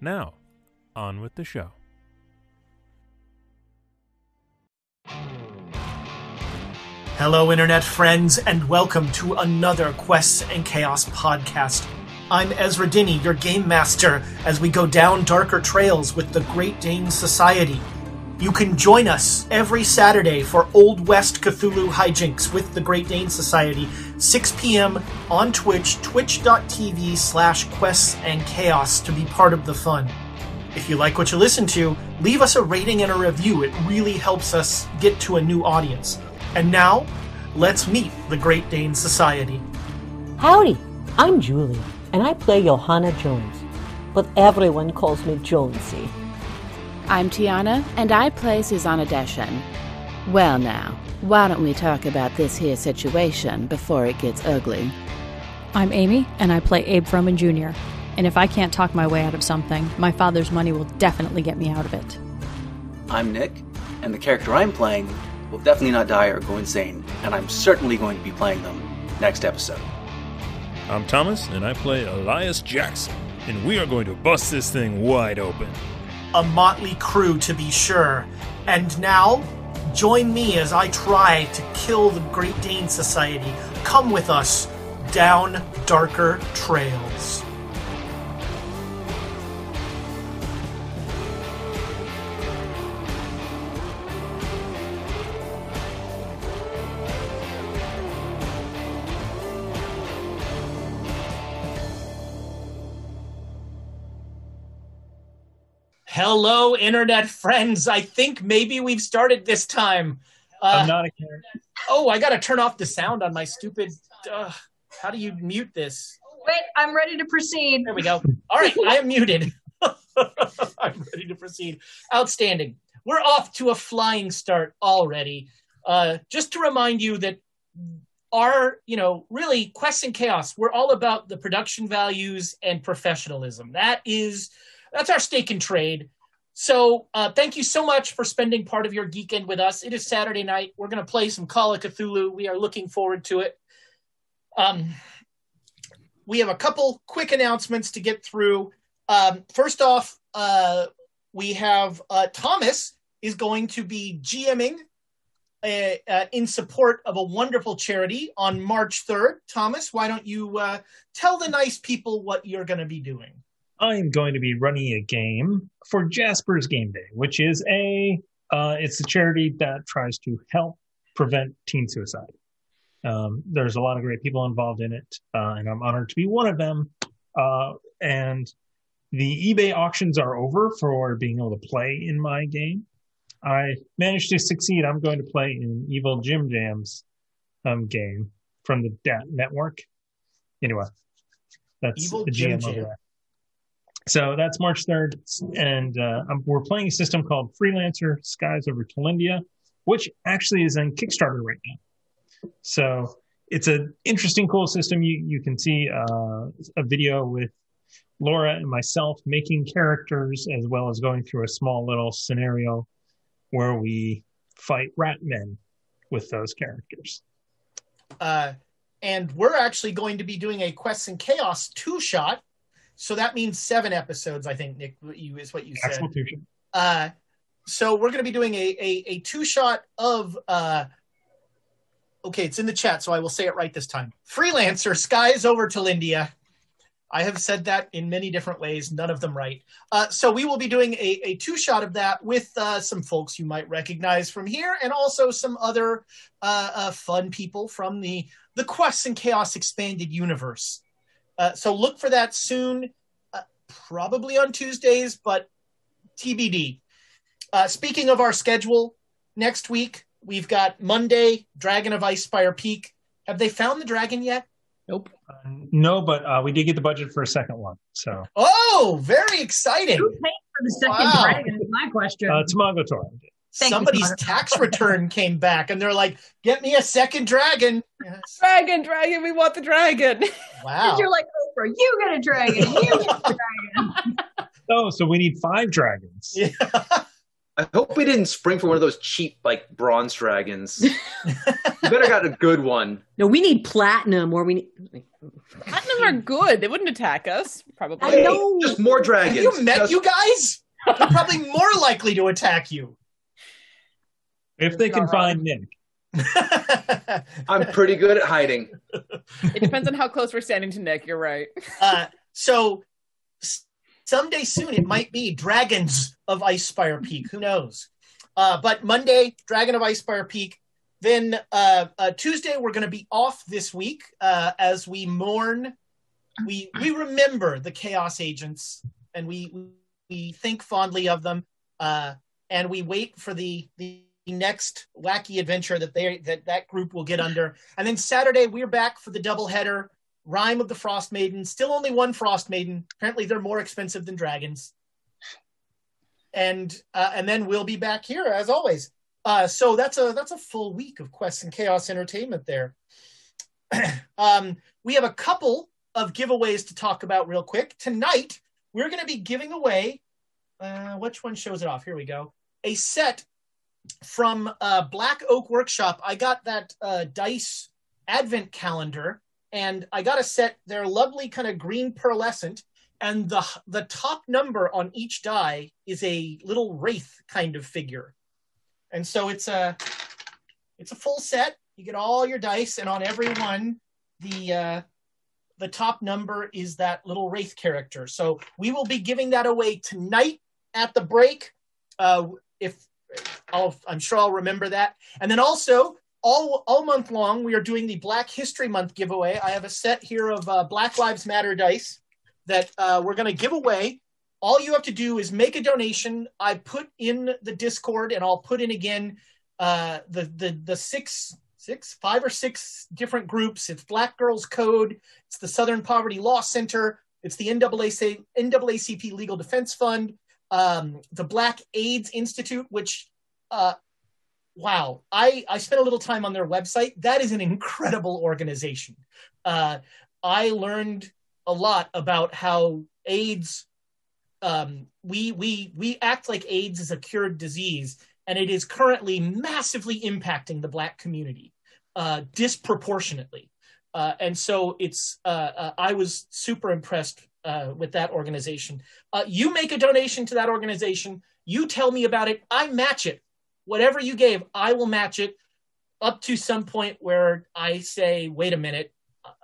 Now, on with the show. Hello, Internet friends, and welcome to another Quests and Chaos podcast. I'm Ezra Dinney, your game master, as we go down darker trails with the Great Dane Society. You can join us every Saturday for Old West Cthulhu hijinks with the Great Dane Society, 6 p.m. on Twitch, twitch.tv slash quests and chaos to be part of the fun. If you like what you listen to, leave us a rating and a review. It really helps us get to a new audience. And now, let's meet the Great Dane Society. Howdy, I'm Julie, and I play Johanna Jones, but everyone calls me Jonesy. I'm Tiana, and I play Susanna Deshen. Well, now, why don't we talk about this here situation before it gets ugly? I'm Amy, and I play Abe Froman Jr. And if I can't talk my way out of something, my father's money will definitely get me out of it. I'm Nick, and the character I'm playing will definitely not die or go insane, and I'm certainly going to be playing them next episode. I'm Thomas, and I play Elias Jackson, and we are going to bust this thing wide open. A motley crew, to be sure. And now, join me as I try to kill the Great Dane Society. Come with us down darker trails. Hello, internet friends. I think maybe we've started this time. Uh, I'm not a character. oh, I got to turn off the sound on my stupid. Uh, how do you mute this? Wait, I'm ready to proceed. There we go. All right, I am muted. I'm ready to proceed. Outstanding. We're off to a flying start already. Uh, just to remind you that our, you know, really Quests and Chaos, we're all about the production values and professionalism. That is, that's our stake in trade. So uh, thank you so much for spending part of your geekend with us. It is Saturday night. We're going to play some Call of Cthulhu. We are looking forward to it. Um, we have a couple quick announcements to get through. Um, first off, uh, we have uh, Thomas is going to be GMing uh, uh, in support of a wonderful charity on March 3rd. Thomas, why don't you uh, tell the nice people what you're going to be doing? I'm going to be running a game for Jasper's Game Day, which is a uh, it's a charity that tries to help prevent teen suicide. Um, there's a lot of great people involved in it, uh, and I'm honored to be one of them. Uh, and the eBay auctions are over for being able to play in my game. I managed to succeed. I'm going to play in Evil Jim Jam's um, game from the DAT network. Anyway, that's Evil the Jim GM over Jam. So that's March 3rd, and uh, we're playing a system called Freelancer Skies Over Talindia, which actually is on Kickstarter right now. So it's an interesting, cool system. You you can see uh, a video with Laura and myself making characters, as well as going through a small little scenario where we fight rat men with those characters. Uh, and we're actually going to be doing a Quests and Chaos two shot. So that means seven episodes, I think, Nick, you, is what you said. Uh, so we're going to be doing a, a, a two shot of. Uh, okay, it's in the chat, so I will say it right this time. Freelancer, skies over to Lindia. I have said that in many different ways, none of them right. Uh, so we will be doing a, a two shot of that with uh, some folks you might recognize from here, and also some other uh, uh, fun people from the the Quests and Chaos expanded universe. Uh, so look for that soon, uh, probably on Tuesdays, but TBD. Uh, speaking of our schedule, next week we've got Monday, Dragon of Ice Icespire Peak. Have they found the dragon yet? Nope. Uh, no, but uh, we did get the budget for a second one. So Oh, very exciting. Who paid for the second Wow. dragon? Is my question. uh, Tamago Tora. Thank Somebody's Todd. tax return came back and they're like, get me a second dragon. Yes. Dragon, dragon, we want the dragon. Wow. You're like Oprah. You get a dragon. You get a dragon. Oh, so we need five dragons. Yeah. I hope we didn't spring for one of those cheap, like bronze dragons. you better got a good one. No, we need platinum, or we need. Platinum are good. They wouldn't attack us, probably. I know. Just more Have dragons. you met Just- you guys? They're probably more likely to attack you. If they can find Nick. I'm pretty good at hiding. It depends on how close we're standing to Nick. You're right. uh, so s- someday soon it might be Dragons of Icespire Peak. Who knows? Uh, but Monday, Dragon of Icespire Peak. Then uh, uh, Tuesday, we're going to be off this week uh, as we mourn. We we remember the Chaos Agents, and we we think fondly of them, uh, and we wait for the the next wacky adventure that they that that group will get under. And then Saturday, we're back for the doubleheader. Rime of the Frost Maiden. Still only one Frost Maiden. Apparently, they're more expensive than dragons. And uh, and then we'll be back here as always. Uh, so that's a that's a full week of Quests and Chaos entertainment there. um, we have a couple of giveaways to talk about real quick tonight. We're going to be giving away. Uh, which one shows it off? Here we go. A set from uh, Black Oak Workshop. I got that uh, dice advent calendar and I got a set. They're lovely, kind of green pearlescent, and the the top number on each die is a little wraith kind of figure, and so it's a it's a full set. You get all your dice, and on every one, the uh, the top number is that little wraith character. So we will be giving that away tonight at the break. Uh, if I'll, I'm sure I'll remember that, and then also all all month long we are doing the Black History Month giveaway. I have a set here of uh, Black Lives Matter dice that uh, we're going to give away. All you have to do is make a donation. I put in the Discord, and I'll put in again uh, the the the six six five or six different groups. It's Black Girls Code. It's the Southern Poverty Law Center. It's the NAAC, NAACP Legal Defense Fund. Um, the Black AIDS Institute, which uh, wow. I i spent a little time on their website. That is an incredible organization. Uh, i learned a lot about how aids um, we we we act like aids is a cured disease and it is currently massively impacting the black community uh, disproportionately. Uh, and so it's uh, uh, i was super impressed uh, with that organization. You make a donation to that organization. You tell me about it. I match it whatever you gave, I will match it up to some point where I say, wait a minute,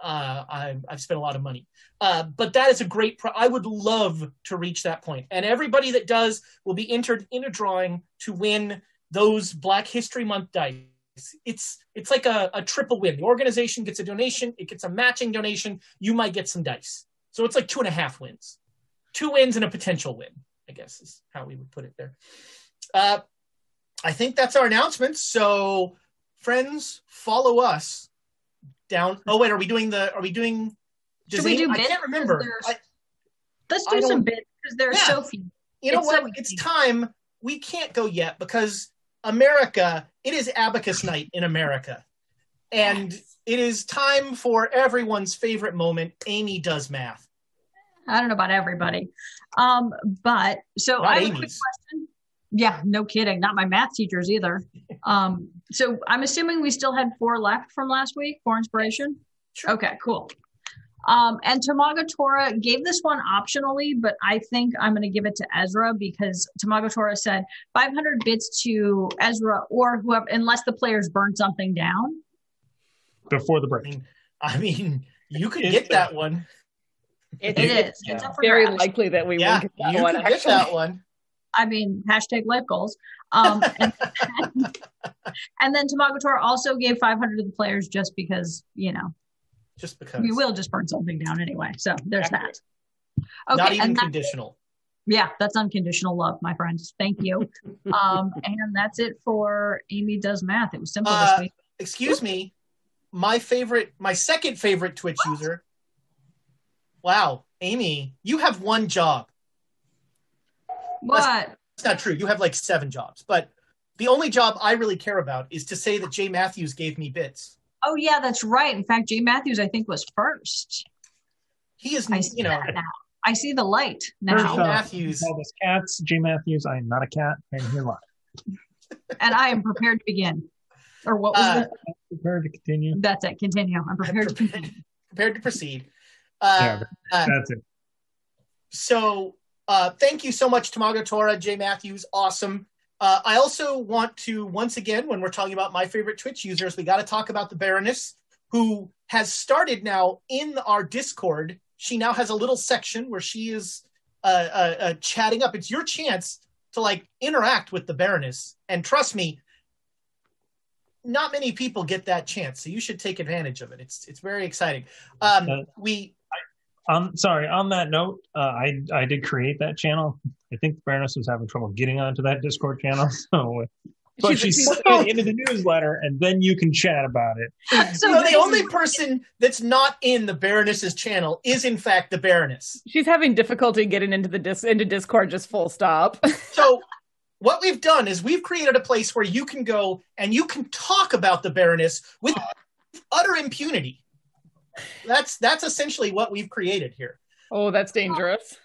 uh, I've, I've spent a lot of money. Uh, but that is a great, pro- I would love to reach that point. And everybody that does will be entered in a drawing to win those Black History Month dice. It's it's like a, a triple win. The organization gets a donation, it gets a matching donation. You might get some dice, so it's like two and a half wins, two wins and a potential win. I guess is how we would put it there. Uh, I think that's our announcement. So, friends, follow us down. Oh wait, are we doing the? Are we doing? Should we do I bits? can't remember. I, Let's do some bits because there are Yeah. so few. you know It's what? so it's time. We can't go yet because America. It is abacus night in America, and it is time for everyone's favorite moment. Amy does math. I don't know about everybody. Um, but so Not I have a quick question. Yeah, no kidding. Not my math teachers either. Um, so I'm assuming we still had four left from last week for inspiration. Sure. Okay, cool. Um, and Tamago Tora gave this one optionally, but I think I'm going to give it to Ezra because Tamago Tora said 500 bits to Ezra or whoever, unless the players burn something down. before the I break. mean, I mean, you could get that one. It is. It's up for Very likely that we yeah, will get that you one. could get that one. I mean, hashtag life goals. Um, and, and then Tamago Tora also gave 500 to the players just because, you know, Just because we will just burn something down anyway. So there's Accurate. that. Okay. Not even that- conditional. yeah, that's unconditional love, my friends. Thank you. um, and that's it for Amy Does Math. It was simple Uh, this week. Excuse me. my favorite, my second favorite Twitch user. Wow, Amy, you have one job. What? It's not true. You have like seven jobs, but the only job I really care about is to say that Jay Matthews gave me bits. Oh yeah, that's right. In fact, Jay Matthews, I think, was first. He is, I see you know, that now. I see the light First now, off, Matthews. Call us cats. Jay Matthews. I am not a cat. I'm here live. and I am prepared to begin. Or what was Uh, the? Prepared to continue. That's it. Continue. I'm prepared to continue. prepared to proceed. Uh, Yeah, uh, That's it. so uh, thank you so much, Tamago Tora, Jay Matthews, awesome. Uh, I also want to once again, when we're talking about my favorite Twitch users, we got to talk about the Baroness, who has started now in our Discord. She now has a little section where she is uh, uh, uh, chatting up. It's your chance to like interact with the Baroness, and trust me, not many people get that chance, so you should take advantage of it. It's it's very exciting. Um, we Um, sorry. On that note, uh, I I did create that channel. I think Baroness was having trouble getting onto that Discord channel, so. But She's- she she's- put it into the newsletter, and then you can chat about it. So the only person that's not in the Baroness's channel is in fact the Baroness. She's having difficulty getting into the dis- into Discord. Just full stop. So what we've done is we've created a place where you can go and you can talk about the Baroness with utter impunity. That's that's essentially what we've created here. Oh, that's dangerous.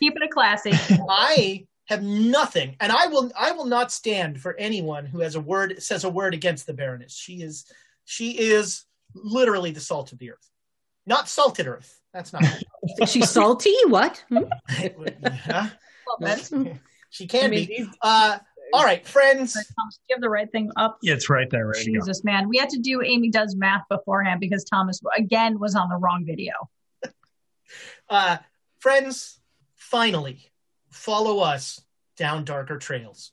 Keeping it classy. I have nothing, and I will I will not stand for anyone who has a word says a word against the Baroness. She is she is literally the salt of the earth, not salted earth. That's not. Is she salty? What? Hmm? Huh? That's, She can I mean, be. these- Uh, all right, friends. Thomas, do you have the right thing up? Yeah, it's right there. Ready to go. Jesus, man. We had to do Amy Does Math beforehand because Thomas, again, was on the wrong video. Uh, friends, finally, follow us down darker trails.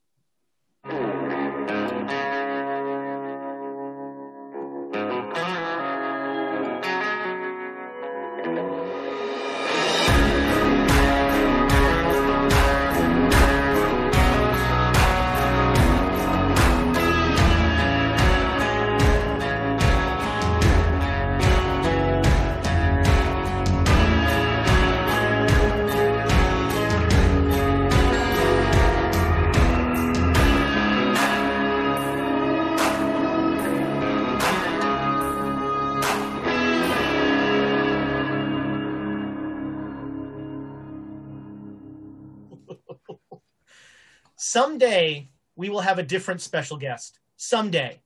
Someday we will have a different special guest. Someday,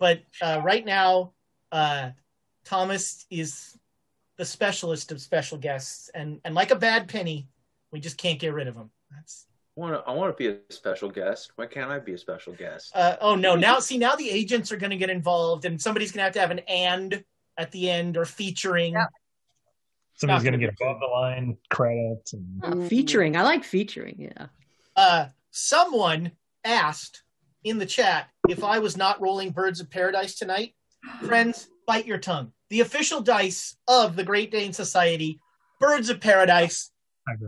but uh, right now, uh, Thomas is the specialist of special guests, and and like a bad penny, we just can't get rid of him. That's I want to. I want to be a special guest. Why can't I be a special guest? uh, oh no! Now see, now the agents are going to get involved, and somebody's going to have to have an and at the end or featuring. Yep. Somebody's going to get above the line credits. And Uh, featuring. I like featuring. Yeah. Uh, someone asked in the chat if I was not rolling Birds of Paradise tonight. Friends, bite your tongue. The official dice of the Great Dane Society, Birds of Paradise.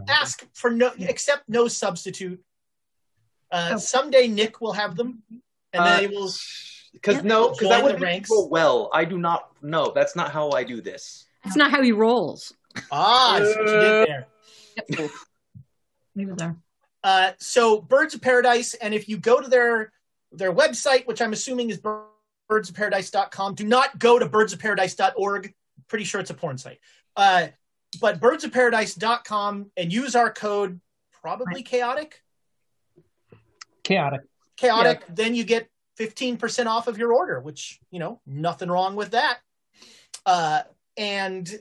Ask for no, accept no substitute. Uh, Oh. someday Nick will have them, and Uh, they will. Because no, because that would ranks. ranks. well. I do not. No, that's not how I do this. That's not how he rolls. Ah, I see what you did there. Yep. Leave it there. Uh, so Birds of Paradise, and if you go to their their website, which I'm assuming is birdsofparadise.com, do not go to birdsofparadise.org. Pretty sure it's a porn site. Uh, but birdsofparadise.com and use our code probably chaotic. Chaotic. Chaotic, then you get 15% off of your order, which, you know, nothing wrong with that. Uh, and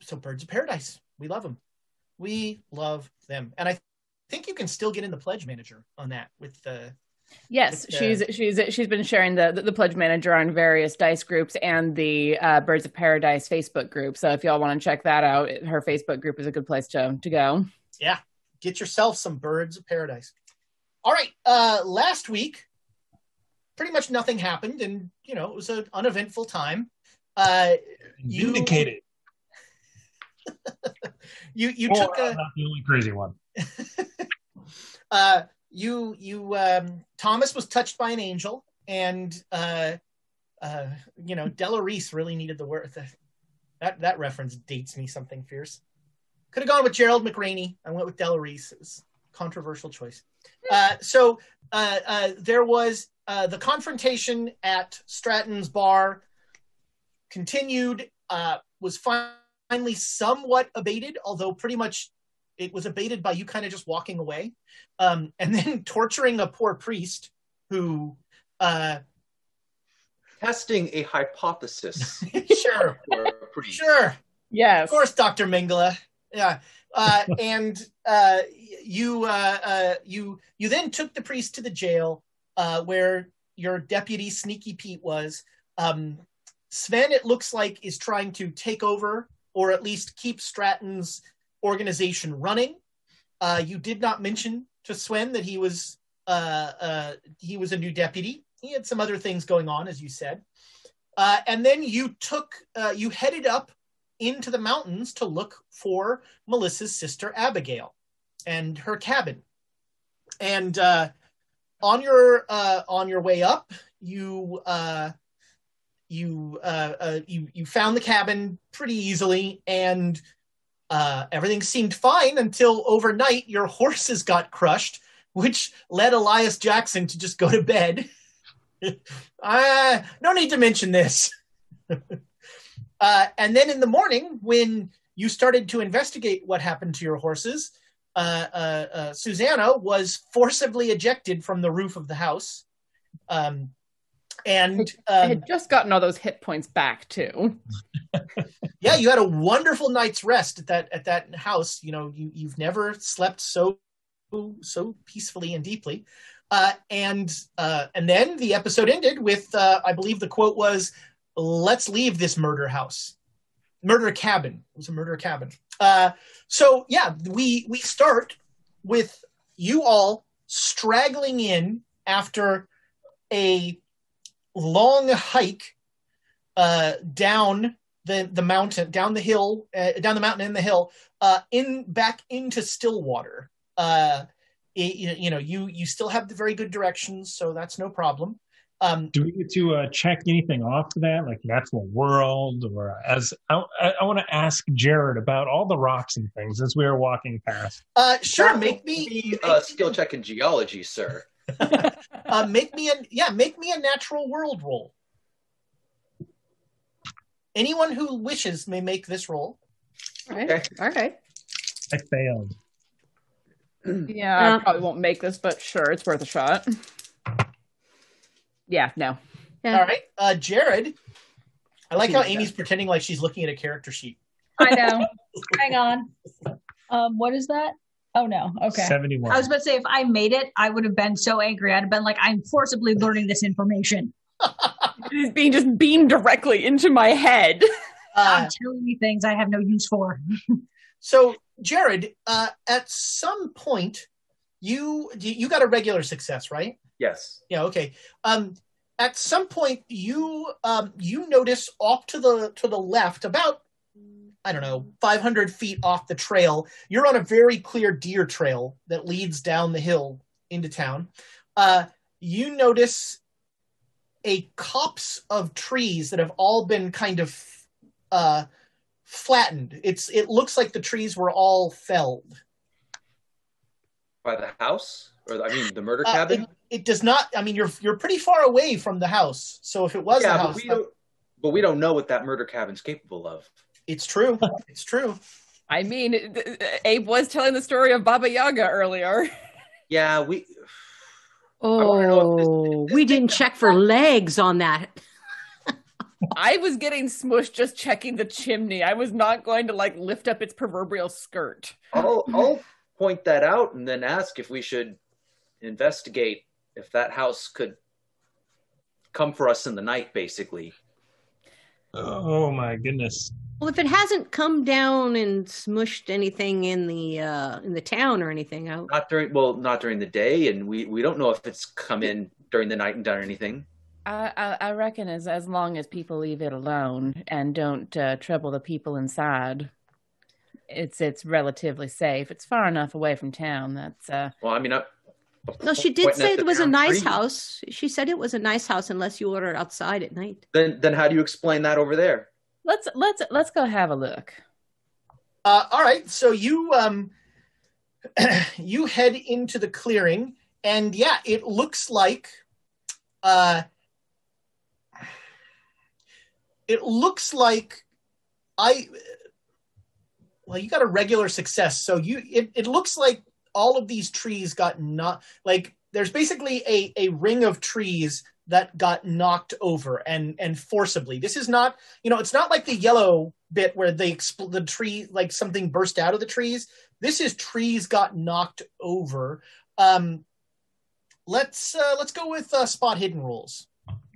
so Birds of Paradise, we love them. We love them. And I think you can still get in the pledge manager on that with the Yes, With, uh, she's she's she's been sharing the, the the pledge manager on various dice groups and the uh, Birds of Paradise Facebook group. So if y'all want to check that out, her Facebook group is a good place to to go. yeah, get yourself some birds of paradise. All right, uh last week pretty much nothing happened and you know, it was an uneventful time. Uh You- Vindicated. you you Or took I'm a not the only crazy one. uh you you um Thomas was touched by an angel and uh uh, you know, Della Reese really needed the word. That that reference dates me something fierce. Could have gone with Gerald McRaney. I went with Della Reese. It was controversial choice. Uh, so uh, uh, there was uh, the confrontation at Stratton's bar. Continued. Uh, was finally somewhat abated, although pretty much it was abated by you kind of just walking away, um, and then torturing a poor priest who uh, Testing a hypothesis. sure, for a priest. sure, Yes. of course, Doctor Mingala. Yeah, uh, and uh, you uh, uh, you you then took the priest to the jail uh, where your deputy Sneaky Pete was. Um, Sven, it looks like, is trying to take over or at least keep Stratton's organization running. Uh, you did not mention to Sven that he was uh, uh, he was a new deputy. He had some other things going on, as you said. Uh, and then you took uh, you headed up into the mountains to look for Melissa's sister Abigail and her cabin. And uh, on your on your way up, you you you you found the cabin pretty easily, and uh, everything seemed fine until overnight your horses got crushed, which led Elias Jackson to just go to bed. uh, no need to mention this. uh, and then in the morning, when you started to investigate what happened to your horses, uh, uh, uh, Susanna was forcibly ejected from the roof of the house. Um, and I um, had just gotten all those hit points back too. yeah, you had a wonderful night's rest at that at that house. You know, you you've never slept so so peacefully and deeply. Uh, and uh, and then the episode ended with uh, I believe the quote was, "Let's leave this murder house, murder cabin." It was a murder cabin. Uh, so yeah, we we start with you all straggling in after a long hike uh, down the the mountain, down the hill, uh, down the mountain in the hill, uh, in back into Stillwater. Uh, it, you you know, you you still have the very good directions, so that's no problem. Um, Do we get to uh, check anything off of that, like natural world, or as I, I, I want to ask Jared about all the rocks and things as we are walking past. uh, sure, That make me be a skill check in geology, sir. uh, make me a yeah, make me a natural world roll. Anyone who wishes may make this roll. All right. Okay. All right. I failed. Yeah, I probably won't make this, but sure, it's worth a shot. Yeah, no. Yeah. All right, uh, Jared. I like how She's Amy's pretending like she's looking at a character sheet. I know. Hang on. Um, what is that? Oh no. Okay. 71. I was about to say if I made it, I would have been so angry. I'd have been like, I'm forcibly learning this information. It is being just beamed directly into my head. Uh, I'm telling me things I have no use for. so, Jared, uh, at some point, you you got a regular success, right? Yes. Yeah. Okay. Um, at some point, you um, you notice off to the to the left, about I don't know, 500 feet off the trail. You're on a very clear deer trail that leads down the hill into town. Uh, you notice a copse of trees that have all been kind of uh, flattened. It's it looks like the trees were all felled. By the house, or I mean, the murder Uh, cabin. it, it does not. I mean, you're you're pretty far away from the house. So if it was yeah, the but house, we don't. But we don't know what that murder cabin's capable of. It's true. It's true. I mean, th- th- Abe was telling the story of Baba Yaga earlier. Yeah, we. wanna know if Oh, we didn't check for legs on that. I was getting smushed just checking the chimney. I was not going to like lift up its proverbial skirt. I'll I'll point that out and then ask if we should investigate if that house could come for us in the night. Basically, Oh my goodness. Well, if it hasn't come down and smushed anything in the uh, in the town or anything, I, not during well, not during the day, and we we don't know if it's come in during the night and done anything. I, I, I reckon as as long as people leave it alone and don't uh, trouble the people inside, it's it's relatively safe. It's far enough away from town. That's uh, Well, I mean, I, No, she did say it was a nice trees. house. She said it was a nice house unless you order outside at night. Then then how do you explain that over there? Let's let's let's go have a look. Uh, all right, so you um, you head into the clearing, and yeah, it looks like uh, it looks like I well, you got a regular success, so you it, it looks like all of these trees got not like there's basically a a ring of trees that got knocked over and and forcibly. This is not you know it's not like the yellow bit where they expl- the tree like something burst out of the trees. This is trees got knocked over. Um, let's uh, let's go with uh, spot hidden rules.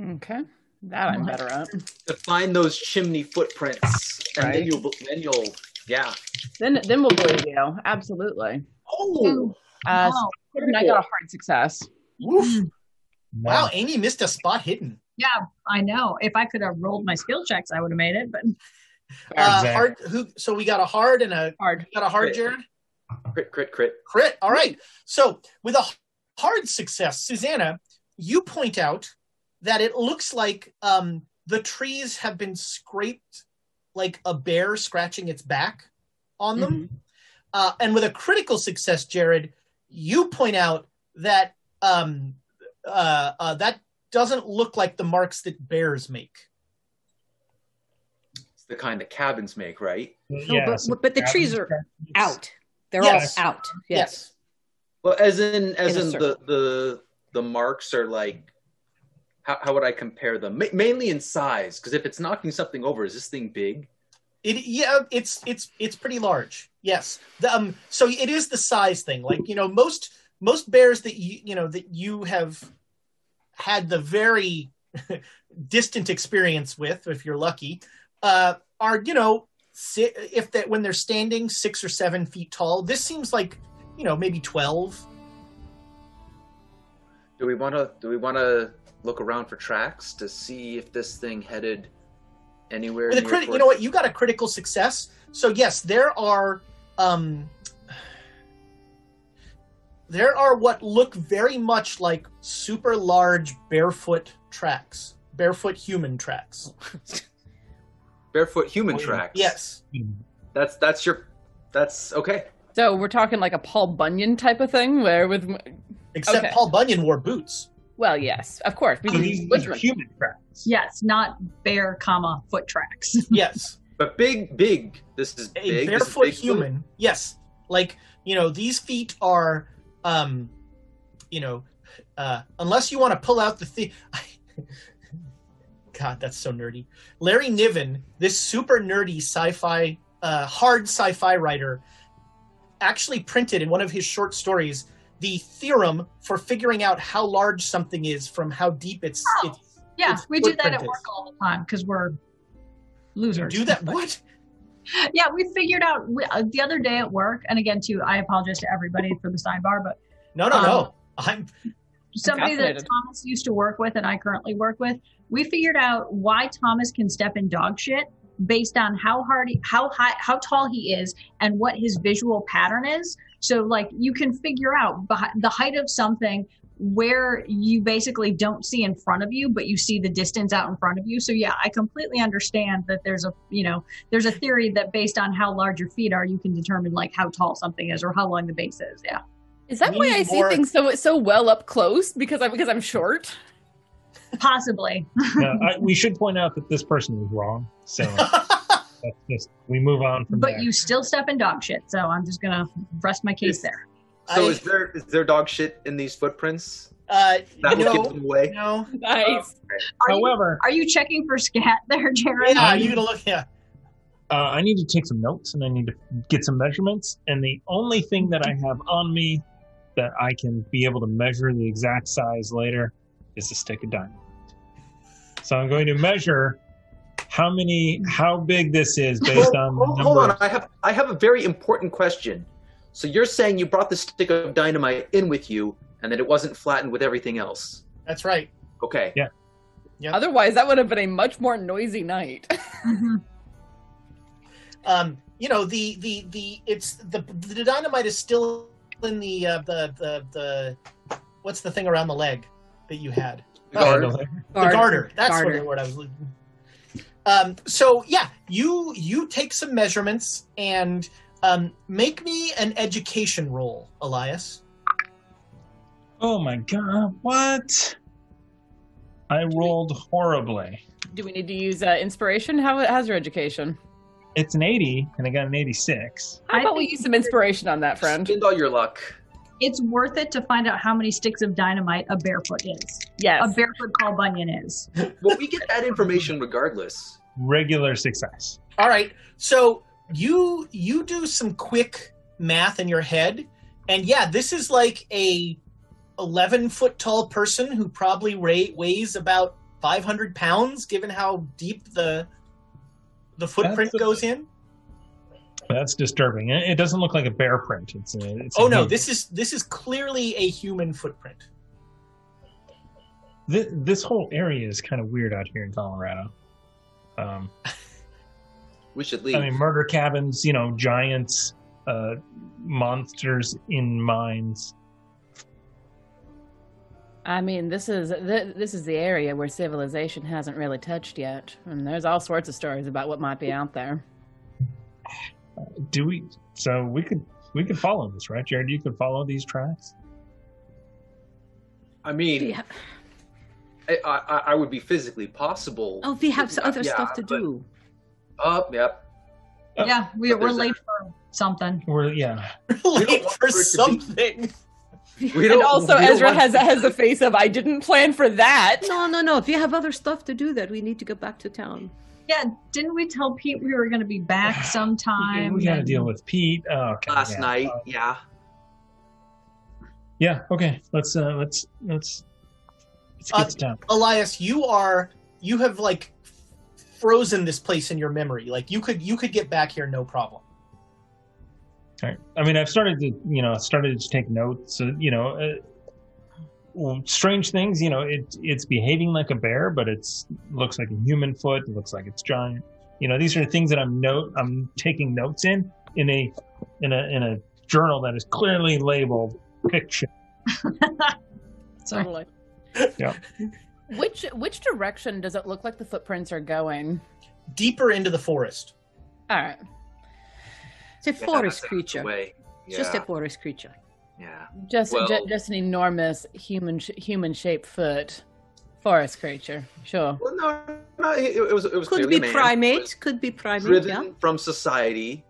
Okay, that I'm better at. To find those chimney footprints, and Right. then you'll then you'll yeah. Then then we'll go to you. Absolutely. Oh, Uh, Wow. I got a hard success. Woof. Wow, Amy missed a spot hidden. Yeah, I know. If I could have rolled my skill checks, I would have made it. But Uh, Exactly. hard. Who? So we got a hard and a Hard. got a hard, Crit. Jared. crit crit crit. Crit. All right. So with a hard success, Susanna, you point out that it looks like um, the trees have been scraped, like a bear scratching its back on them. Uh, and with a critical success, Jared, you point out that um, uh, uh, that doesn't look like the marks that bears make. It's the kind that cabins make, right? No, Yeah, but, so but the trees cabins- are out. They're Yes. all out. Yes. Well, as in as In in the the the marks are like. How, how would I compare them? Ma- mainly in size, because if it's knocking something over, is this thing big? It yeah, it's it's it's pretty large. Yes. The, um. So it is the size thing. Like you know, most most bears that you you know that you have had the very distant experience with, if you're lucky, uh, are you know si- if that when they're standing six or seven feet tall. This seems like you know maybe twelve. Do we want to do we want to look around for tracks to see if this thing headed anywhere? With a near crit, you know what? You got a critical success. So yes, there are um, there are what look very much like super large barefoot tracks, barefoot human tracks. barefoot human tracks. Yes, that's that's your that's okay. So we're talking like a Paul Bunyan type of thing, where with except Okay. Paul Bunyan wore boots. Well, yes, of course, So because these these are human tracks. yes, not bear, comma foot tracks. Yes, But big, big. This is a big. this is barefoot Bigfoot? human. Yes, like you know these feet are, um, you know, uh, unless you want to pull out the thing. God, that's so nerdy. Larry Niven, this super nerdy sci-fi, uh, hard sci-fi writer, actually printed in one of his short stories the theorem for figuring out how large something is from how deep it's. Oh, it's yeah, Its we do that footprint at is. work all the time because we're losers. do that. What? yeah, we figured out we, uh, the other day at work, and again, too, I apologize to everybody for the sidebar, but No, no, Um, no. I'm somebody that. Thomas used to work with and I currently work with, we figured out why Thomas can step in dog shit based on how hard, he, how high, how tall he is, and what his visual pattern is. So, like, you can figure out the height of something where you basically don't see in front of you, but you see the distance out in front of you. So, yeah, I completely understand that there's a, you know, there's a theory that based on how large your feet are, you can determine like how tall something is or how long the base is. Yeah. Is that why need I see things so so well up close because I'm because I'm short? Possibly. Now, I, we should point out that this person was wrong. So that's just we move on from but there. you still step in dog shit. So I'm just gonna rest my case there. So I- is there is there dog shit in these footprints? Uh, That will no, give them away. no. Nice. Are you, However, are you checking for scat there, Jared? Yeah, you gonna look? Yeah. uh, I need to take some notes and I need to get some measurements. And the only thing that I have on me that I can be able to measure the exact size later is a stick of dynamite. So I'm going to measure how many, how big this is based Hold, on the hold, on, of- I have I have a very important question. So you're saying you brought the stick of dynamite in with you, and that it wasn't flattened with everything else? That's right. Okay. Yeah. Otherwise, that would have been a much more noisy night. Mhm. Um, you know the the the it's the the dynamite is still in the uh, the the the what's the thing around the leg that you had? The guard. The garter. That's what the word I was looking. Um, so yeah, you you take some measurements and um, make me an education roll, Elias. Oh my god, what? I rolled horribly. Do we need to use uh, inspiration? How how's your education? It's an 80, and I got an 86. How I about we think use some inspiration on that, friend? Spend all your luck. It's worth it to find out how many sticks of dynamite a barefoot is. Yes. A barefoot Paul Bunyan is. Well, we get that information regardless. Regular success. All right. So you you do some quick math in your head, and yeah, this is like a eleven foot tall person who probably weighs about five hundred pounds, given how deep the the footprint That's a- goes in. That's disturbing. It it doesn't look like a bear print. It's a. It's a Oh no, human. this is this is clearly a human footprint. This, this whole area is kind of weird out here in Colorado. Um, We should leave. I mean, murder cabins, you know, giants, uh, monsters in mines. I mean, this is th- this is the area where civilization hasn't really touched yet, and there's all sorts of stories about what might be out there. Do we? So we could we could follow this, right, Jared? You could follow these tracks. I mean, Yeah. I, I, I would be physically possible. Oh, we have other Yeah, stuff to but- do. Oh, yep. Yeah, we, we're there's a- late for something. We're yeah. Late want for for it to be- something. We And don't- also, we don't Ezra want- has has the face of I didn't plan for that. No, no, no. If you have other stuff to do, that we need to go back to town. Yeah, didn't we tell Pete we were going to be back sometime? we got to deal with Pete. Oh, okay, last yeah. night. Uh, yeah. yeah. Okay. Let's uh let's let's let's get Uh, to town. Elias, you are you have like frozen this place in your memory. Like you could you could get back here no problem. All right. I mean, I've started to, you know, started to take notes. Uh, you know, uh, well, strange things. You know, it it's behaving like a bear, but it's looks like a human foot. It looks like it's giant. You know, these are things that I'm note I'm taking notes in in a in a in a journal that is clearly labeled fiction. Sorry. Totally. Yeah. Which which direction does it look like the footprints are going? Deeper into the forest. All right. It's a forest that's creature. the way. It's just a forest creature. Yeah. Just Well- ju- just an enormous human sh- human shaped foot, forest creature. Sure. Well, no, no, it, it was it was Could be a man. primate. Could be primate. driven Yeah. from society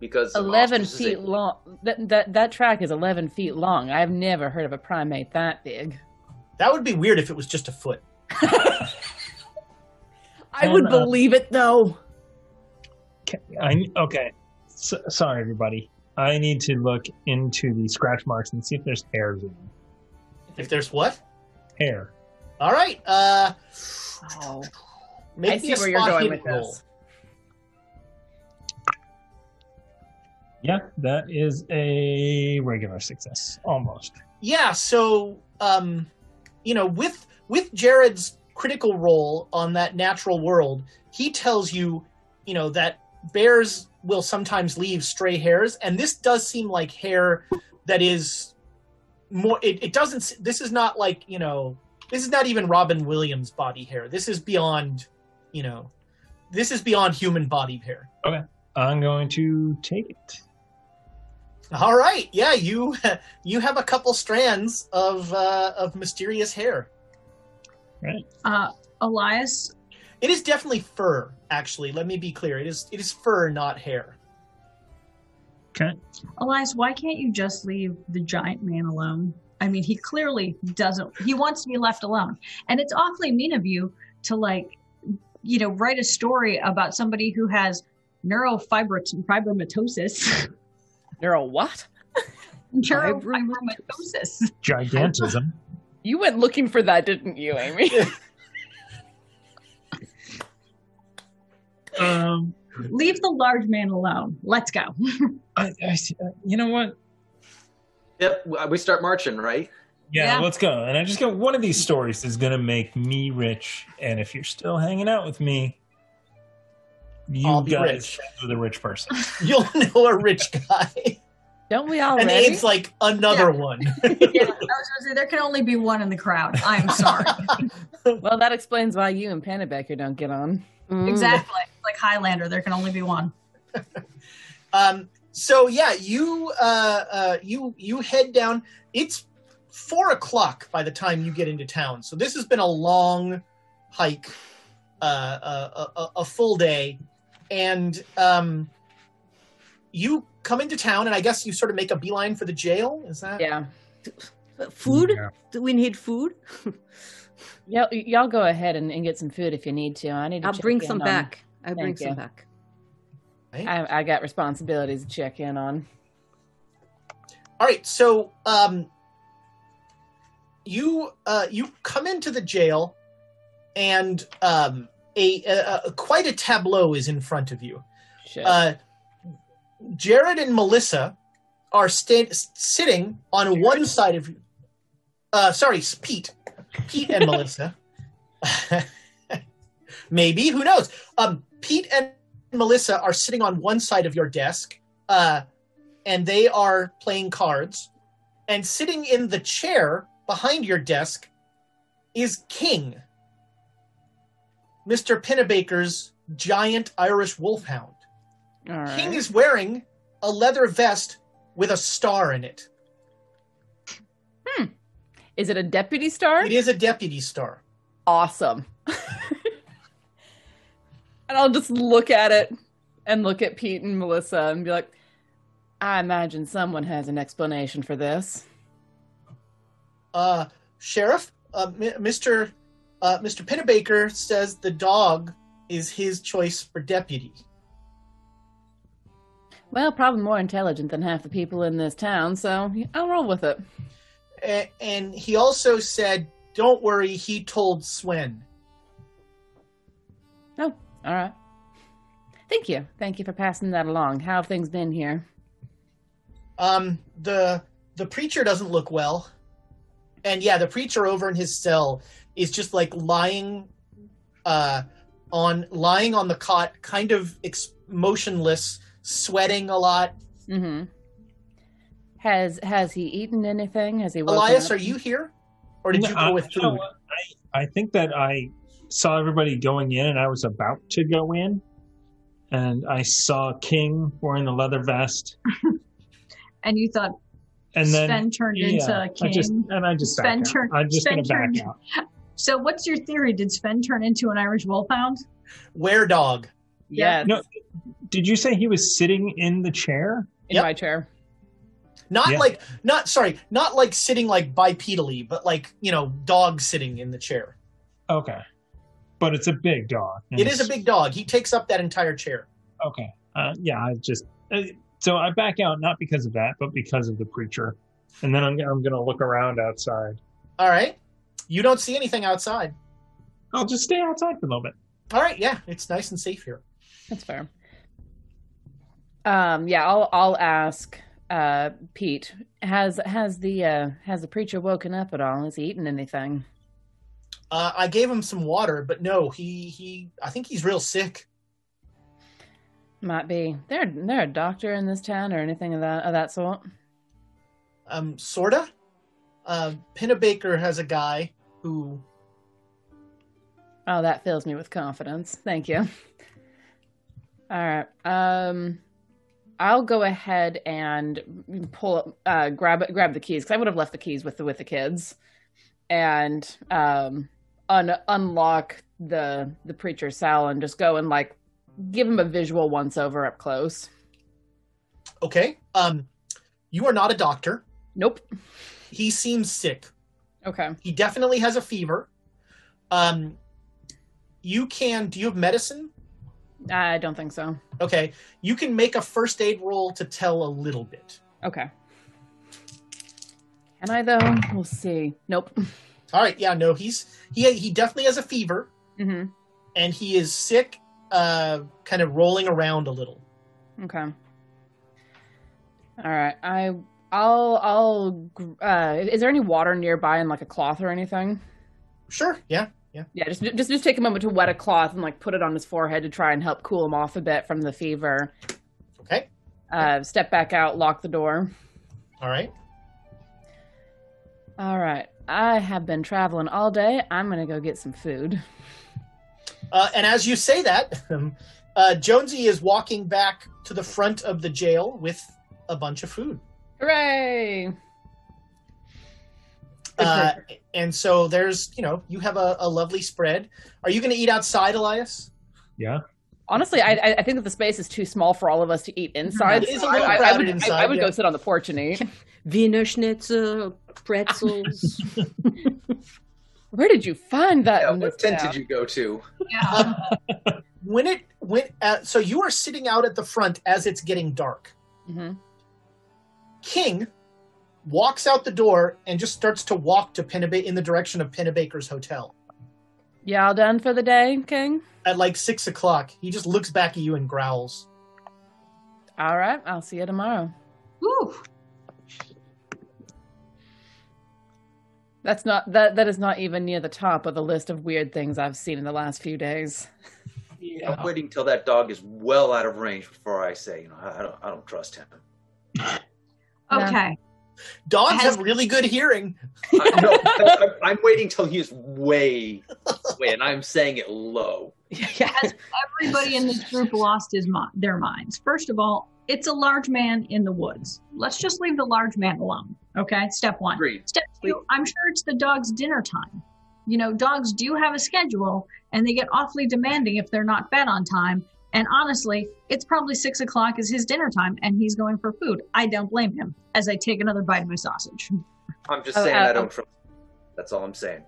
because Eleven feet long. That, that that track is eleven feet long. I've never heard of a primate that big. That would be weird if it was just a foot. I would And, uh, believe it though. I, okay. So, sorry, everybody. I need to look into the scratch marks and see if there's hairs in them. If there's what? Hair. All right. Uh Oh, make I see a where you're going with roll. this. Yeah, that is a regular success, almost. Yeah, so um you know, with with Jared's critical roll on that natural world, he tells you, you know, that bears will sometimes leave stray hairs, and this does seem like hair that is more it, it doesn't this is not like, you know, this is not even Robin Williams body hair. This is beyond, you know, this is beyond human body hair. Okay, I'm going to take it. All right, yeah, you you have a couple strands of uh, of mysterious hair. Right. Uh, Elias, It is definitely fur. Actually, let me be clear. It is it is fur, not hair. Okay. Elias, why can't you just leave the giant man alone? I mean, he clearly doesn't. He wants to be left alone, and it's awfully mean of you to like, you know, write a story about somebody who has neurofibromatosis. Neuro what? neurofibromatosis. Gigantism. You went looking for that, didn't you, Amy? um, Leave the large man alone. Let's go. I, I uh, you know what? Yep, we start marching, right? Yeah, Yeah. let's go. And I just got one of these stories is going to make me rich. And if you're still hanging out with me, you I'll be guys rich. friends with a rich person. You'll know a rich guy. Don't we all? and Abe's like another one. yeah, I was gonna say there can only be one in the crowd. I am sorry. well, that explains why you and Pennebecker don't get on. Exactly. Like Highlander, there can only be one. Um, so yeah, you uh, uh, you you head down. It's four o'clock by the time you get into town. So this has been a long hike, uh, a, a, a full day, and um, you come into town, and I guess you sort of make a beeline for the jail. Is that Yeah. Food? Yeah. Do we need food? Y'all, y'all go ahead and, and get some food if you need to. I need to I'll bring some on- back. I bring Thank some you. back. I, I got responsibilities to check in on. All right, so um, you uh, you come into the jail, and um, a, a, a quite a tableau is in front of you. Uh, Jared and Melissa are sta- sitting on one side of you. Uh, sorry, Pete, Pete and Melissa. Maybe who knows? Um, Pete and Melissa are sitting on one side of your desk, uh, and they are playing cards. And sitting in the chair behind your desk is King, Mister Pennebaker's giant Irish wolfhound. All right. King is wearing a leather vest with a star in it. Is it a deputy star? It is a deputy star. Awesome. and I'll just look at it and look at Pete and Melissa and be like, I imagine someone has an explanation for this. Uh, Sheriff, uh, M- Mr. Uh, Mr. Pennebaker says the dog is his choice for deputy. Well, probably more intelligent than half the people in this town, so I'll roll with it. And he also said, "Don't worry." He told Swin. Oh, all right. Thank you. Thank you for passing that along. How have things been here? Um, the the preacher doesn't look well, and yeah, the preacher over in his cell is just like lying, uh, on lying on the cot, kind of ex- motionless, sweating a lot. Mm-hmm. Has has he eaten anything? Has he? Elias, up? are you here, or did No, you go with food? what? I, I think that I saw everybody going in, and I was about to go in, and I saw King wearing the leather vest, And you thought and then Sven turned yeah, into I King. just and I just Sven back out. I'm just Sven gonna back turned- out. So, what's your theory? Did Sven turn into an Irish wolfhound? Were dog. Yes. No, did you say he was sitting in the chair? in Yep. my chair. Not Yeah. like not sorry, not like sitting like bipedally, but like you know, dog sitting in the chair. Okay, but it's a big dog. and It is a big dog. He takes up that entire chair. Okay. Uh, yeah, I just uh, so I back out not because of that, but because of the preacher, and then I'm I'm gonna look around outside. All right. You don't see anything outside. I'll just stay outside for a little bit. All right, yeah, it's nice and safe here. That's fair. Um, yeah, I'll I'll ask uh, Pete. Has has the uh, has the preacher woken up at all? Has he eaten anything? Uh, I gave him some water, but no, he he. I think he's real sick. Might be. There, there a doctor in this town or anything of that of that sort. Um, sorta. Uh, Pennebaker has a guy who. Oh, that fills me with confidence. Thank you. All right. Um, I'll go ahead and pull uh grab grab the keys because I would have left the keys with the with the kids, and um un unlock the the preacher's cell and just go and like give him a visual once over up close. Okay. Um, you are not a doctor. Nope. He seems sick. Okay. He definitely has a fever. Um, you can. Do you have medicine? I don't think so. Okay. You can make a first aid roll to tell a little bit. Okay. Can I though? We'll see. Nope. All right. Yeah. No. He's he he definitely has a fever, Mm-hmm. and he is sick. Uh, kind of rolling around a little. Okay. All right. I I'll I'll uh is there any water nearby in like a cloth or anything? Sure. Yeah. Yeah. Yeah, just just just take a moment to wet a cloth and like put it on his forehead to try and help cool him off a bit from the fever. Okay. Uh, step back out, lock the door. All right. All right. I have been traveling all day. I'm going to go get some food. Uh, and as you say that, uh, Jonesy is walking back to the front of the jail with a bunch of food. Hooray! Uh, and so there's, you know, you have a, a lovely spread. Are you going to eat outside, Elias? Yeah. Honestly, I, I- I think that the space is too small for all of us to eat inside. It is a little I, I crowded would, inside, I, would yeah. go sit on the porch and eat. Wiener Schnitzel, pretzels. Where did you find that? Yeah, what tent town? did you go to? Yeah. When it went, uh, so you are sitting out at the front as it's getting dark. Mhm. King walks out the door and just starts to walk to Pennebaker in the direction of Pennebaker's hotel. Y'all done for the day, King? At like six o'clock, he just looks back at you and growls. All right. I'll see you tomorrow. Woo. That's not that. That is not even near the top of the list of weird things I've seen in the last few days. I'm waiting till that dog is well out of range before I say, you know, I, I don't, I don't trust him. Okay. Dogs Has- have really good hearing. I, no, I'm, I'm waiting till he's way, way, and I'm saying it low. Has everybody in this group lost his mi- their minds? First of all, it's a large man in the woods. Let's just leave the large man alone. Okay, step one. Agreed. Step two, I'm sure it's the dog's dinner time. You know, dogs do have a schedule and they get awfully demanding if they're not fed on time. And honestly, it's probably six o'clock is his dinner time and he's going for food. I don't blame him as I take another bite of my sausage. I'm just Oh, saying uh, I oh. don't trust. That's all I'm saying.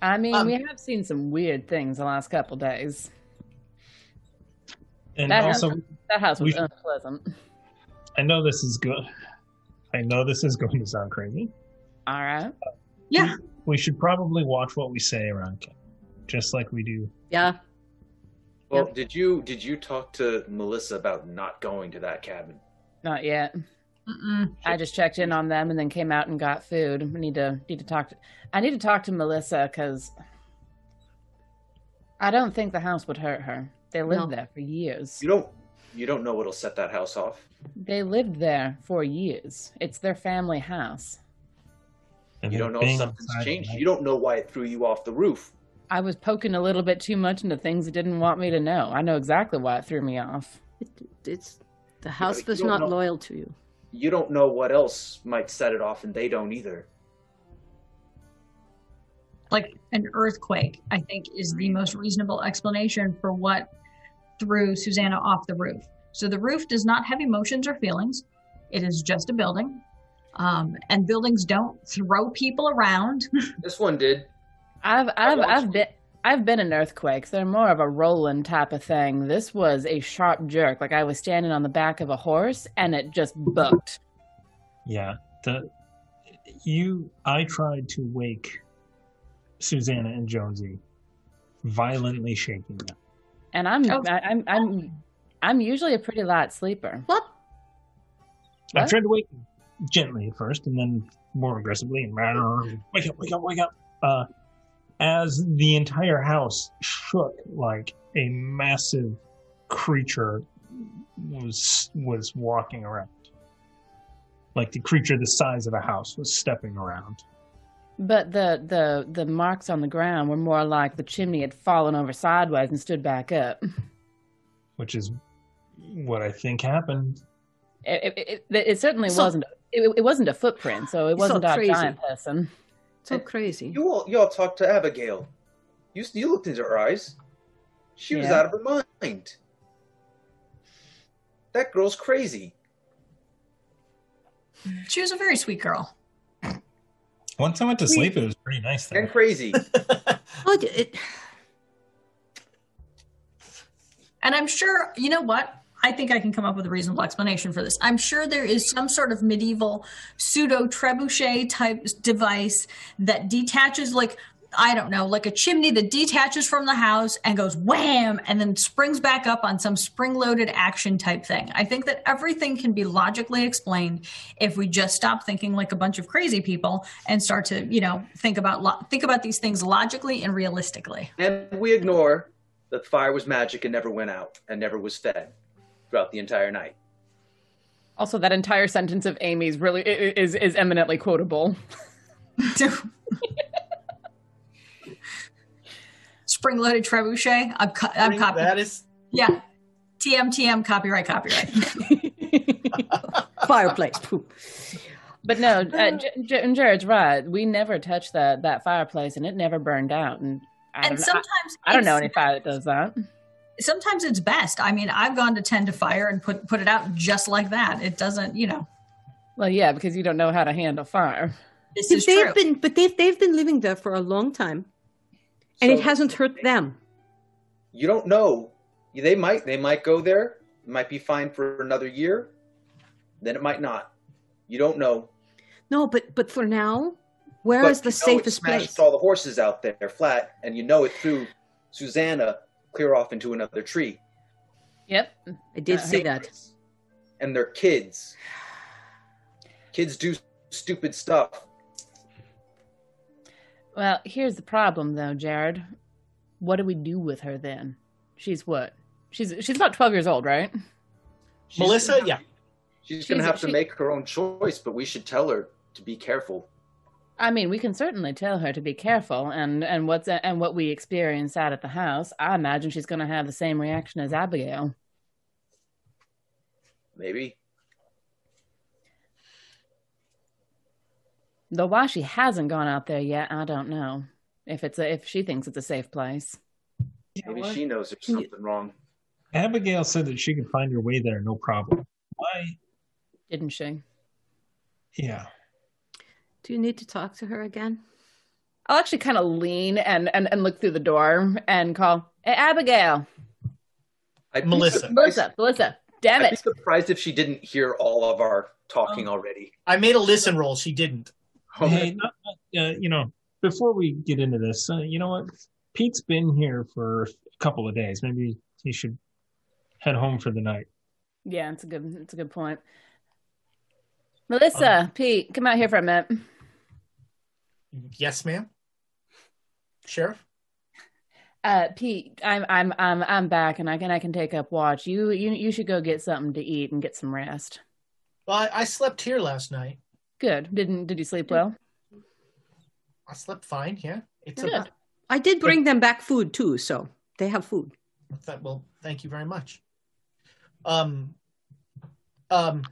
I mean, Um, we have seen some weird things the last couple days. And That also, That house was should- unpleasant. I know this is good. I know this is going to sound crazy. All right. Yeah. We should probably watch what we say around camp, just like we do. yeah. Well, did you did you talk to Melissa about not going to that cabin? Not yet. Mm-mm. I just checked in on them and then came out and got food. We need to need to talk to. I need to talk to Melissa because I don't think the house would hurt her. They lived No. there for years. You don't you don't know what'll set that house off. They lived there for years. It's their family house. And You don't know if something's changed. at. You don't know why it threw you off the roof. I was poking a little bit too much into things it didn't want me to know. I know exactly why it threw me off. It, it's the house was don't not know- loyal to you. You don't know what else might set it off, and they don't either. like an earthquake, I think is the most reasonable explanation for what threw Susanna off the roof. So the roof does not have emotions or feelings. It is just a building. Um, and buildings don't throw people around. This one did. I've I've I've been I've been in earthquakes. They're more of a rolling type of thing. This was a sharp jerk. Like I was standing on the back of a horse and it just bucked. Yeah. The you I tried to wake Susanna and Jonesy, violently shaking them. And I'm Oh. I, I'm I'm I'm usually a pretty light sleeper. What? I What? tried to wake them gently at first, and then more aggressively, and wake up, wake up, wake up. Uh, as the entire house shook like a massive creature was was walking around, like the creature the size of a house was stepping around. But the the the marks on the ground were more like the chimney had fallen over sideways and stood back up. which is what I think happened. It, it, it, it certainly So- wasn't. It, it wasn't a footprint, so it wasn't a giant person. So crazy. You all you all talked to Abigail. You you looked into her eyes. She was out of her mind. That girl's crazy. she was a very sweet girl. Once I went to sleep, it was pretty nice And there. crazy. Oh, it, it, And I'm sure, you know what? I think I can come up with a reasonable explanation for this. I'm sure there is some sort of medieval pseudo trebuchet type device that detaches, like, I don't know, like a chimney that detaches from the house and goes wham and then springs back up on some spring loaded action type thing. I think that everything can be logically explained if we just stop thinking like a bunch of crazy people and start to, you know, think about lo- think about these things logically and realistically. and we ignore that fire was magic and never went out and never was fed. Throughout the entire night. Also, that entire sentence of Amy's really i- i- is is eminently quotable. Spring loaded trebuchet. I'm, co- I'm copy. That is Yeah. TM, TM, copyright, copyright. Fireplace. Poop. But no, uh, J- J- Jared's right. We never touched that that fireplace, and it never burned out. And I don't sometimes I, I don't know it's- any fire that does that. Sometimes it's best. I mean, I've gone to tend to fire and put put it out just like that. It doesn't, you know. Well, yeah, because you don't know how to handle fire. This If is they've true. been, but they've they've been living there for a long time, and it hasn't hurt them. You don't know. They might they might go there. It might be fine for another year. Then it might not. You don't know. No, but but for now, where But is the you know it safest smashed place? all the horses out there flat, and you know it through Susanna clear off into another tree. Yep. I did Uh, see that. And they're kids. Kids do stupid stuff. Well, here's the problem, though, Jared. What do we do with her then? She's what? She's she's about twelve years old, right? She's Melissa. gonna- Yeah. She's going to She's- have to make her own choice, but we should tell her to be careful. I mean, we can certainly tell her to be careful, and and what's and what we experienced out at the house. I imagine she's going to have the same reaction as Abigail. Maybe. Though why she hasn't gone out there yet, I don't know. If it's a, if she thinks it's a safe place. Maybe she knows there's something wrong. Abigail said that she could find her way there, no problem. Why? Didn't she? Yeah. Do you need to talk to her again? I'll actually kind of lean and, and, and look through the door and call, hey, Abigail, I'd Melissa. Melissa, Melissa, damn it. I'd be surprised if she didn't hear all of our talking already. I made a listen roll. She didn't. Hey, not, not, uh, you know, before we get into this, uh, you know what? Pete's been here for a couple of days. Maybe he should head home for the night. Yeah, it's a good, it's a good point. Melissa, Pete, come out here for a minute. Yes, ma'am. Sheriff. Uh, Pete, I'm, I'm, I'm, I'm back, and I can, I can take up watch. You, you, you should go get something to eat and get some rest. Well, I, I slept here last night. Good. Didn't, did you sleep well? I slept fine. Yeah. It's Good. a, I did bring them back food too, so they have food. That, well, thank you very much. Um, um,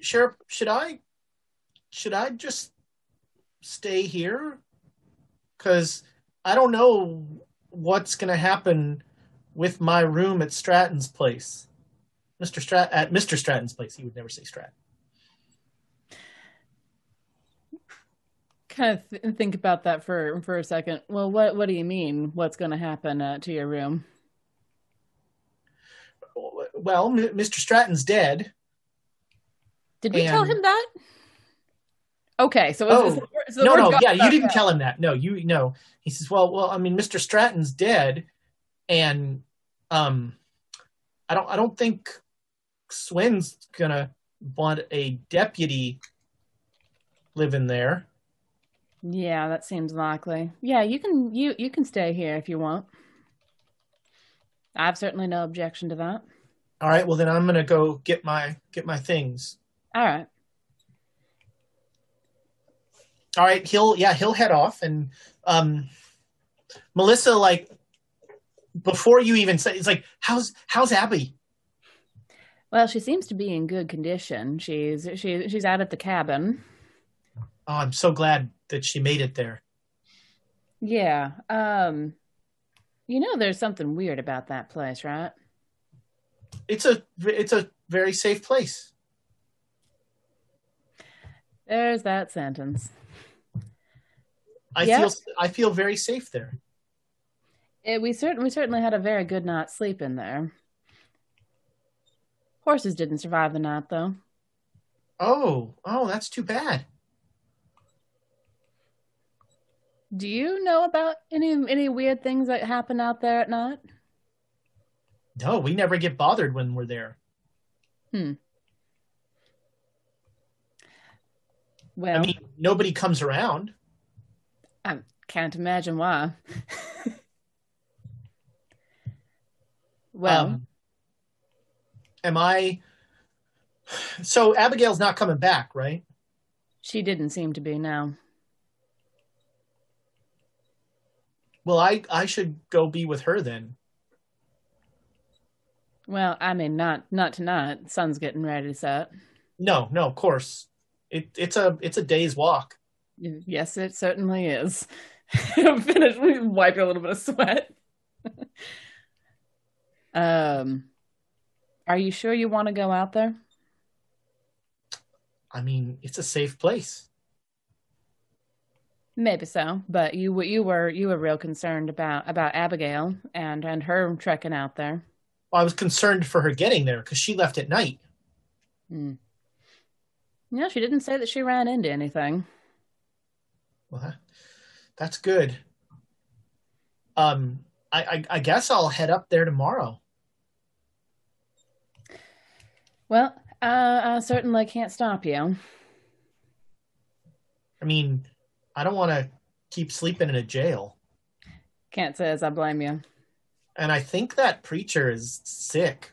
Sheriff, should I, should I just stay here? Because I don't know what's going to happen with my room at Stratton's place. Mr. Strat at Mr. Stratton's place. He would never say Strat. Kind of th- think about that for, for a second. Well, what, what do you mean? What's going to happen uh, to your room? Well, M- Mr. Stratton's dead. Did we tell him that? Okay, so Oh, so the no, no, yeah, you didn't tell him that. No, you no. He says, well, well, I mean, Mr. Stratton's dead, and um, I don't, I don't think Swin's gonna want a deputy living there. Yeah, that seems likely. Yeah, you can you you can stay here if you want. I've certainly no objection to that. All right, well then I'm gonna go get my get my things. All right. All right, he'll yeah he'll head off, and um, Melissa like before you even say it's like how's how's Abby? Well, she seems to be in good condition. She's she she's out at the cabin. Oh, I'm so glad that she made it there. Yeah. Um you know there's something weird about that place, right? It's a it's a very safe place. There's that sentence. I Yeah. feel I feel very safe there. Eh, we certainly we certainly had a very good night's sleep in there. Horses didn't survive the night though. Oh, oh, that's too bad. Do you know about any any weird things that happen out there at night? No, we never get bothered when we're there. Hmm. Well, I mean, nobody comes around. I can't imagine why. well, Um, am I? So Abigail's not coming back, right? She didn't seem to be now. Well, I I should go be with her then. Well, I mean, not not tonight. Sun's getting ready to set. No, no, of course. It it's a it's a day's walk. Yes, it certainly is. Finish. Wipe a little bit of sweat. um, are you sure you want to go out there? I mean, it's a safe place. Maybe so, but you you were you were real concerned about about Abigail and and her trekking out there. Well, I was concerned for her getting there because she left at night. Hmm. Yeah, she didn't say that she ran into anything. Well, that's good. Um, I, I I guess I'll head up there tomorrow. Well, uh, I certainly can't stop you. I mean, I don't want to keep sleeping in a jail, Can't say as I blame you. and I think that preacher is sick.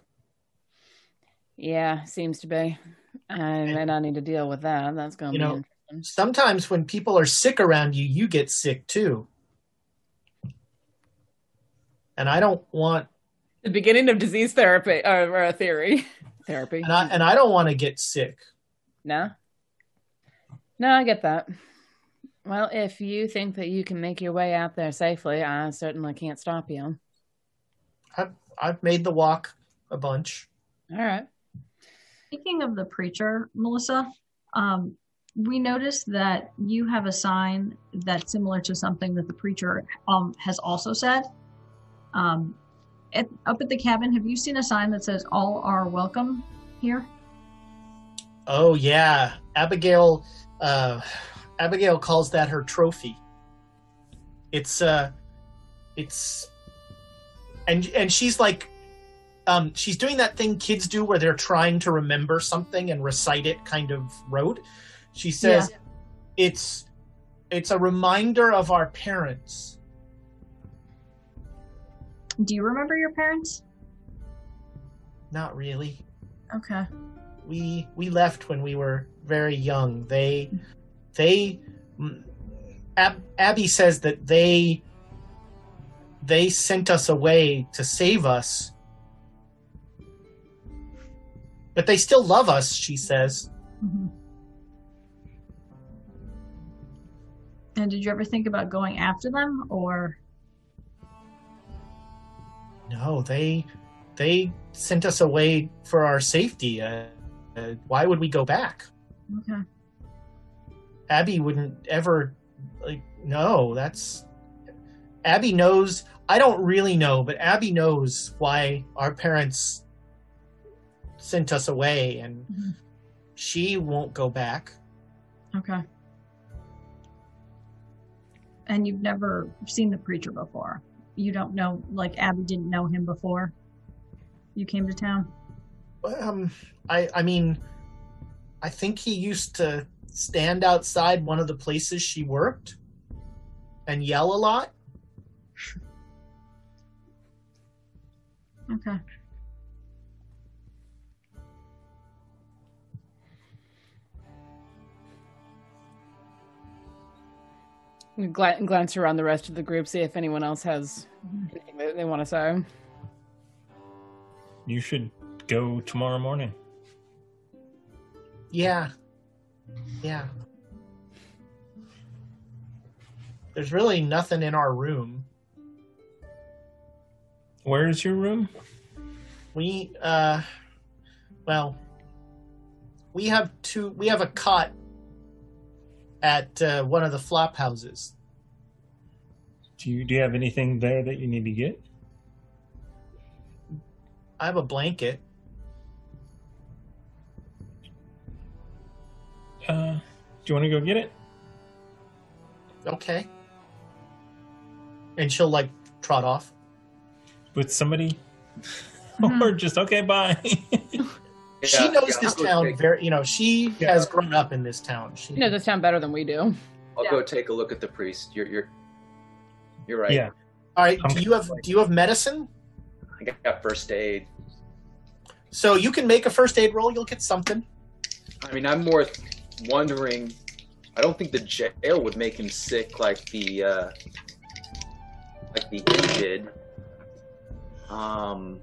Yeah, seems to be. And, and I need to deal with that. That's going to be know. Sometimes when people are sick around you, you get sick too. And I don't want the beginning of disease therapy or, or a theory therapy. and I and I don't want to get sick. No. No, I get that. Well, if you think that you can make your way out there safely, I certainly can't stop you. I've I've made the walk a bunch. All right. Speaking of the preacher, Melissa, um, we noticed that you have a sign that's similar to something that the preacher um, has also said. Um, at, up at the cabin, have you seen a sign that says "All are welcome" here? Oh yeah, Abigail. Uh, Abigail calls that her trophy. It's uh, it's, and and she's like, um, she's doing that thing kids do where they're trying to remember something and recite it kind of rote. She says, it's it's a reminder of our parents. Do you remember your parents? Not really. Okay. we we left when we were very young. They they Ab, Abby says that they they sent us away to save us. But they still love us, she says. hmm And did you ever think about going after them, or No, they they sent us away for our safety. Uh, uh, why would we go back? okay? Abby wouldn't ever like no, that's Abby knows I don't really know, but Abby knows why our parents sent us away and Mhm. she won't go back. Okay. And you've never seen the preacher before. You don't know, like Abby didn't know him before you came to town. Um I I mean I think he used to stand outside one of the places she worked and yell a lot. Okay. Gla- glance around the rest of the group, see if anyone else has anything that they want to say. You should go tomorrow morning. Yeah. Yeah. There's really nothing in our room. Where is your room? We uh well we have two we have a cot at uh, one of the flop houses. Do you do you have anything there that you need to get? I have a blanket. Uh, do you want to go get it? Okay. And she'll like trot off. with somebody, or just okay, bye. she knows yeah, this town take- very you know, she has grown up in this town. She You know this town better than we do. I'll go take a look at the priest. You're you're you're right. Yeah. All right, do you have do you have medicine? I got first aid. So you can make a first aid roll. You'll get something. I mean, I'm more wondering. I don't think the jail would make him sick like the uh, like the inn did. Um,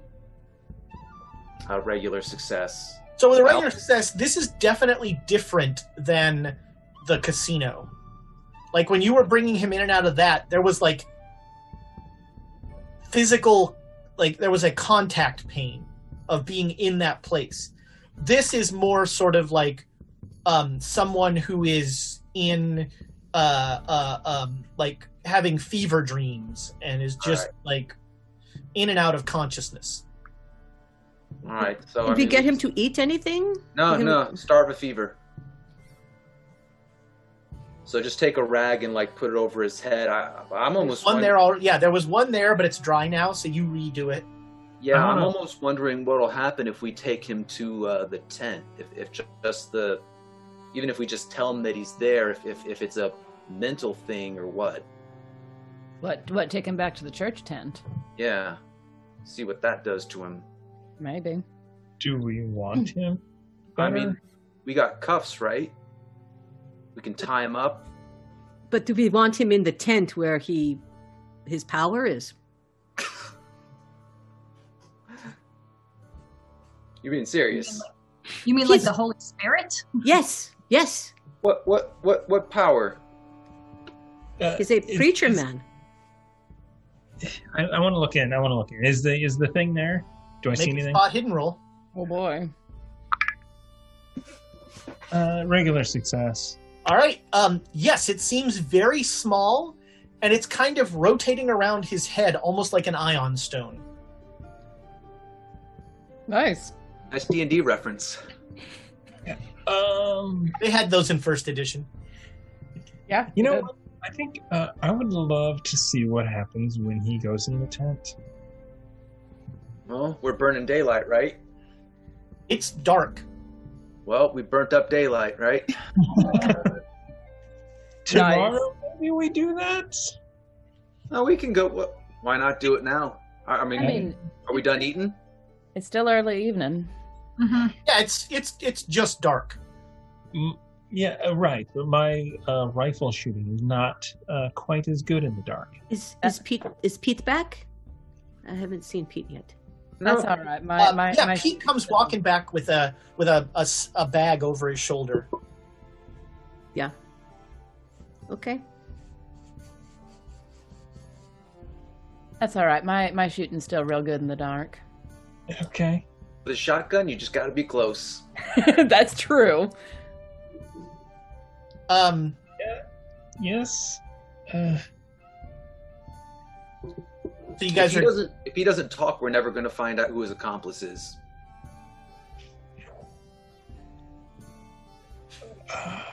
a regular success. So with a regular success, this is definitely different than the casino. Like when you were bringing him in and out of that, there was like physical, like there was a contact pain of being in that place. This is more sort of like um, someone who is in, uh, uh, um, like having fever dreams and is just Alright. like in and out of consciousness. All right. So I we mean, get him to eat anything? No, Give him- no, starve a fever. So just take a rag and like put it over his head. I, I'm almost one there all yeah there was one there but it's dry now so you redo it Yeah, I I'm wanna- almost wondering what'll happen if we take him to uh, the tent. If, if just the, even if we just tell him that he's there, if, if, if it's a mental thing or what. What? What? Take him back to the church tent? Yeah, see what that does to him. Maybe. Do we want him? I mean, we got cuffs, right? We can tie him up. But do we want him in the tent where he his power is? You're being serious? You mean like He's- the Holy Spirit? Yes, yes. What what what what power? Uh, He's a is- preacher is- man. I, I want to look in. I want to look in. Is the is the thing there? Do I see make a anything? spot hidden roll Oh boy. Uh, regular success. all right um yes it seems very small and it's kind of rotating around his head almost like an ioun stone Nice. Nice D and D reference. Um, they had those in first edition Yeah. you know, good. what? I think uh, I would love to see what happens when he goes in the tent. Well, we're burning daylight, right? it's dark Well, we burnt up daylight, right? Tomorrow, maybe we do that. No, we can go. wh- Why not do it now? I I mean, I mean, are we done eating? it's still early evening. Mm-hmm. yeah it's it's it's just dark Mm, Yeah, uh, right. But my uh, rifle shooting is not uh, quite as good in the dark. Is is Pete is Pete back? I haven't seen Pete yet. That's all right. My Uh, my yeah my pete comes walking back with a with a, a s- a bag over his shoulder Yeah. Okay. That's all right. My my shooting's still real good in the dark. Okay. With a shotgun, you just got to be close. That's true. um Yes. Uh, so you If he are doesn't, if he doesn't talk, we're never going to find out who his accomplice is.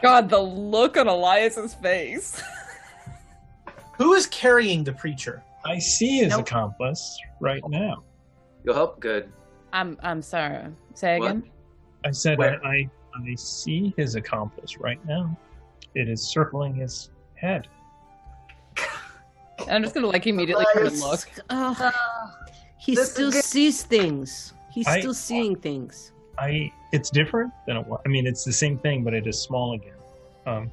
God, the look on Elias's face. who is carrying the preacher I see his Nope. accomplice right now. You'll help. Good. I'm I'm sorry. Say What? again. I said I, I I see his accomplice right now. It is circling his head. I'm just gonna like immediately turn and look. Uh, he This is still good. sees things. He's I- still seeing things. I it's different than it was. I mean, it's the same thing, but it is small again. Um,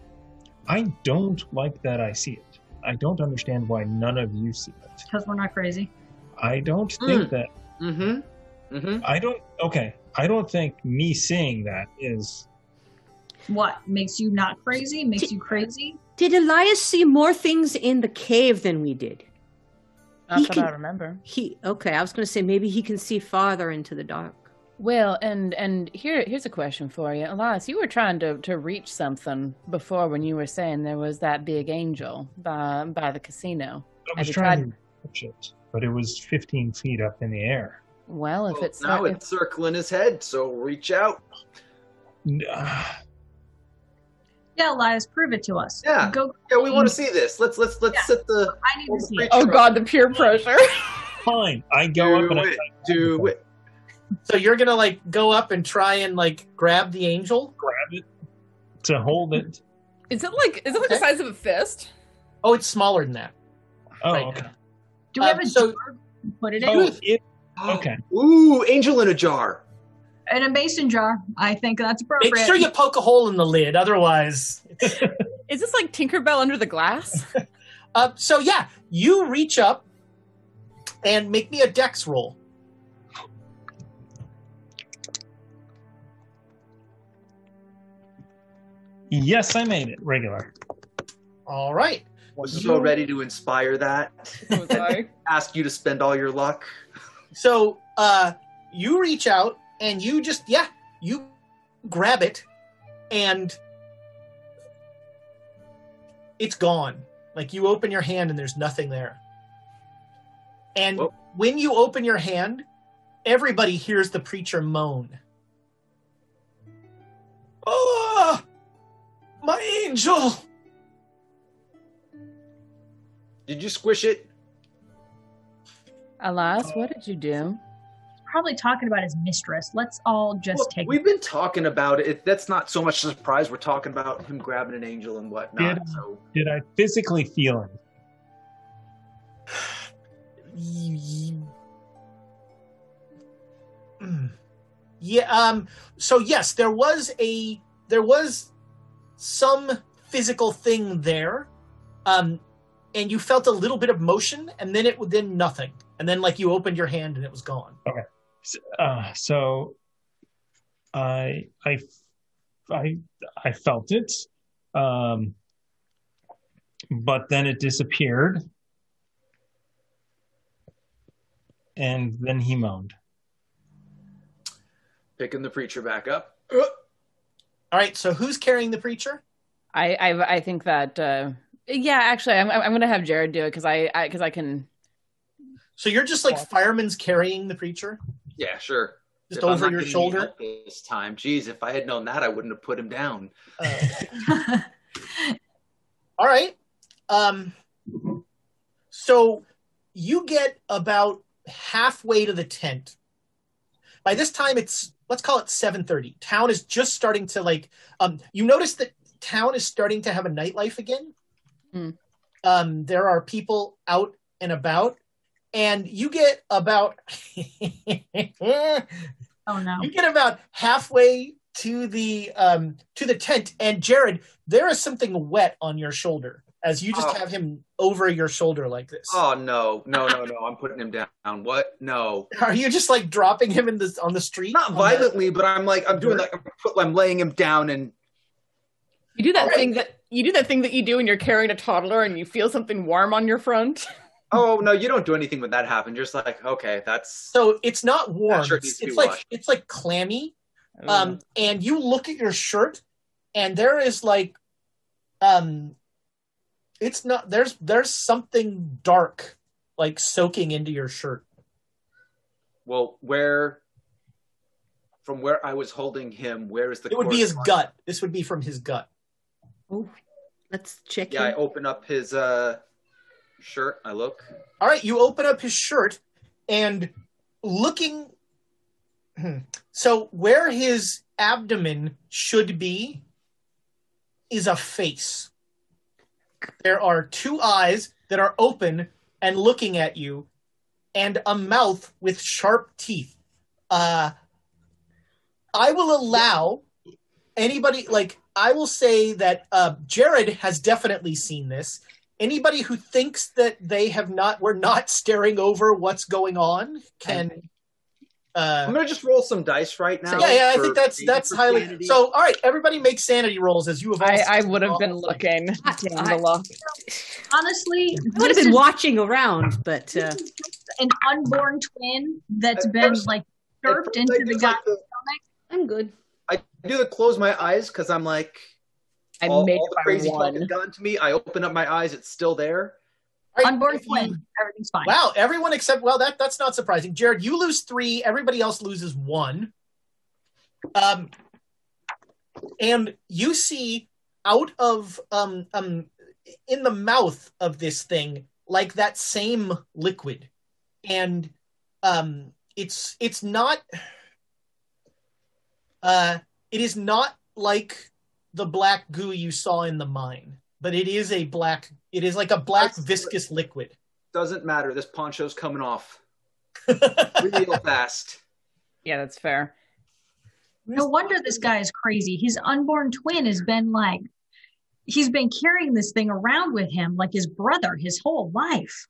I don't like that I see it. I don't understand why none of you see it. Because we're not crazy. I don't think that. Mm-hmm. Mm-hmm. I don't. Okay. I don't think me seeing that is. What makes you not crazy? Makes you crazy? Did Elias see more things in the cave than we did? Not He that can- I remember. He okay. I was going to say maybe he can see farther into the dark. Well, and and here here's a question for you, Elias. You were trying to to reach something before when you were saying there was that big angel by by the casino. I was trying tried- to touch it, but it was 15 feet up in the air. Well, if Well, it's now if- it's circling his head, so reach out. Uh, Ah, Yeah, Elias, prove it to us. Yeah. Go. Yeah, we want to see this. Let's let's let's Yeah. sit the. I need to see it. oh God, the peer pressure. Fine. I go Do up and I. Do it. so you're gonna like go up and try and like grab the angel grab it to hold it. is it like is it like the size of a fist? oh it's smaller than that Oh, right okay. now. Do we have Um, a so- jar put it in? Oh, it, okay. Ooh, angel in a jar. In a mason jar. I think that's appropriate. Make sure you poke a hole in the lid, otherwise. Is this like Tinkerbell under the glass? Uh, so yeah, you reach up and make me a dex roll. Yes, I made it. Regular. All right. Was so ready to inspire that. Ask you to spend all your luck. So uh, you reach out and you just yeah you grab it and it's gone. Like you open your hand and there's nothing there. And when you open your hand, everybody hears the preacher moan. Oh, my angel! Did you squish it? Alas, what did you do? Probably talking about his mistress. Let's all just Well, take we've been talking about it. That's not so much a surprise. We're talking about him grabbing an angel and whatnot. Did, So did I physically feel it? Yeah. Um. So yes, there was a there was some physical thing there, um, and you felt a little bit of motion, and then it then nothing, and then like you opened your hand and it was gone. Okay. S- Uh, so I I I I felt it. Um but then it disappeared. And then he moaned. picking the preacher back up. All right. So who's carrying the preacher? I I, I think that uh, yeah, actually, I'm I'm gonna have Jared do it because I because I, can. So you're just like fireman's carrying the preacher. Yeah, sure. Just If I'm over your shoulder? this time. Jeez, if I had known that, I wouldn't have put him down. All right. Um, so you get about halfway to the tent. By this time, it's let's call it seven thirty. Town is just starting to like. Um, you notice that town is starting to have a nightlife again. Hmm. Um, there are people out and about, and you get about. oh no! You get about halfway to the um to the tent, and Jared, there is something wet on your shoulder as you just Oh. have him over your shoulder like this. Oh no, no, no, no! I'm putting him down. What? No, Are you just like dropping him in the on the street? not On the- violently, but I'm like I'm doing like I'm, I'm laying him down and You do that thing that you do that thing that you do when you're carrying a toddler and you feel something warm on your front. oh no, you don't do anything when that happens. You're just like okay, that's So it's not warm. That it's needs to be it's like washed. it's like clammy. Um, and you look at your shirt, and there is like, um, it's not there's there's something dark like soaking into your shirt. well where from where I was holding him. Where is the? It would be his corresponding- gut. This would be from his gut. Oh, let's check. Yeah, I open up his uh shirt. I look. All right, you open up his shirt and looking. Hmm. So, where his abdomen should be is a face. There are two eyes that are open and looking at you, and a mouth with sharp teeth. Uh, I will allow anybody, like, I will say that uh, Jared has definitely seen this anybody who thinks that they have not we're not staring over what's going on can uh I'm gonna just roll some dice right now. yeah yeah i think that's that's highly sanity. so all right everybody make sanity rolls as you have I, I would have been looking. Damn I- the luck. Honestly, I would have been is watching around, but uh, an unborn twin that's been first- like At derped first into the do guy's like the- I'm good. I do the close my eyes because I'm like I all, made all the it by crazy talk one. has gotten to me. I open up my eyes, it's still there. All right, unborn if you- twin. Everything's fine. wow everyone except well that that's not surprising jared you lose three everybody else loses one um and you see out of um um in the mouth of this thing like that same liquid and um it's it's not uh it is not like the black goo you saw in the mine but it is a black it is like a black viscous liquid Doesn't matter. This poncho's coming off real fast. Yeah, that's fair. No wonder this guy is crazy. His unborn twin has been like, he's been carrying this thing around with him like his brother his whole life.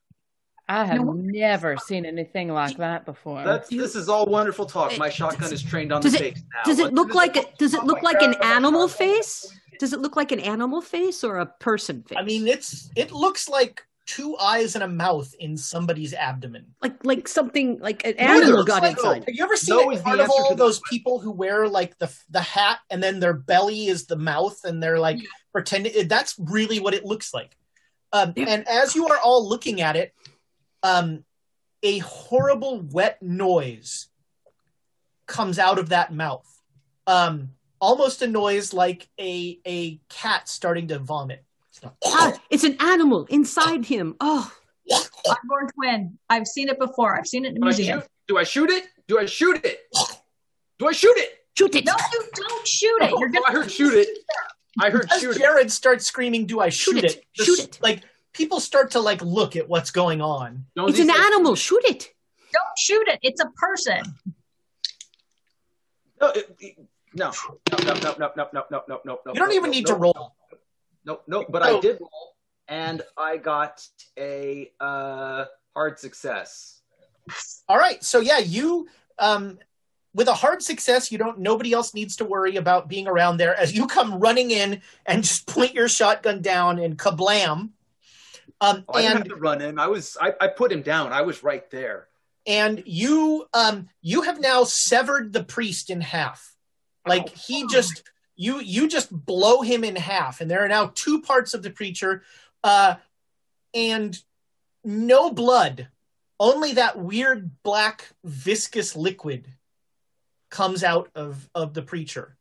I have No. never seen anything like that before. That's this is all wonderful talk. My shotgun is trained on Does the it face now. does it Let's look like a, does it look like an animal face? Does it look like an animal face or a person face? I mean, it's it looks like two eyes and a mouth in somebody's abdomen. like like something like an You know what it animal got like? inside. Have you ever seen No at is the carnival answer to those people who wear like the the hat and then their belly is the mouth and they're like pretending? That's really what it looks like. Um, and as you are all looking at it, um, a horrible wet noise comes out of that mouth. Um, almost a noise like a a cat starting to vomit. Ah, it's an animal inside him. Oh, Unborn twin. I've seen it before. I've seen it in the Do I, museum. shoot, do I shoot it? Do I shoot it? Do I shoot it? shoot it! No, you don't shoot it. You're Oh, gonna I heard shoot it. I heard As shoot it. Jared starts screaming, "Do I shoot, Shoot it, it? Shoot s- it. Like people start to like look at what's going on. Jonesy It's an says- animal. Shoot it! Don't shoot it. It's a person. No, it- it- no, no, no, no, no, no, no, no, no, no. You don't no, even no, need no, to roll. No, no, but No. I did roll, and I got a uh, hard success. All right, so yeah, you um, with a hard success, you don't. Nobody else needs to worry about being around there as you come running in and just point your shotgun down and kablam. Um, Oh, I and to run in. I was, I, I put him down. I was right there. and you um you have now severed the priest in half like he just you you just blow him in half and there are now two parts of the preacher uh and no blood only that weird black viscous liquid comes out of of the preacher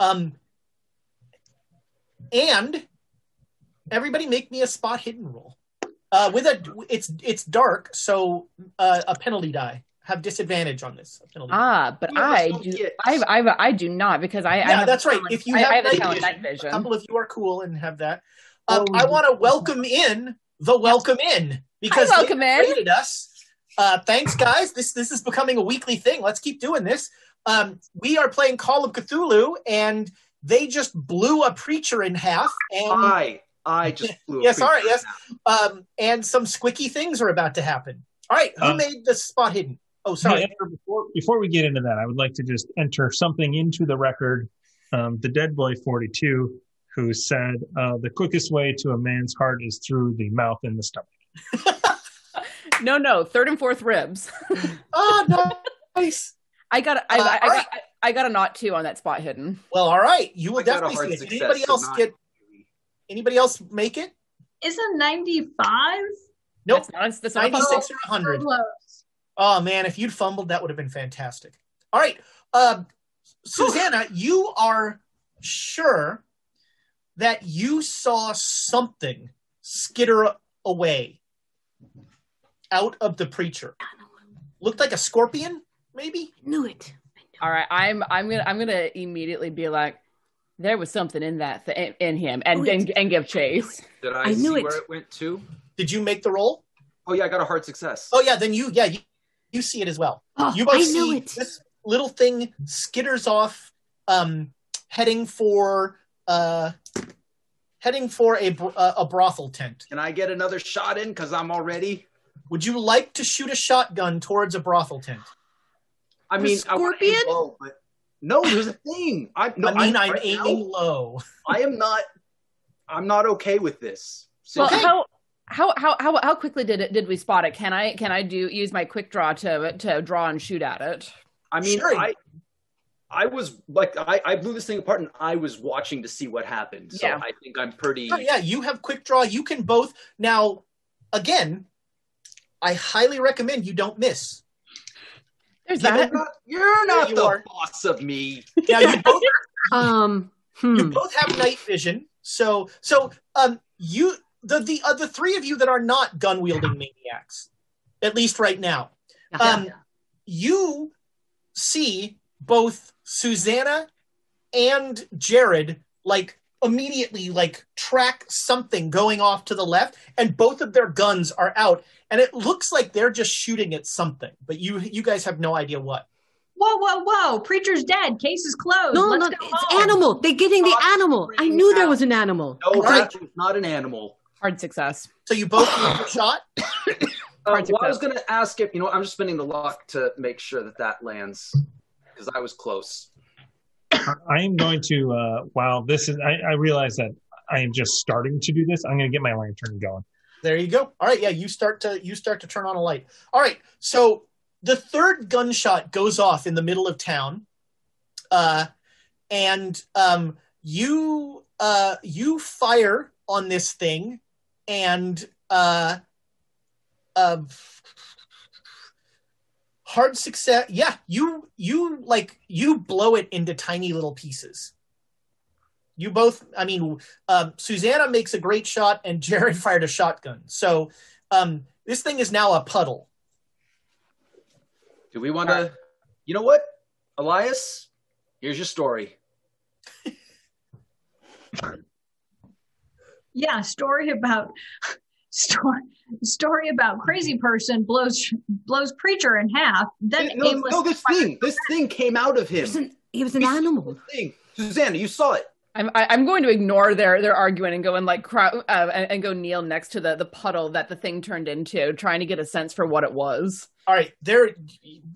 um and everybody make me a spot hidden roll uh, with a it's it's dark, so uh, a penalty die. Have disadvantage on this. Penalty. ah, but You I do. gifts. I, I I do not because I. I yeah, have that's right. talent- If you I, have, I have night, vision, night vision. a couple of you are cool and have that. Um, I want to welcome in the welcome in because Hi, welcome they in. rated us. Uh, thanks, guys. This this is becoming a weekly thing. Let's keep doing this. Um, we are playing Call of Cthulhu, and they just blew a preacher in half. And I, I just flew. Yes, all right, yes. um, and some squicky things are about to happen. All right, who Um, made the spot hidden? Oh, sorry. Yeah, before, before we get into that, I would like to just enter something into the record. Um, the Dead Boy 42, who said, uh, the quickest way to a man's heart is through the mouth and the stomach. No, no, third and fourth ribs. Oh, nice. I got. I, Uh, I, I, all got. I got a knot too on that spot hidden. Well, all right. You will I a definitely hard see it. success, Anybody else not- get? Anybody else make it? Isn't 95? Nope. That's not, that's Ninety-six or hundred. Close. Oh man, if you'd fumbled, that would have been fantastic. All right, uh, Susanna, you are sure that you saw something skitter away out of the preacher. Looked like a scorpion, maybe. Knew it. All right, I'm I'm gonna I'm gonna immediately be like, there was something in that th- in him, and, Oh, and and give chase. Did I, I see knew it. where it went to? Did you make the roll? Oh yeah, I got a hard success. Oh yeah, then you yeah you, you see it as well. Oh, You both I see knew it. this little thing skitters off, um, heading for uh, heading for a a a brothel tent. Can I get another shot in? Cause I'm already. Would you like to shoot a shotgun towards a brothel tent? I The mean, I wanna scorpion? but no, there's a thing. I no, I mean, I'm, right now, aiming low. I am not. I'm not okay with this. So Well, how how how how how quickly did it did we spot it? Can I can I do use my quick draw to to draw and shoot at it? I mean, Sure. I I was like, I, I blew this thing apart, and I was watching to see what happened. So Yeah. I think I'm pretty. Oh, yeah, you have quick draw. You can both now. Again, I highly recommend you don't miss. There's Given- that. You're not, you're not you the are. boss of me. Now you both Um, you hmm. both have night vision. So so um you the the uh, the three of you that are not gun wielding maniacs, at least right now, um, you see both Susanna and Jared like immediately like track something going off to the left, and both of their guns are out, and it looks like they're just shooting at something, but you you guys have no idea what. Whoa, whoa, whoa! Preacher's dead. Case is closed. No, Let's no, go it's home. animal. They're getting the animal. I knew there was an animal. No, I that not an animal. Hard success. So you both need a shot. Uh, Hard well, I was going to ask if you know. I'm just spending the luck to make sure that that lands because I was close. I am going to. Uh, wow, this is. I, I realize that I am just starting to do this. I'm going to get my lantern going. There you go. All right, yeah, you start to you start to turn on a light. All right, so the third gunshot goes off in the middle of town, uh, and um, you uh, you fire on this thing, and uh, uh, hard success. Yeah, you you like you blow it into tiny little pieces. You both, I mean, um, Susanna makes a great shot, and Jared fired a shotgun. So um, this thing is now a puddle. Do we want to? You know what, Elias? Here's your story. Yeah, story about story story about crazy person blows blows preacher in half. Then no, aimless no, this thing, this thing came out of him. He was an, he was an animal. Thing, Susanna, you saw it. I'm I, I'm going to ignore their their arguing and go and like crow, uh, and, and go kneel next to the the puddle that the thing turned into, trying to get a sense for what it was. All right, there,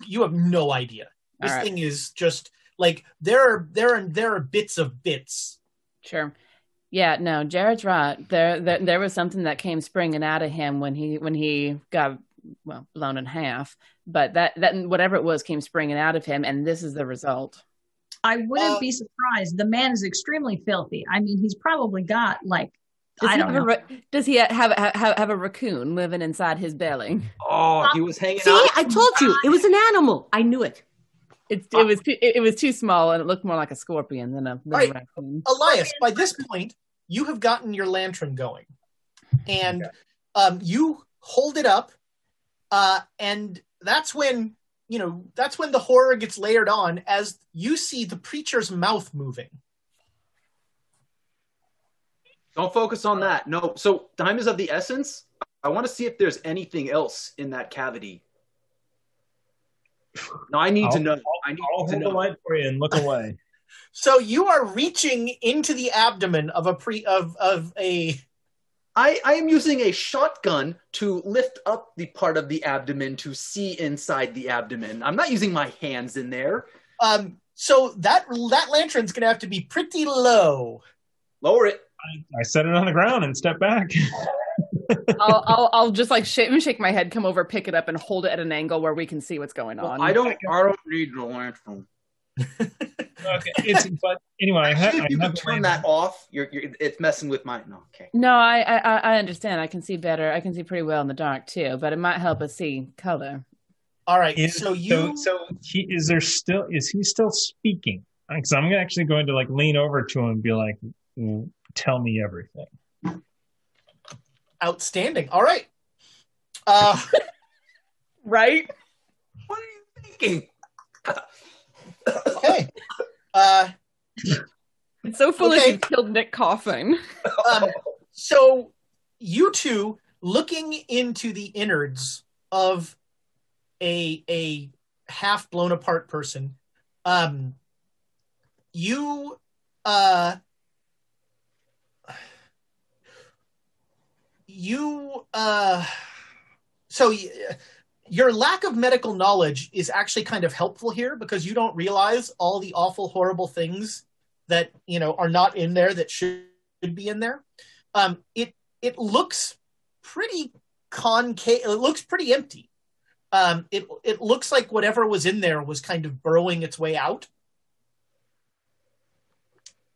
you have no idea. This All right. thing is just like there are there are there are bits of bits. Sure. Yeah, no, Jared's right. There, there, there was something that came springing out of him when he when he got well blown in half. But that that whatever it was came springing out of him, and this is the result. I wouldn't Uh, be surprised. The man is extremely filthy. I mean, he's probably got like Does I he don't have a know. ra- does he have have, have have a raccoon living inside his belly? Oh, he was hanging See, out. I told you it was an animal. I knew it. It's it was too, it, it was too small, and it looked more like a scorpion than a, than Right. a raccoon. Elias, by this point, you have gotten your lantern going, and um, you hold it up, uh, and that's when you know that's when the horror gets layered on as you see the preacher's mouth moving. Don't focus on that. No. So time is of the essence. I want to see if there's anything else in that cavity. No, I need to I'll- know. I need I'll to hold the light for you and look away. So you are reaching into the abdomen of a pre of of a I, I am using a shotgun to lift up the part of the abdomen to see inside the abdomen. I'm not using my hands in there. um. So that that lantern's gonna have to be pretty low. Lower it. I, I set it on the ground and step back. I'll, I'll I'll just like shake, shake my head, come over, pick it up, and hold it at an angle where we can see what's going on. I don't. I don't need the lantern. okay, it's, but anyway, I, ha- Actually, I if you have could the turn that off, you're, you're it's messing with my. No, okay. No, I, I I understand. I can see better. I can see pretty well in the dark too, but it might help us see color. All right. Is, so you so, so he is there still is he still speaking? Because I'm actually going to like lean over to him and be like, "Mm, "Tell me everything." Outstanding. All right. Uh, Right? What are you thinking? okay. Uh, It's so foolish Okay. you killed Nick coughing. um, so you two looking into the innards of a a half blown apart person um you uh you uh so y- your lack of medical knowledge is actually kind of helpful here because you don't realize all the awful horrible things that you know are not in there that should be in there. Um it it looks pretty concave it looks pretty empty. Um it it looks like whatever was in there was kind of burrowing its way out.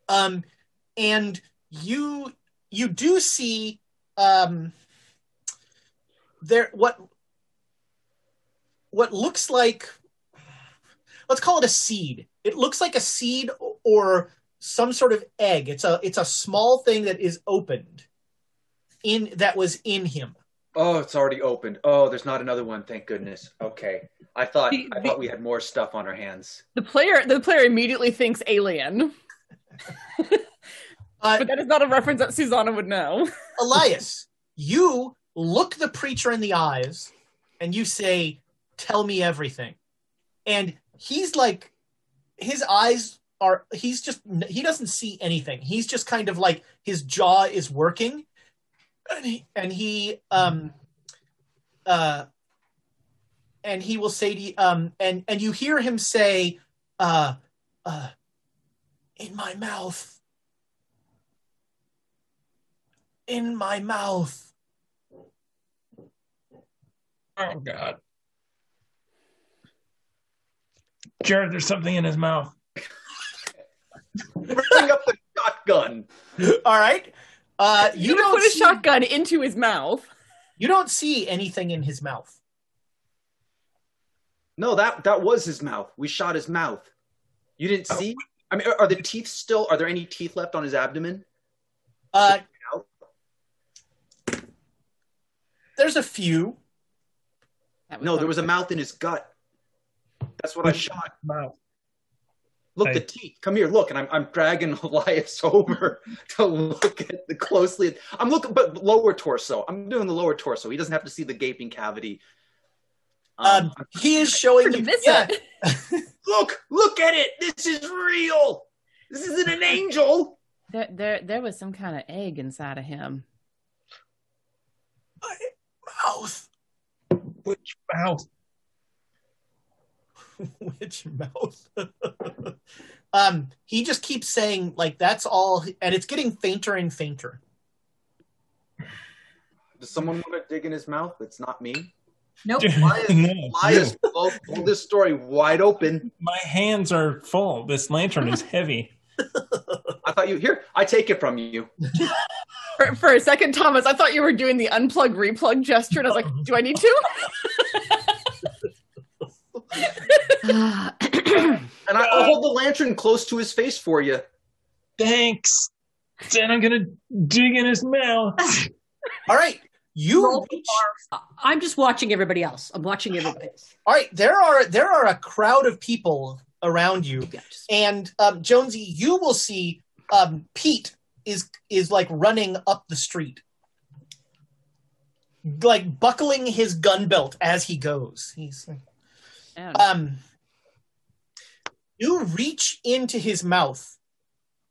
Um and you you do see um there what what looks like let's call it a seed it looks like a seed or some sort of egg it's a it's a small thing that is opened in that was in him Oh, it's already opened. Oh, there's not another one. Thank goodness. Okay. I thought The- I thought we had more stuff on our hands. The player the player immediately thinks alien. uh, But that is not a reference that Susanna would know. elias you look the preacher in the eyes and you say tell me everything. And he's like his eyes are he's just he doesn't see anything. He's just kind of like his jaw is working. And he, and he um uh and he will say to you, um and and you hear him say uh uh in my mouth in my mouth Oh God. Jared, there's something in his mouth. Bring up the shotgun. all right uh you You don't put a see- shotgun into his mouth. you don't see anything in his mouth No, that that was his mouth. We shot his mouth. You didn't see? I mean, are, are the teeth still? Are there any teeth left on his abdomen? uh there's a few No, there was a mouth in his gut. That's what I shot. Mouth. Look, Hey. the teeth. Come here, look, and I'm I'm dragging Elias over to look at the closely. I'm looking, but lower torso. I'm doing the lower torso. He doesn't have to see the gaping cavity. um he is showing To you visit. yeah, look, look at it. This is real. This isn't an angel. There, there, there was some kind of egg inside of him. Mouth Which mouth? which mouth um he just keeps saying like that's all and it's getting fainter and fainter Does someone want to dig in his mouth? It's not me. Nope. Elias, no, Elias, no. hold hold this story wide open. My hands are full. This lantern is heavy. I thought you here. I take it from you. For, for a second, Thomas, I thought you were doing the unplug replug gesture, and I was like, "Do I need to?" And I, I'll hold the lantern close to his face for you. Thanks. Then I'm gonna dig in his mouth. all right you Roll I'm just watching everybody else. I'm watching everybody else. all right there are there are a crowd of people around you Yeah, just- and um jonesy you will see um pete is is like running up the street. Like buckling his gun belt as he goes. He's like um you reach into his mouth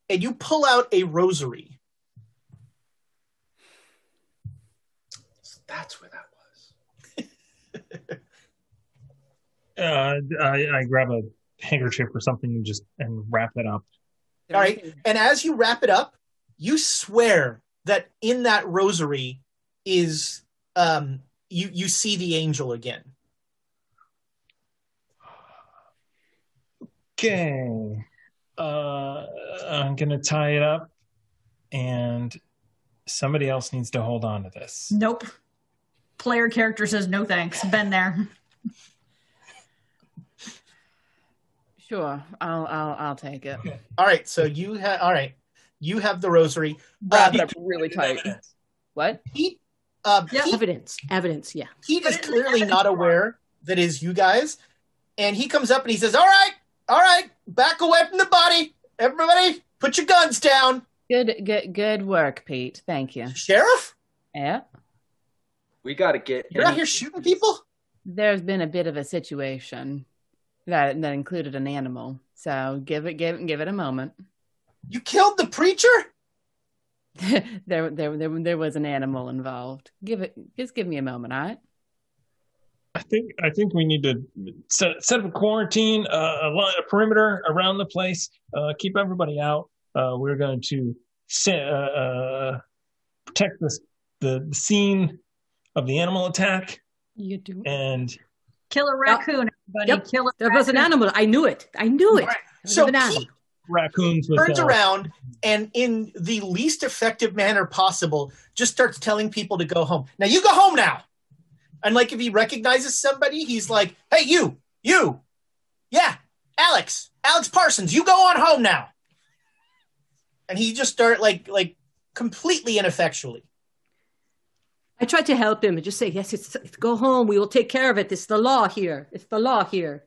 and you pull out a rosary. So that's where that was. Uh, I, I grab a handkerchief or something and just and wrap it up. all right. And as you wrap it up you swear that in that rosary is um you you see the angel again Okay. Uh, I'm gonna tie it up, and somebody else needs to hold on to this. Nope. Player character says no thanks. Been there. Sure, I'll, I'll, I'll take it. all right so you have all right you have the rosary Wrap Uh, it up really tight. What? Pete, uh, Yeah. Pete, Evidence. Evidence. Yeah. Pete is Put it in the clearly not form. aware that is you guys, and he comes up and he says, "All right, all right, back away from the body, everybody, put your guns down, Good, good, good work, Pete. Thank you. sheriff. Yeah, We got to get. You're out here shooting people." there's been a bit of a situation that that included an animal, so give it, give it, give it a moment. You killed the preacher. there, there, there, there was an animal involved. Give it, just give me a moment, all right? I think I think we need to set set up a quarantine, uh, a, line, a perimeter around the place, uh, keep everybody out. Uh, we're going to set, uh, uh, protect this, the, the scene of the animal attack, You do. and Kill a raccoon, everybody. Yep. Kill a There was an animal. I knew it. I knew it. All right. There was So an animal. Pete raccoons with turns uh, around and, in the least effective manner possible, just starts telling people to go home. Now you go home now. And like if he recognizes somebody, he's like, "Hey, you, you, yeah, Alex, Alex Parsons, you go on home now." And he just start like like completely ineffectually. I tried to help him and just say, yes, it's, it's go home. We will take care of it. It's the law here. It's the law here.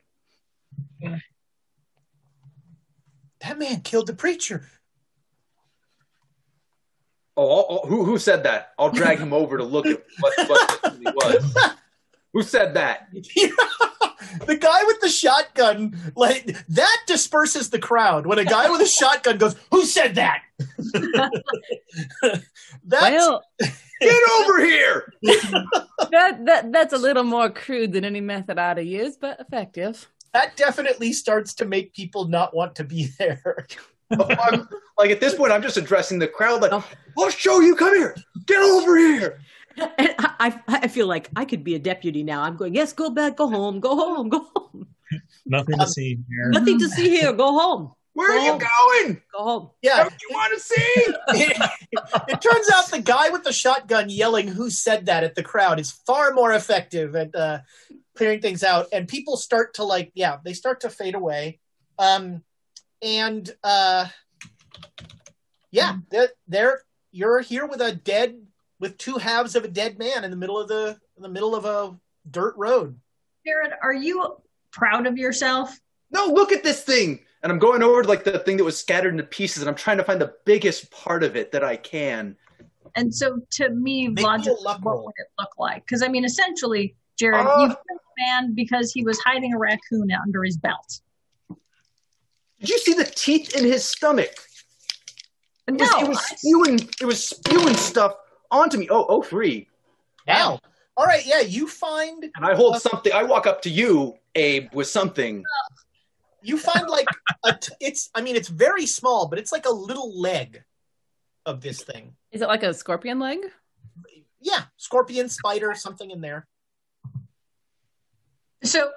That man killed the preacher. Oh, I'll- I'll- who who said that? I'll drag him over to look at what, what it really was. Who said that? the guy with the shotgun, like that disperses the crowd. When a guy with a shotgun goes, "Who said that?" That's Well, Get over here! that, that that's a little more crude than any method I'd have used, but effective. That definitely starts to make people not want to be there. I'm, like at this point, I'm just addressing the crowd. Like, I'll show you. Come here. Get over here. And I, I, I feel like I could be a deputy now. I'm going, yes, go back, go home, go home, go home. Nothing to see here. Nothing to see here. Go home. Where are you going? Go home. Yeah, Don't you want to see? it, it turns out the guy with the shotgun yelling "Who said that?" at the crowd is far more effective at uh, clearing things out, and people start to like, yeah, they start to fade away, um, and uh, yeah, they're, they're you're here with a dead with two halves of a dead man in the middle of the in the middle of a dirt road. Jared, are you proud of yourself? No, look at this thing. And I'm going over to like the thing that was scattered into pieces, and I'm trying to find the biggest part of it that I can. And so, to me, Make me logically, what would it look like? Because I mean, essentially, Jared, Ah. you killed a man because he was hiding a raccoon under his belt. Did you see the teeth in his stomach? It was, No, it was spewing. It was spewing stuff onto me. Oh, oh, three. Wow. All right, yeah, you find And I hold something. I walk up to you, Abe, with something. you find like a t- it's I mean it's very small, but it's like a little leg of this thing. Is it like a scorpion leg? Yeah, scorpion, spider, something in there. So,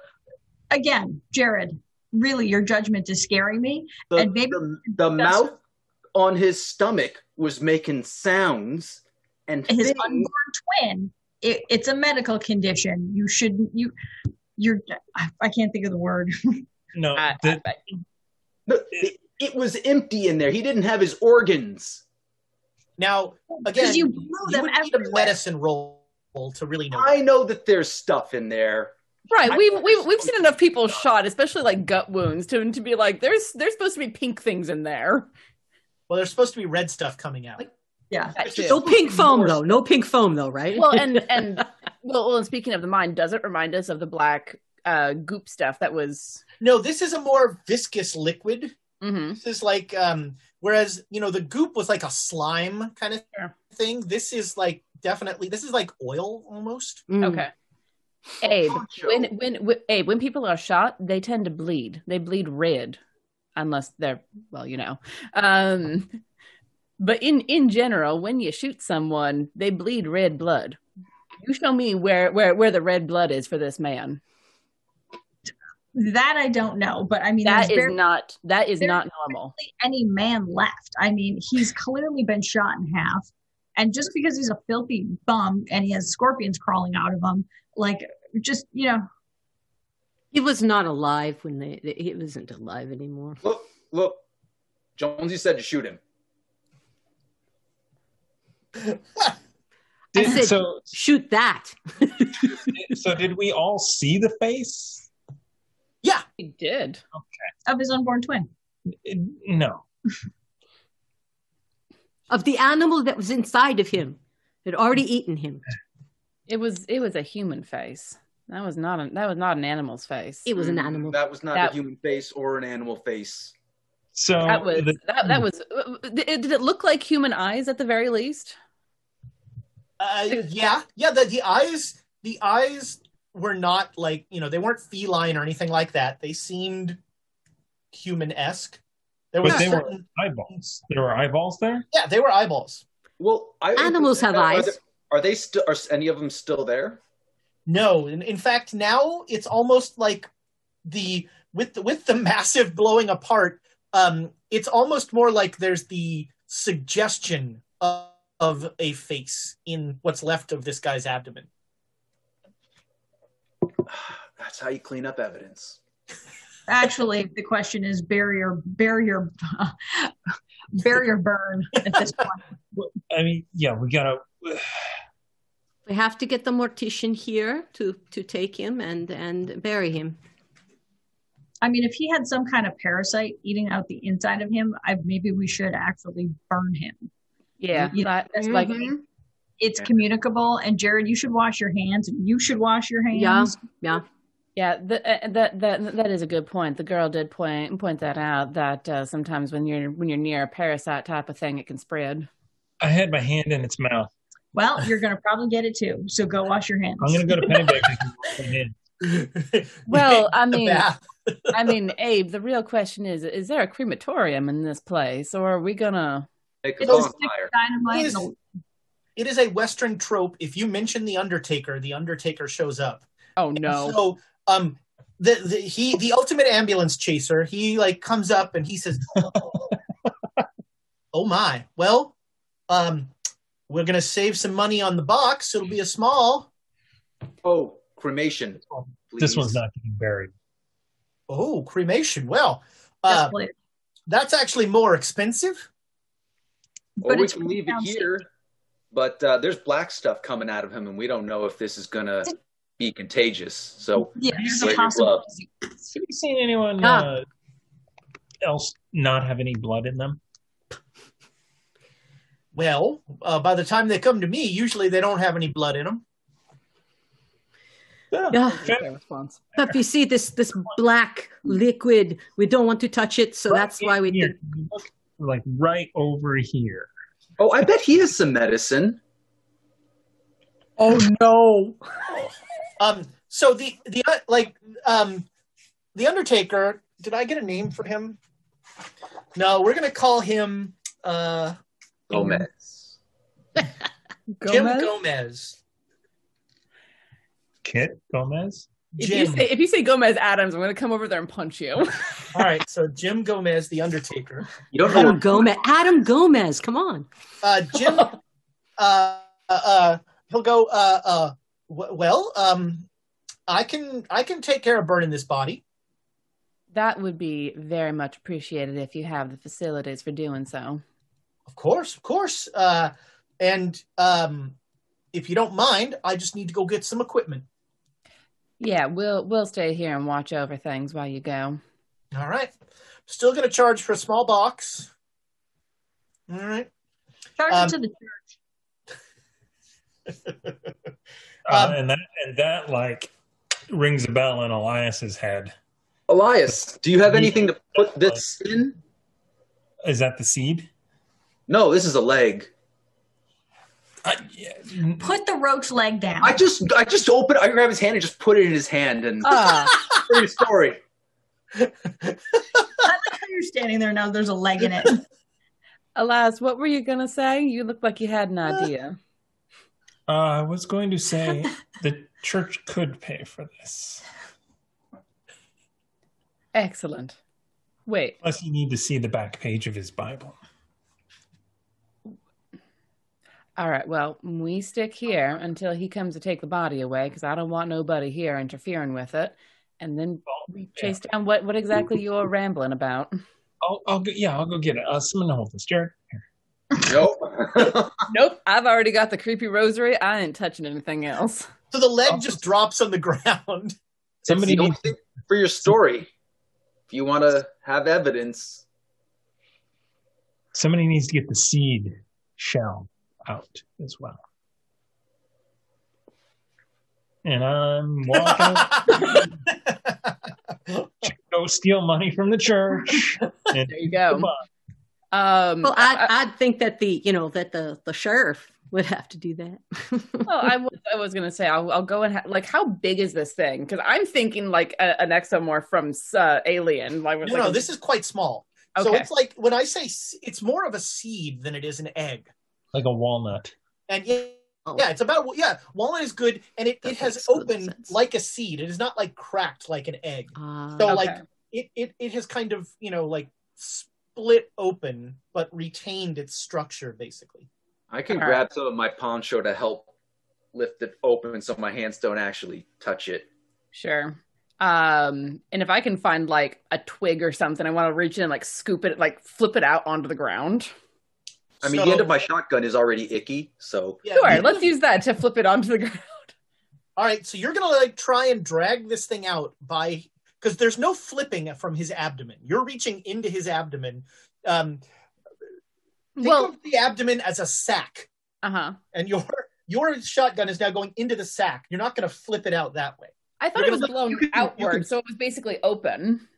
again, Jared, really, your judgment is scaring me. The, And maybe the, the that's- mouth on his stomach was making sounds and His things. unborn twin. It, it's a medical condition. You shouldn't. You, you're. I I can't think of the word. No, I- the- I- No, it, it was empty in there. He didn't have his organs. Now, again, you you, blew would them need a everywhere. medicine roll to really know. I know that there's stuff in there. Right, we've we've we've seen enough people shot, especially like gut wounds, to to be like, there's there's supposed to be pink things in there. Well, there's supposed to be red stuff coming out. yeah. That. No pink foam though. No pink foam though, right? Well, and and well, well, and speaking of the mind, does it remind us of the black uh, goop stuff that was? No, this is a more viscous liquid. mm-hmm. This is like um whereas, you know, the goop was like a slime kind of Sure. thing. This is like definitely this is like oil almost. Mm. Okay. Abe, when, when when Abe, when people are shot, they tend to bleed. They bleed red, unless they're well, you know. Um, but in in general, when you shoot someone, they bleed red blood. You show me where where where the red blood is for this man. That I don't know, but I mean, That is barely not that is not normal. any man left. I mean, he's clearly been shot in half, and just because he's a filthy bum and he has scorpions crawling out of him, like just you know, He was not alive when they, they- he wasn't alive anymore. Look, look. Jonesy said to shoot him. I did, said, so shoot that. so did we all see the face? Yeah. He did. okay of his unborn twin. No. of the animal that was inside of him had already eaten him. It was it was a human face. That was not a, that was not an animal's face. It was an animal. That was not That- a human face or an animal face. So That was the- that, that was. Did did it look like human eyes at the very least? Uh, yeah, yeah. The the eyes, the eyes were not like you know they weren't feline or anything like that. They seemed human esque. There was but they were eyeballs. There were eyeballs there. yeah, they were eyeballs. Well, I, Animals have are, eyes. Are they, are they still? Are any of them still there? No, in, in fact, now it's almost like the with the, with the massive blowing apart. Um, it's almost more like there's the suggestion of, of a face in what's left of this guy's abdomen. That's how you clean up evidence. Actually, the question is barrier barrier barrier burn at this point. I mean, yeah, we gotta. We have to get the mortician here to, to take him and, and bury him. I mean, if he had some kind of parasite eating out the inside of him, I, maybe we should actually burn him. Yeah, You know, that- that's like Mhm. it's communicable. And Jared, you should wash your hands. You should wash your Yeah, hands. yeah. Yeah, the, uh, that that that is a good point. The girl did point point that out. That uh, sometimes when you're when you're near a parasite type of thing, it can spread. I had my hand in its mouth. Well, you're going to probably get it too. So go wash your hands. I'm going to go to Pennybaker and wash my hands. Well, I mean. I mean, Abe. The real question is: Is there a crematorium in this place, or are we gonna? Make a It'll stick bonfire. It is, it is a Western trope. If you mention the Undertaker, the Undertaker shows up. Oh no! So, um, the, the he the ultimate ambulance chaser. He like comes up and he says, "Oh my! Well, um, we're gonna save some money on the box. It'll be a small. Oh, cremation. This one's not getting buried. Oh, cremation. Well, uh, please. that's actually more expensive. Or But we can leave it downstairs. here. But uh, there's black stuff coming out of him, and we don't know if this is gonna be contagious. So Yeah, there's wear a your possibility. gloves. Have you seen anyone Ah. uh, else not have any blood in them? Well, uh, by the time they come to me, usually they don't have any blood in them. Yeah. Fair response. But you see this this black liquid, we don't want to touch it, so that's why we Here, think look, like right over here. Oh, I bet he has some medicine. Oh no. um. So the the uh, like um, the Undertaker. Did I get a name for him? No, we're gonna call him uh Gomez. Jim Gomez? Gomez. Kit Gomez. If you, say, if you say Gomez Addams, I'm gonna come over there and punch you. All right. So Jim Gomez, the Undertaker. You don't know Adam Gomez. Adam Gomez, come on. Uh, Jim. uh, uh, uh, he'll go. Uh, uh, w- well, um, I can I can take care of burning this body. that would be very much appreciated if you have the facilities for doing so. Of course, of course. Uh, and um, if you don't mind, I just need to go get some equipment. Yeah, we'll we'll stay here and watch over things while you go. All right. Still going to charge for a small box. All right. Charge Um, it to the church. Uh, Um, and that and that like rings a bell in Elias's head. Elias, do you have anything to put this in? Is that the seed? No, this is a leg. I, yeah, Put the roach leg down. I just I just open I grab his hand and just put it in his hand and Ah, pretty story. I like how you're standing there now. There's a leg in it. Alas, what were you gonna say? You look like you had an idea. uh, I was going to say the church could pay for this. Excellent. Wait, Plus, you need to see the back page of his Bible. All right. Well, we stick here until he comes to take the body away because I don't want nobody here interfering with it. And then we chase down what what exactly you're rambling about. I'll, I'll go, yeah, I'll go get it. Uh, someone hold this, Jared. Here. Nope. Nope, I've already got the creepy rosary. I ain't touching anything else. So the leg just drops on the ground. Somebody It's the only needs thing for your story. If you want to have evidence, somebody needs to get the seed shell out as well. And I'm walking to go steal money from the church. And There you go. Um, Well, I'd, I'd think that the you know that the the sheriff would have to do that. well, I was, I was gonna say I'll, I'll go and ha- like how big is this thing? Because I'm thinking like a, an exomorph from uh, Alien. Like, No, like no, a- this is quite small. So it's like when I say s- it's more of a seed than it is an egg. Like a walnut. And yeah, Oh. yeah, it's about yeah. Walnut is good, and it, That it has opened sense. like a seed. It is not like cracked like an egg. Ah. So Okay. like it, it it has kind of you know like split open but retained its structure basically. I can All grab some of my poncho to help lift it open so my hands don't actually touch it. Sure. Um, and if I can find like a twig or something, I want to reach in and like scoop it, like flip it out onto the ground. I mean, So- the end of my shotgun is already icky, so Yeah, Sure, you- let's use that to flip it onto the ground. All right, so you're gonna like try and drag this thing out by because there's no flipping from his abdomen. You're reaching into his abdomen. Um, think Well, of the abdomen as a sack, uh huh. and your your shotgun is now going into the sack. You're not gonna flip it out that way. I thought You're it was gonna blown can- outward, can- so it was basically open.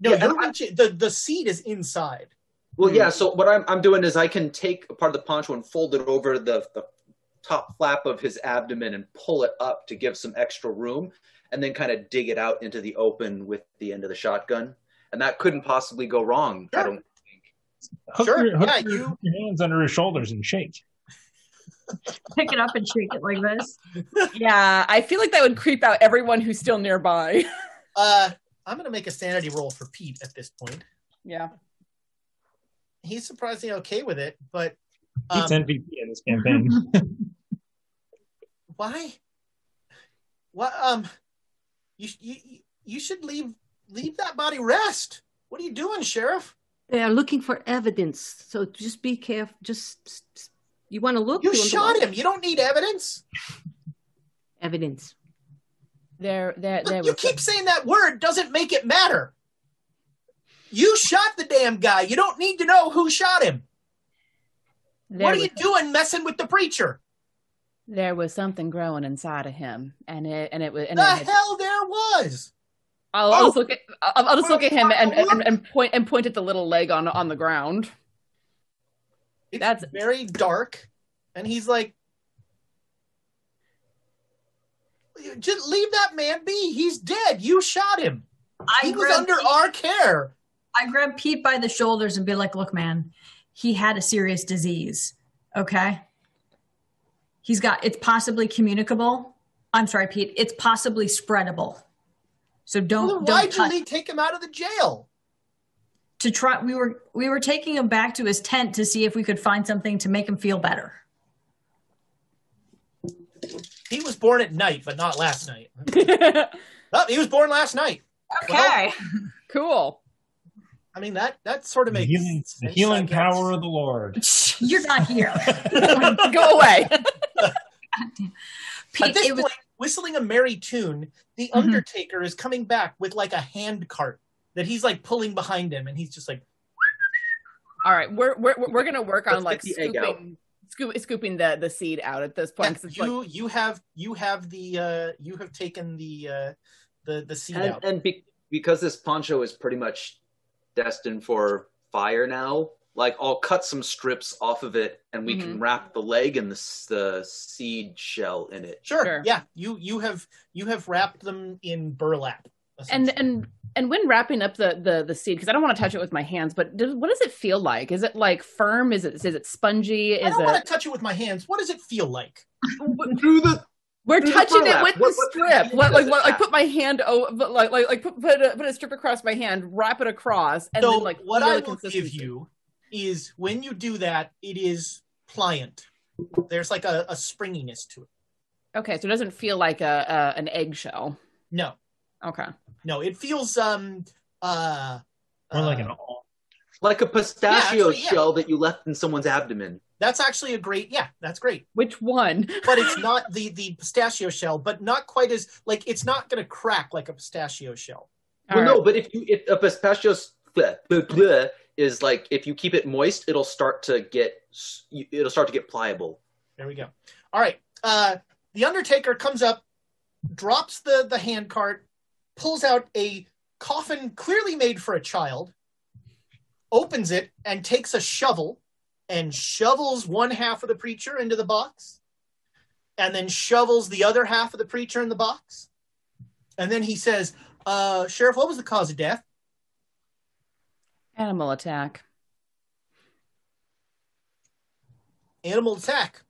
No, Yeah, you're I- reaching, the the seed is inside. Well, yeah. So what I'm I'm doing is I can take a part of the poncho and fold it over the the top flap of his abdomen and pull it up to give some extra room, and then kind of dig it out into the open with the end of the shotgun. And that couldn't possibly go wrong. I don't. Hook, Sure, your, hook yeah, your, you- your hands under his shoulders and shake. Pick it up and shake it like this. Yeah, I feel like that would creep out everyone who's still nearby. Uh, I'm going to make a sanity roll for Pete at this point. yeah. He's surprisingly okay with it, but Pete's um, MVP in this campaign. why? What? Um, you you you should leave leave that body rest. What are you doing, Sheriff? They are looking for evidence, so just be careful. Just you want to look. You shot him. You don't need evidence. Evidence. There, there, there Look, you was keep saying that word doesn't make it matter. You shot the damn guy. You don't need to know who shot him. there what are was, you doing messing with the preacher? there was something growing inside of him, and it and it was and the it had, hell there was. I'll, Oh! I'll just look at I'll, I'll just look at him and, Look. and, and point and point at the little leg on on the ground. It's That's- very dark, and he's like, "Just leave that man be. He's dead. You shot him. I He was under our care." I grab Pete by the shoulders and be like, "Look, man, he had a serious disease. Okay, he's got. It's possibly communicable. I'm sorry, Pete. It's possibly spreadable. So don't Well, then don't why'd you touch- leave- take him out of the jail? to try. We were we were taking him back to his tent to see if we could find something to make him feel better. He was born at night, but not last night. oh, he was born last night. Okay. cool. I mean that that sort of the makes healing, the healing power of the Lord. You're not here. Go away. Pete, At this it was point, whistling a merry tune, the Mhm. Undertaker is coming back with like a hand cart that he's like pulling behind him, and he's just like, All right, we're we're we're gonna work on Let's like get the egg out. scooping scoop, scooping the the seed out at this point. 'cause it's like- you you have you have the uh you have taken the uh the the seed And, out. and be, because this poncho is pretty much destined for fire now, like I'll cut some strips off of it, and we can mm-hmm. wrap the leg and the the seed shell in it. Sure, Sure. yeah, you you have you have wrapped them in burlap. and and and when wrapping up the the the seed because I don't want to touch it with my hands, but does, what does it feel like? Is it like firm? Is it is it spongy? I Is don't want it? to touch it with my hands. What does it feel like? Through the We're through touching it with the What- what strip. What, like it what, like put my hand oh like like like put put a, put a strip across my hand, wrap it across, and so then like what feel I the will give consistency. you is when you do that, it is pliant. There's like a, a springiness to it. Okay, so it doesn't feel like a, a an eggshell. No, Okay. no, it feels um uh More like uh, an all. like a pistachio actually, yeah. shell that you left in someone's abdomen. That's actually a great yeah, that's great. Which one? But it's not the the pistachio shell, but not quite as like it's not gonna crack like a pistachio shell. All well, right. no, but if you if a pistachio bleh, bleh, bleh, is like if you keep it moist, it'll start to get it'll start to get pliable. There we go. All right. Uh, the Undertaker comes up, drops the the hand cart, pulls out a coffin clearly made for a child, opens it, and takes a shovel and shovels one half of the preacher into the box, and then shovels the other half of the preacher in the box, and then he says, uh, "Sheriff, what was the cause of death?" Animal attack. Animal attack.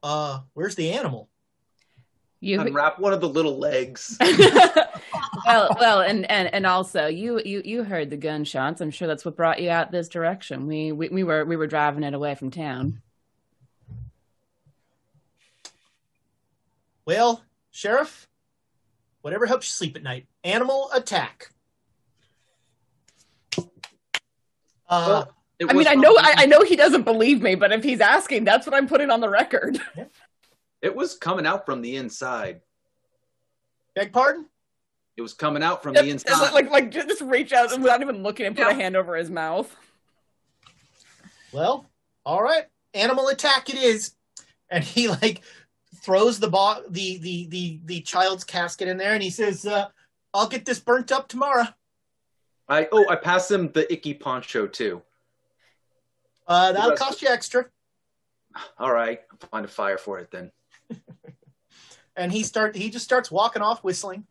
Uh, where's the animal? You Unwrap one of the little legs. well, well, and, and and also you you you heard the gunshots. I'm sure that's what brought you out this direction. We we, we were we were driving it away from town. Well, Sheriff, whatever helps you sleep at night. Animal attack. Uh, Well, I mean, I know I, I know he doesn't believe me, but if he's asking, that's what I'm putting on the record. It was coming out from the inside. beg pardon? It was coming out from the inside. like like just reach out and without even looking and put a hand over his mouth. Well, all right. Animal attack it is. And he like throws the bo- the the the the child's casket in there, and he says, uh, "I'll get this burnt up tomorrow." I oh I pass him the icky poncho too. Uh, that'll cost you extra. All right, I'll find a fire for it then. And he start he just starts walking off whistling.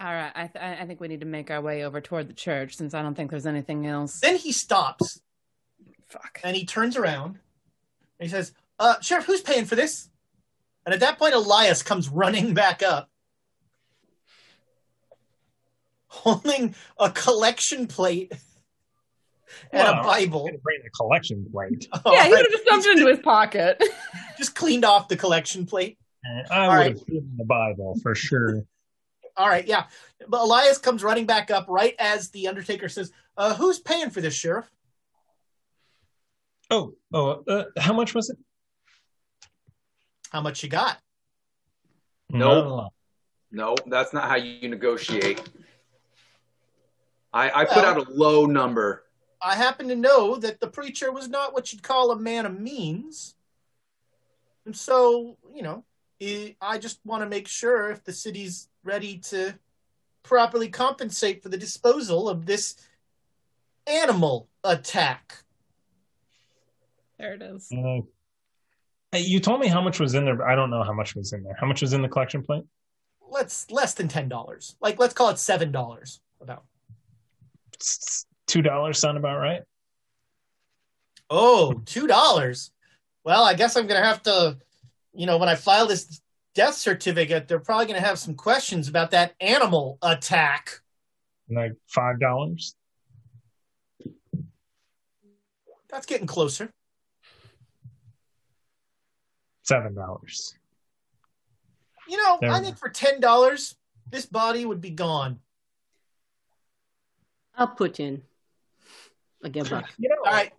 All right, I, th- I think we need to make our way over toward the church since I don't think there's anything else. Then he stops. Fuck. And he turns around and he says, uh, Sheriff, who's paying for this? And at that point, Elias comes running back up, holding a collection plate and Well, a Bible. I'm bring the collection plate. yeah, he All would have just dumped it into his pocket. just cleaned off the collection plate. And I All would right. have given the Bible for sure. All right, yeah. But Elias comes running back up right as the Undertaker says, uh, Who's paying for this, Sheriff? Oh, oh, uh, how much was it? How much you got? Nope. No. No, that's not how you negotiate. I, I put Well- out a low number. I happen to know that the preacher was not what you'd call a man of means. And so, you know, I I just want to make sure if the city's ready to properly compensate for the disposal of this animal attack. there it is. Uh, you told me how much was in there, but I don't know how much was in there. How much was in the collection plate? Let's less than ten dollars. Like let's call it seven dollars. About S- Two dollars sound about right? oh, two dollars. Well, I guess I'm gonna have to, you know, when I file this death certificate, they're probably gonna have some questions about that animal attack. Like five dollars? That's getting closer. Seven dollars. You know, There I think for ten dollars, this body would be gone. I'll put in like a buck. You know, All right.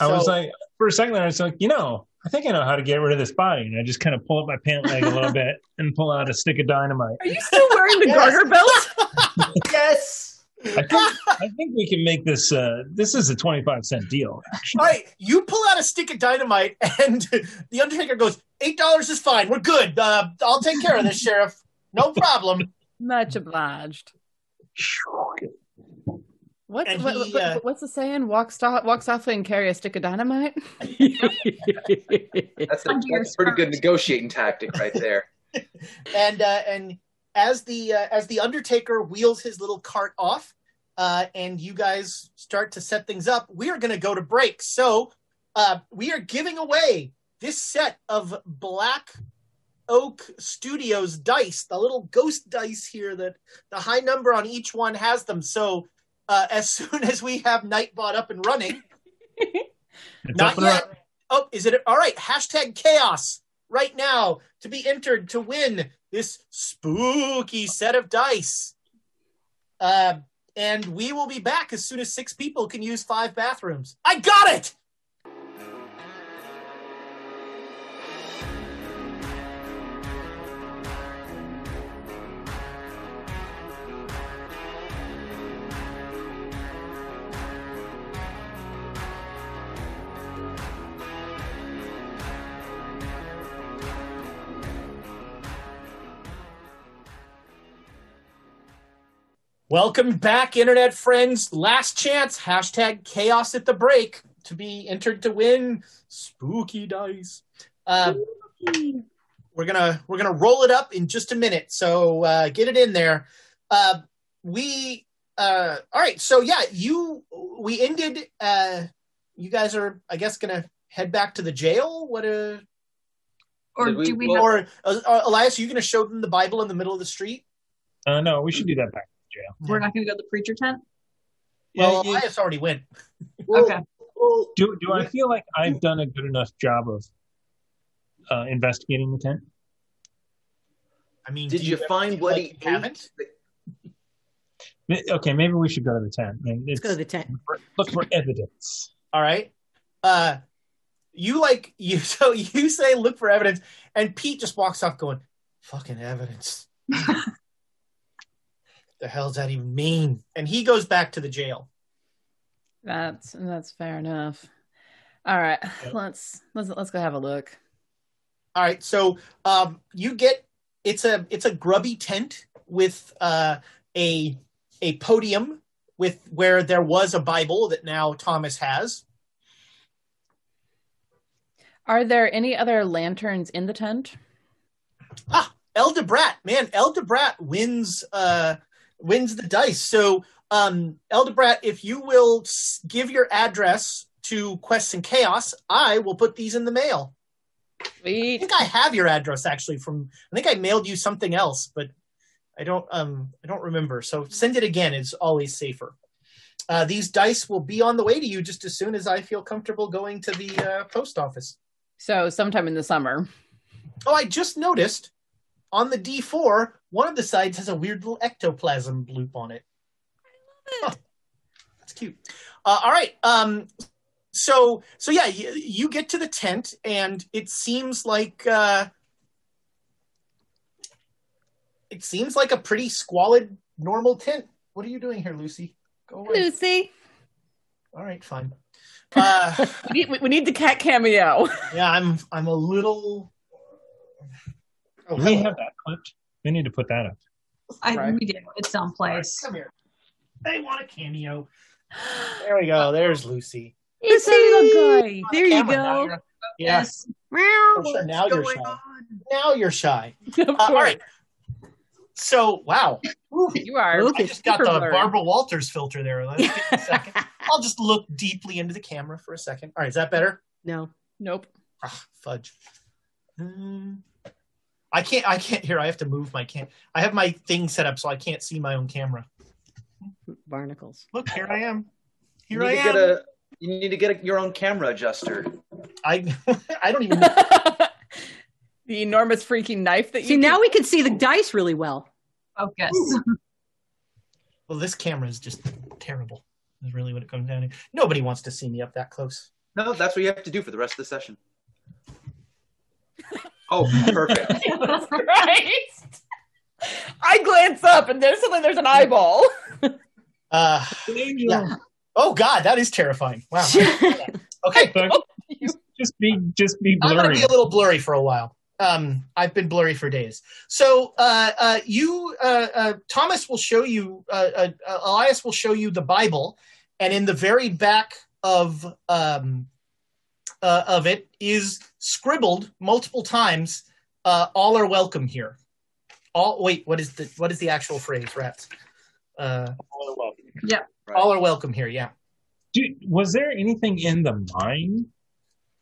I was like, for a second there, I was like, you know, I think I know how to get rid of this body. And I just kind of pull up my pant leg a little bit and pull out a stick of dynamite. Are you still wearing the Yes. garter belt? yes. I think, I think we can make this. Uh, this is a twenty-five cent deal. Actually. All right, you pull out a stick of dynamite, and the Undertaker goes, eight dollars is fine. We're good. Uh, I'll take care of this, Sheriff. No problem. Much obliged. What's And what, he, what- uh, what's the saying? Walk soft, walk softly and carry a stick of dynamite. That's a, that's a pretty good negotiating tactic right there. and uh, and as the uh, as the Undertaker wheels his little cart off, uh, and you guys start to set things up, we are going to go to break. So uh, we are giving away this set of Black Oak Studios dice, the little ghost dice here that the high number on each one has them. So uh, as soon as we have Nightbot up and running, not up yet. running. Oh, is it all right? Hashtag chaos right now to be entered to win this spooky set of dice. Uh, and we will be back as soon as six people can use five bathrooms. I got it. Welcome back, internet friends. Last chance. Hashtag chaos at the break to be entered to win spooky dice. Uh, we're gonna we're gonna roll it up in just a minute. So uh, get it in there. Uh, we uh, all right. So yeah, you we ended. Uh, you guys are, I guess, gonna head back to the jail. What a Or we- do we well- have, or uh, Elias? Are you gonna show them the Bible in the middle of the street? Uh, no, we should do that back in jail. we're not going to go to the preacher tent? Well, Yeah, yeah. Elias already went. Okay. Do do I feel like I've done a good enough job of uh, investigating the tent? I mean, did do you find feel what like he you haven't? Okay, maybe we should go to the tent. I mean, Let's go to the tent. look for evidence. All right. Uh, you like you so you say look for evidence, and Pete just walks off going, "Fucking evidence." the hell does that even mean? And he goes back to the jail. That's that's fair enough. All right, let's let's let's go have a look. All right, so um, you get it's a it's a grubby tent with uh, a a podium with where there was a Bible that now Thomas has. Are there any other lanterns in the tent? Ah, Eldebrat, man, Eldebrat wins uh wins the dice. So um Eldebrat, if you will give your address to Quests and Chaos, I will put these in the mail. I think I have your address actually from I think I mailed you something else, but I don't um I don't remember. So send it again. It's always safer. Uh, these dice will be on the way to you just as soon as I feel comfortable going to the uh, post office. So sometime in the summer. Oh, I just noticed on the D4, one of the sides has a weird little ectoplasm loop on it. I love it. Huh. That's cute. Uh, all right. Um, so, so yeah, you, you get to the tent, and it seems like uh, it seems like a pretty squalid, normal tent. What are you doing here, Lucy? Go away. Lucy. All right, fine. Uh, We need, we need the cat cameo. yeah, I'm I'm a little. Oh, Do we have that clipped? We need to put that up. I Right. we do. It's someplace. Come here. They want a cameo. There we go. There's Lucy. It's a little guy. There you Camera, now go. you're- Yeah. Yes. Oh, sure, now you're shy. Now you're shy. Of Uh, all course. right. So, wow. You are. Look I just got the blurry. Barbara Walters filter there. Let's a second. I'll just look deeply into the camera for a second. All right, is that better? No. Nope. Ah, fudge. Um, I can't. I can't hear. I have to move my cam. I have my thing set up so I can't see my own camera. Barnacles. Look, here I am. You Here I to am. get a you need to get a, your own camera adjuster. I I don't even. the enormous freaking knife that you See, now we can see the oh. dice really well. Oh, Focus. Well, this camera is just terrible. Is really what it comes down to. Nobody wants to see me up that close. No, that's what you have to do for the rest of the session. Oh, perfect. Christ. I glance up and there's suddenly there's an eyeball. Uh, yeah. Oh God, that is terrifying. Wow. Okay, just, just be just be I'm gonna be a little blurry for a while. Um, I've been blurry for days. So, uh, uh, you, uh, uh, Thomas will show you. Uh, uh, uh, Elias will show you the Bible, and in the very back of um, uh, of it is scribbled multiple times. Uh, all are welcome here. All wait, what is the what is the actual phrase? Rats. Uh, all are welcome. Yeah. All are welcome here. Yeah. Dude, was there anything in the mine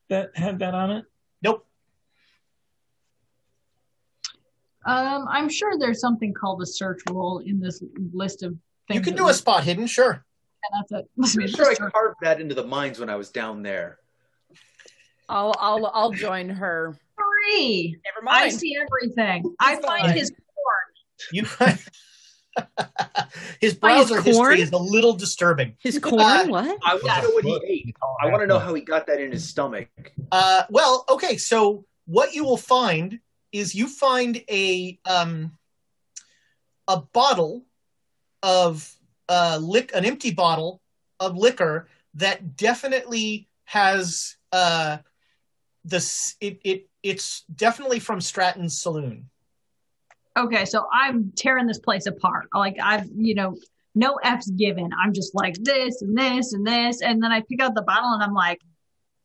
that had that on it? Nope. Um, I'm sure there's something called a search rule in this list of things. You can do a spot hidden, sure. and that's it. I'm sure I carved that into the mines when I was down there. I'll I'll I'll join her. Three. Never mind. I see everything. I find fine. his corn. You his By his browser history is a little disturbing. His corn? Uh, what? I want to know what he ate. I want to know how he got that in his stomach. Uh, well, okay, so what you will find is you find a um, a bottle of uh, lick, an empty bottle of liquor that definitely has uh, this. It, it it's definitely from Stratton's Saloon. Okay, so I'm tearing this place apart. Like I've, you know, no F's given. I'm just like this and this and this, and then I pick out the bottle and I'm like,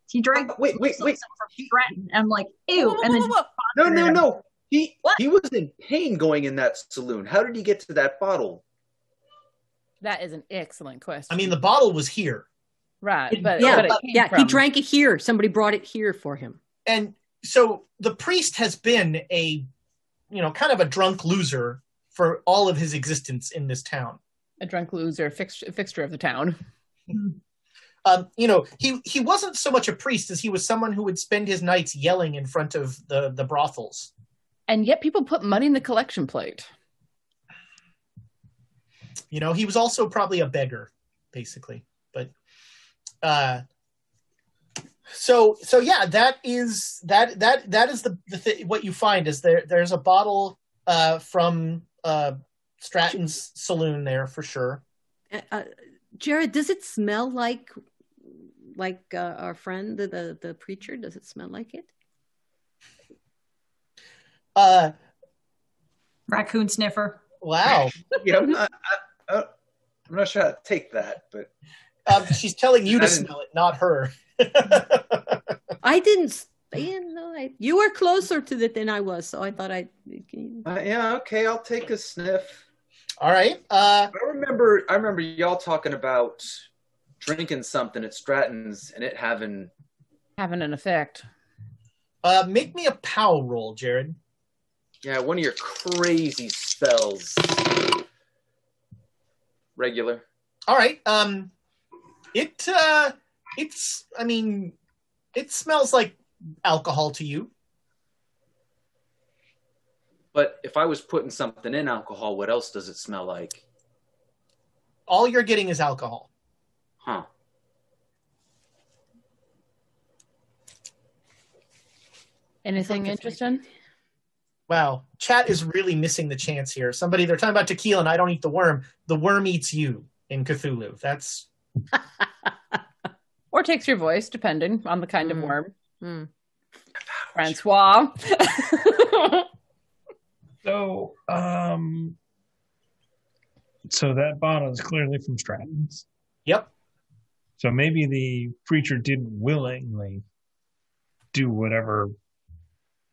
he drank. Uh, wait, wait, wait. From Stratton. I'm like, ew. And then No, no, no. He What? he was in pain going in that saloon. How did he get to that bottle? That is an excellent question. I mean, the bottle was here, right, but yeah, but it came yeah. He drank it here. Somebody brought it here for him. and so the priest has been a, you know, kind of a drunk loser for all of his existence in this town. a drunk loser, fix, fixture of the town. um, you know, he he wasn't so much a priest as he was someone who would spend his nights yelling in front of the the brothels. And yet people put money in the collection plate. You know, he was also probably a beggar, basically. But uh, so so yeah, that is that that that is the, the th- what you find is there there's a bottle uh, from uh, Stratton's saloon there for sure. Uh, uh, Jared, does it smell like like uh, our friend, the, the the preacher? Does it smell like it? Uh, Raccoon sniffer. wow. yeah, I'm not, I, I, I'm not sure how to take that, but Um, she's telling you to smell it, not her. I didn't. s- You know, I, you were closer to it than I was, so I thought I'd. uh, yeah, okay, I'll take a sniff. All right. Uh, I remember, I remember y'all talking about drinking something at Stratton's and it having Having an effect. uh, make me a pow roll, Jared. yeah one of your crazy spells. Regular. All right. Um, it uh, it's. I mean, it smells like alcohol to you. But if I was putting something in alcohol, what else does it smell like? All you're getting is alcohol. Huh. Anything interesting? Wow, chat is really missing the chance here. Somebody they're talking about tequila, and I don't eat the worm. The worm eats you in Cthulhu. That's Or takes your voice, depending on the kind of Mm. worm. Hmm. Francois. So, um, so that bottle is clearly from Stratton's. yep. So maybe the preacher didn't willingly do whatever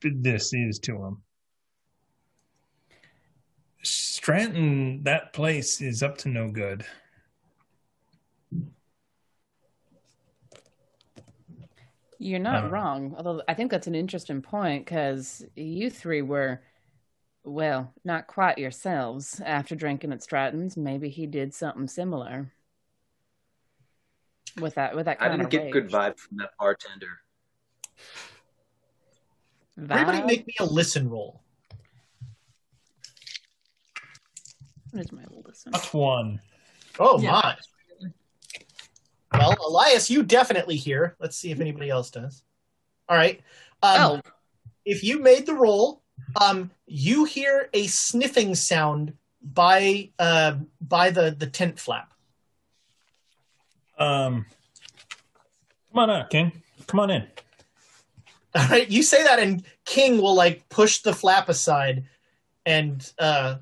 this is to him. Stratton, that place is up to no good. You're not Uh. wrong. Although I think that's an interesting point because you three were, well, not quite yourselves after drinking at Stratton's. Maybe he did something similar with that with that kind of thing. I didn't of get rage. good vibes from that bartender. Everybody, make me a listen roll. What is my listen? That's one. Oh Yeah. my. Well, Elias, you definitely hear. Let's see if anybody else does. All right. Um, Oh. If you made the roll, um, you hear a sniffing sound by uh, by the the tent flap. Um, come on out, King. Come on in. All right, you say that, and King will like push the flap aside and uh,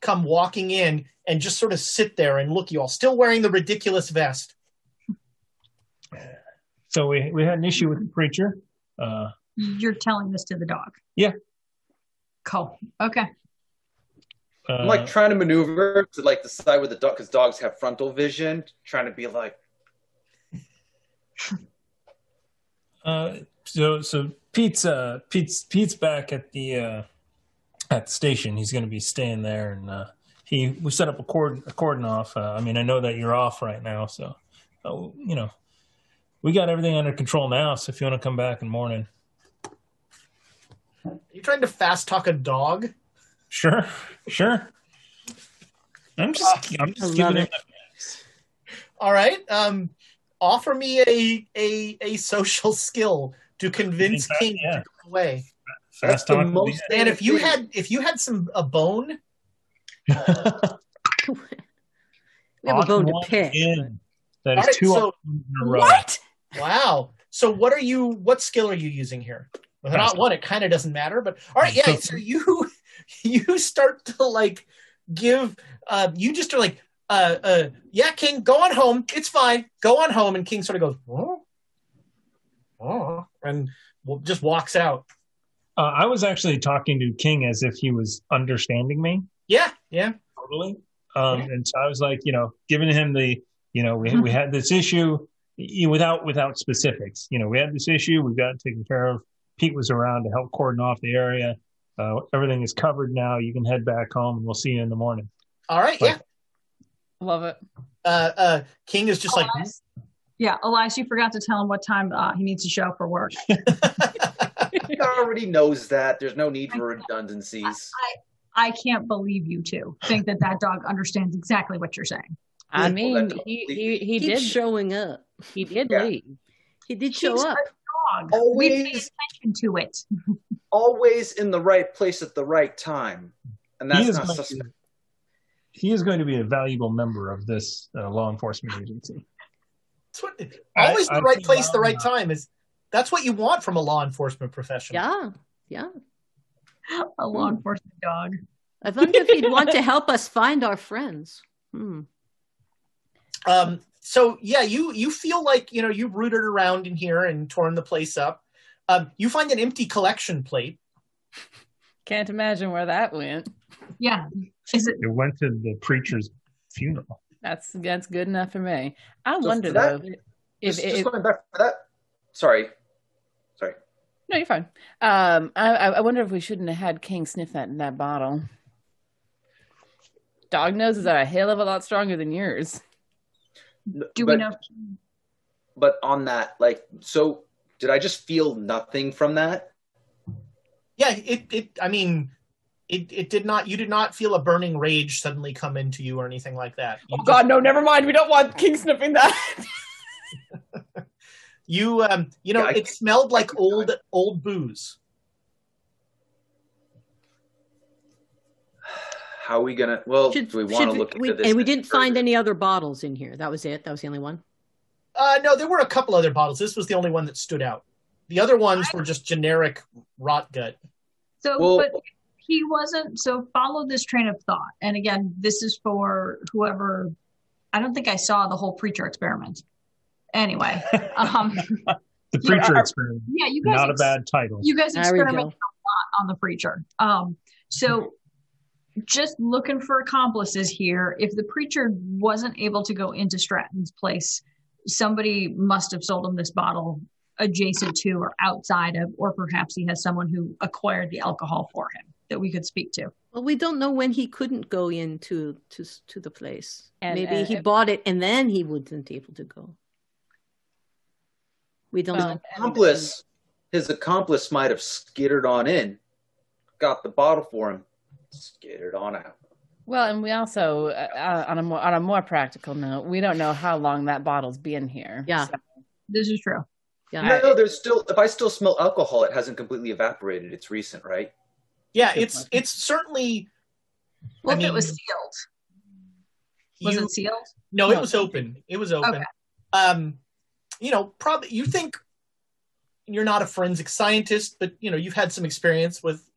come walking in and just sort of sit there and look you all, still wearing the ridiculous vest. So we we had an issue with the preacher. Uh, You're telling this to the dog. Yeah. Cool. Okay. uh, I'm like trying to maneuver to like decide where the dog, because dogs have frontal vision, trying to be like, Uh, so so Pete's uh Pete's Pete's back at the uh at the station. He's going to be staying there, and uh, he we set up a cord a cordon off. Uh, I mean, I know that you're off right now, so uh, you know we got everything under control now. So if you want to come back in the morning, Are you trying to fast talk a dog? sure, sure. I'm just I'm just love giving him. it. All right. Um, offer me a a a social skill to convince Exactly, King yeah. to go away. Fast the talk. most- And if you had if you had some a bone, We have a bone to pick. That is That All right, two so- in a row. What? Wow. So what are you? What skill are you using here? Well, not one. It kind of doesn't matter. But all right, yeah. So- you you start to like give. Uh, you just are like, uh, uh, yeah, King, go on home. It's fine. Go on home. And King sort of goes, oh, oh, and well, just walks out. Uh, I was actually talking to King as if he was understanding me. Yeah, yeah. totally. Um, and so I was like, you know, giving him the, you know, we, we had this issue y- without without specifics. You know, we had this issue, we got it taken care of. Pete was around to help cordon off the area. Uh, everything is covered now. You can head back home, and we'll see you in the morning. All right, yeah. Love it. Uh, uh, King is just like, Yeah, Elias, you forgot to tell him what time uh, he needs to show up for work. he already knows that. There's no need for redundancies. I can't believe you two think that that dog understands exactly what you're saying. I mean, that's he he, he did showing up. He did Yeah. leave. He did show He's up. dog. Always- We pay attention to it. Always in the right place at the right time, and He that's is not going suspect. to, he is going to be a valuable member of this uh, law enforcement agency. That's what, I- always the I right place, the right time is. That's what you want from a law enforcement professional. Yeah, yeah. A law enforcement dog. I wonder if he'd want to help us find our friends. Hmm. Um, so yeah, you you feel like you know you've rooted around in here and torn the place up. Um, you find an empty collection plate. Can't imagine where that went. Yeah. Is it? It went to the preacher's funeral. That's that's good enough for me. I So wonder for that- though if, just, if, just going back for that. Sorry, sorry. no, you're fine. Um, I I I wonder if we shouldn't have had King sniff that in that bottle. Dog noses are a hell of a lot stronger than yours. Do but, we know? But on that, like, so did I just feel nothing from that? Yeah, it it. I mean, it it did not. You did not feel a burning rage suddenly come into you or anything like that. You Oh God, no, never mind. We don't want King sniffing that. You um you know Yeah, I- it smelled like old old booze. How are we gonna? Well, Should- do we want to look we- into this? And we didn't find any other bottles in here. That was it. That was the only one. Uh no, there were a couple other bottles. This was the only one that stood out. The other ones were just generic rot gut. So, Well- but he wasn't. So, follow this train of thought. And again, this is for whoever. I don't think I saw the whole preacher experiment. Anyway, um, The preacher are- experiment. yeah, you guys. Not a bad title. You guys There we experimented a lot on the preacher. Um, so just looking for accomplices here. If the preacher wasn't able to go into Stratton's place, somebody must have sold him this bottle adjacent to or outside of, or perhaps he has someone who acquired the alcohol for him that we could speak to. Well, we don't know when he couldn't go into to to the place. And- Maybe and- he bought it and then he wasn't able to go. We don't Well, know. accomplice, his accomplice might have skittered on in, got the bottle for him, skittered on out. Well, and we also, uh, uh, on a more on a more practical note, we don't know how long that bottle's been here. Yeah. So- This is true. Yeah. No, there's still. If I still smell alcohol, it hasn't completely evaporated. It's recent, right? Yeah, it's it's certainly Well, I if it was mean, sealed, was you- it sealed? No, No. it was open. It was open. Okay. Um, you know, probably you think you're not a forensic scientist, but you know you've had some experience with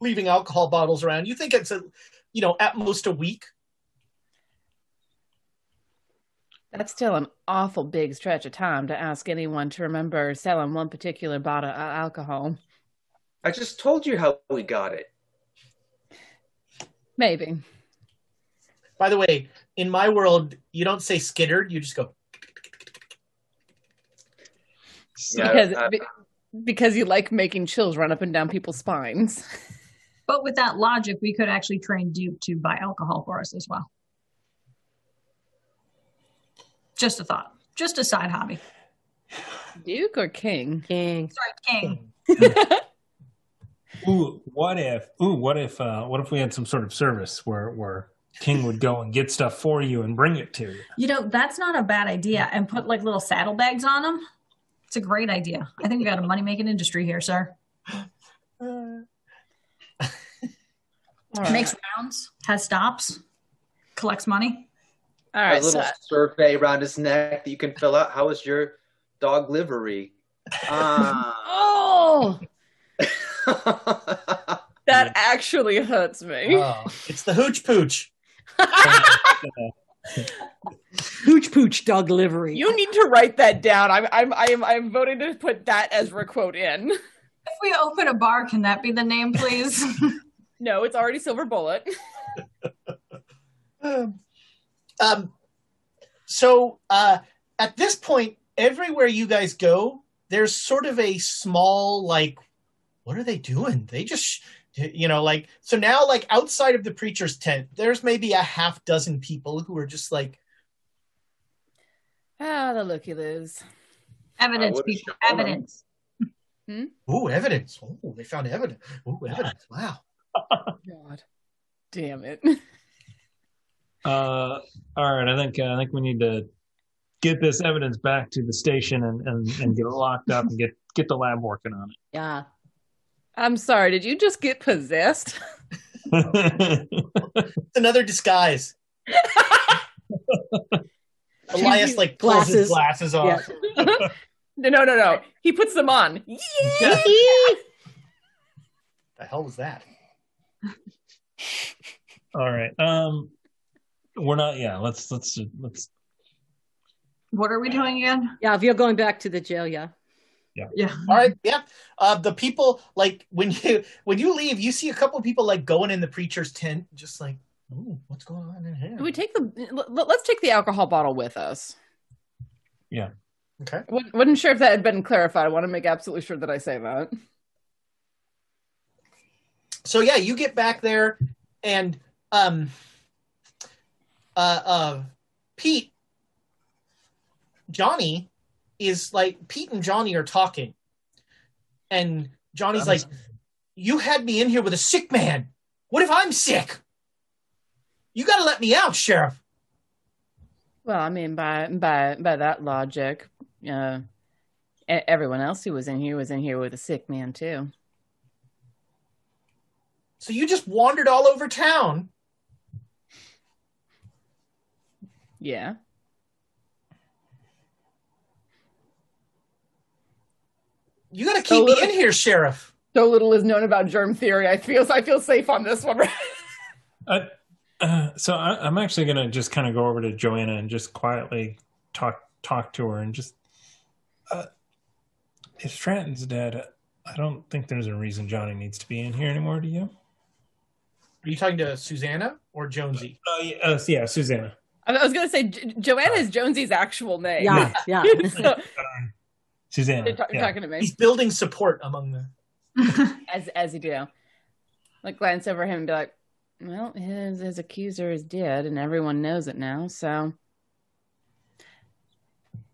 leaving alcohol bottles around. You think it's a, you know, at most a week. That's still an awful big stretch of time to ask anyone to remember selling one particular bottle of alcohol. I just told you how we got it. Maybe. By the way, in my world, you don't say skittered. You just go. Yeah, because I- be- because you like making chills run up and down people's spines. But with that logic, we could actually train Duke to buy alcohol for us as well. Just a thought. Just a side hobby. Duke or King? King. Sorry, King. Ooh, what if? Ooh, what if? Uh, what if we had some sort of service where where King would go and get stuff for you and bring it to you? You know, that's not a bad idea. And put like little saddlebags on them. It's a great idea. I think we got a money making industry here, sir. All right. Makes rounds, has stops, collects money. All A little So, survey around his neck that you can fill out. How is your dog livery? Ah. oh, that actually hurts me. Oh, it's the hooch pooch. Hooch pooch dog livery. You need to write that down. I'm I'm I'm I'm voting to put that as a quote in. If we open a bar, can that be the name, please? No, it's already Silver Bullet. Um, so uh, at this point, everywhere you guys go, there's sort of a small like, what are they doing? They just, you know, like so now, like outside of the preacher's tent, there's maybe a half dozen people who are just like, Ah, the looky loos. evidence, would've people, shown 'em. evidence. "Ooh, evidence! Oh, they found evidence! Ooh, evidence! Wow!" God, damn it. Uh, all right, I think uh, I think we need to get this evidence back to the station and, and, and get it locked up and get get the lab working on it. Yeah. I'm sorry. Did you just get possessed? It's another disguise. Elias like pulls his Glasses. glasses off. No, no, no, no. He puts them on. Yeah. The hell was that? All right. Um, we're not. Yeah. Let's let's let's. What are we doing again? Yeah, if you're going back to the jail, yeah. Yeah. Yeah. All right, yeah. Uh, the people like when you when you leave, you see a couple of people like going in the preacher's tent, just like, ooh, what's going on in here? We take the? l- Let's take the alcohol bottle with us. Yeah. Okay. Wasn't wasn't sure if that had been clarified. I want to make absolutely sure that I say that. So yeah, you get back there, and um, uh, uh, Pete, Johnny is like Pete and Johnny are talking, and Johnny's like, "You had me in here with a sick man. What if I'm sick? You got to let me out, sheriff." Well, I mean, by by by that logic, uh, e- everyone else who was in here was in here with a sick man too. So you just wandered all over town. Yeah. You got to So keep me in here, sheriff. So little is known about germ theory. I feel I feel safe on this one. Uh, uh, so I, I'm actually gonna just kind of go over to Joanna and just quietly talk talk to her and just. Uh, if Stratton's dead, I don't think there's a reason Johnny needs to be in here anymore. Do you? Are you talking to Susanna or Jonesy? Uh, yeah, uh, yeah, Susanna. I was going to say Jo- Joanna is Jonesy's actual name. Yeah, yeah. so, Susanna. you're, yeah. talking to me He's building support among the. as as you do. Like glance over him and be like, "Well, his his accuser is dead, and everyone knows it now." So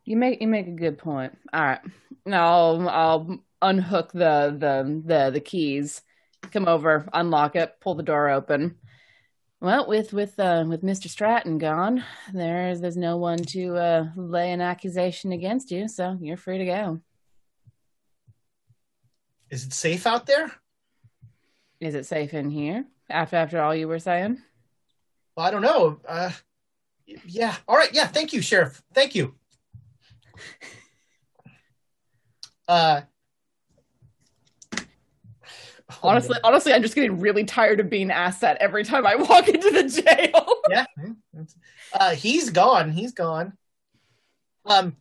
you make you make a good point. All right, now I'll I'll unhook the the the the keys, come over, unlock it, pull the door open. Well, with with uh, with Mister Stratton gone, there's there's no one to uh, lay an accusation against you, so you're free to go. Is it safe out there? Is it safe in here? After after all you were saying? Well, I don't know. Uh, yeah. All right. Yeah. Thank you, sheriff. Thank you. Uh, Honestly, honestly, I'm just getting really tired of being asked that every time I walk into the jail. yeah. Uh, he's gone. He's gone. Um,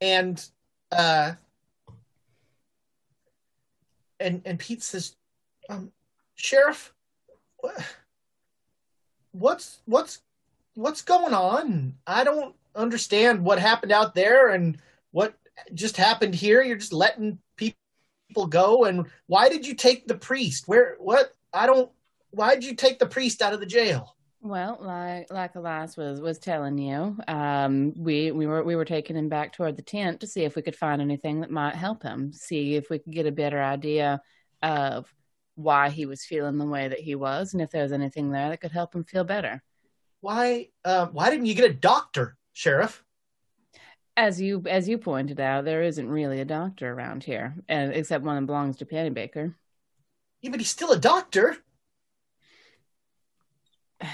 and uh, and and Pete says, um, "Sheriff, wha- what's what's what's going on? I don't understand what happened out there and what just happened here. You're just letting people go, and why did you take the priest? Where what? I don't. Why did you take the priest out of the jail?" Well, like like Elias was was telling you, um, we we were we were taking him back toward the tent to see if we could find anything that might help him, see if we could get a better idea of why he was feeling the way that he was, and if there was anything there that could help him feel better. Why? Uh, why didn't you get a doctor, sheriff? As you as you pointed out, there isn't really a doctor around here, and except one that belongs to Penny Baker. Yeah, but he's still a doctor.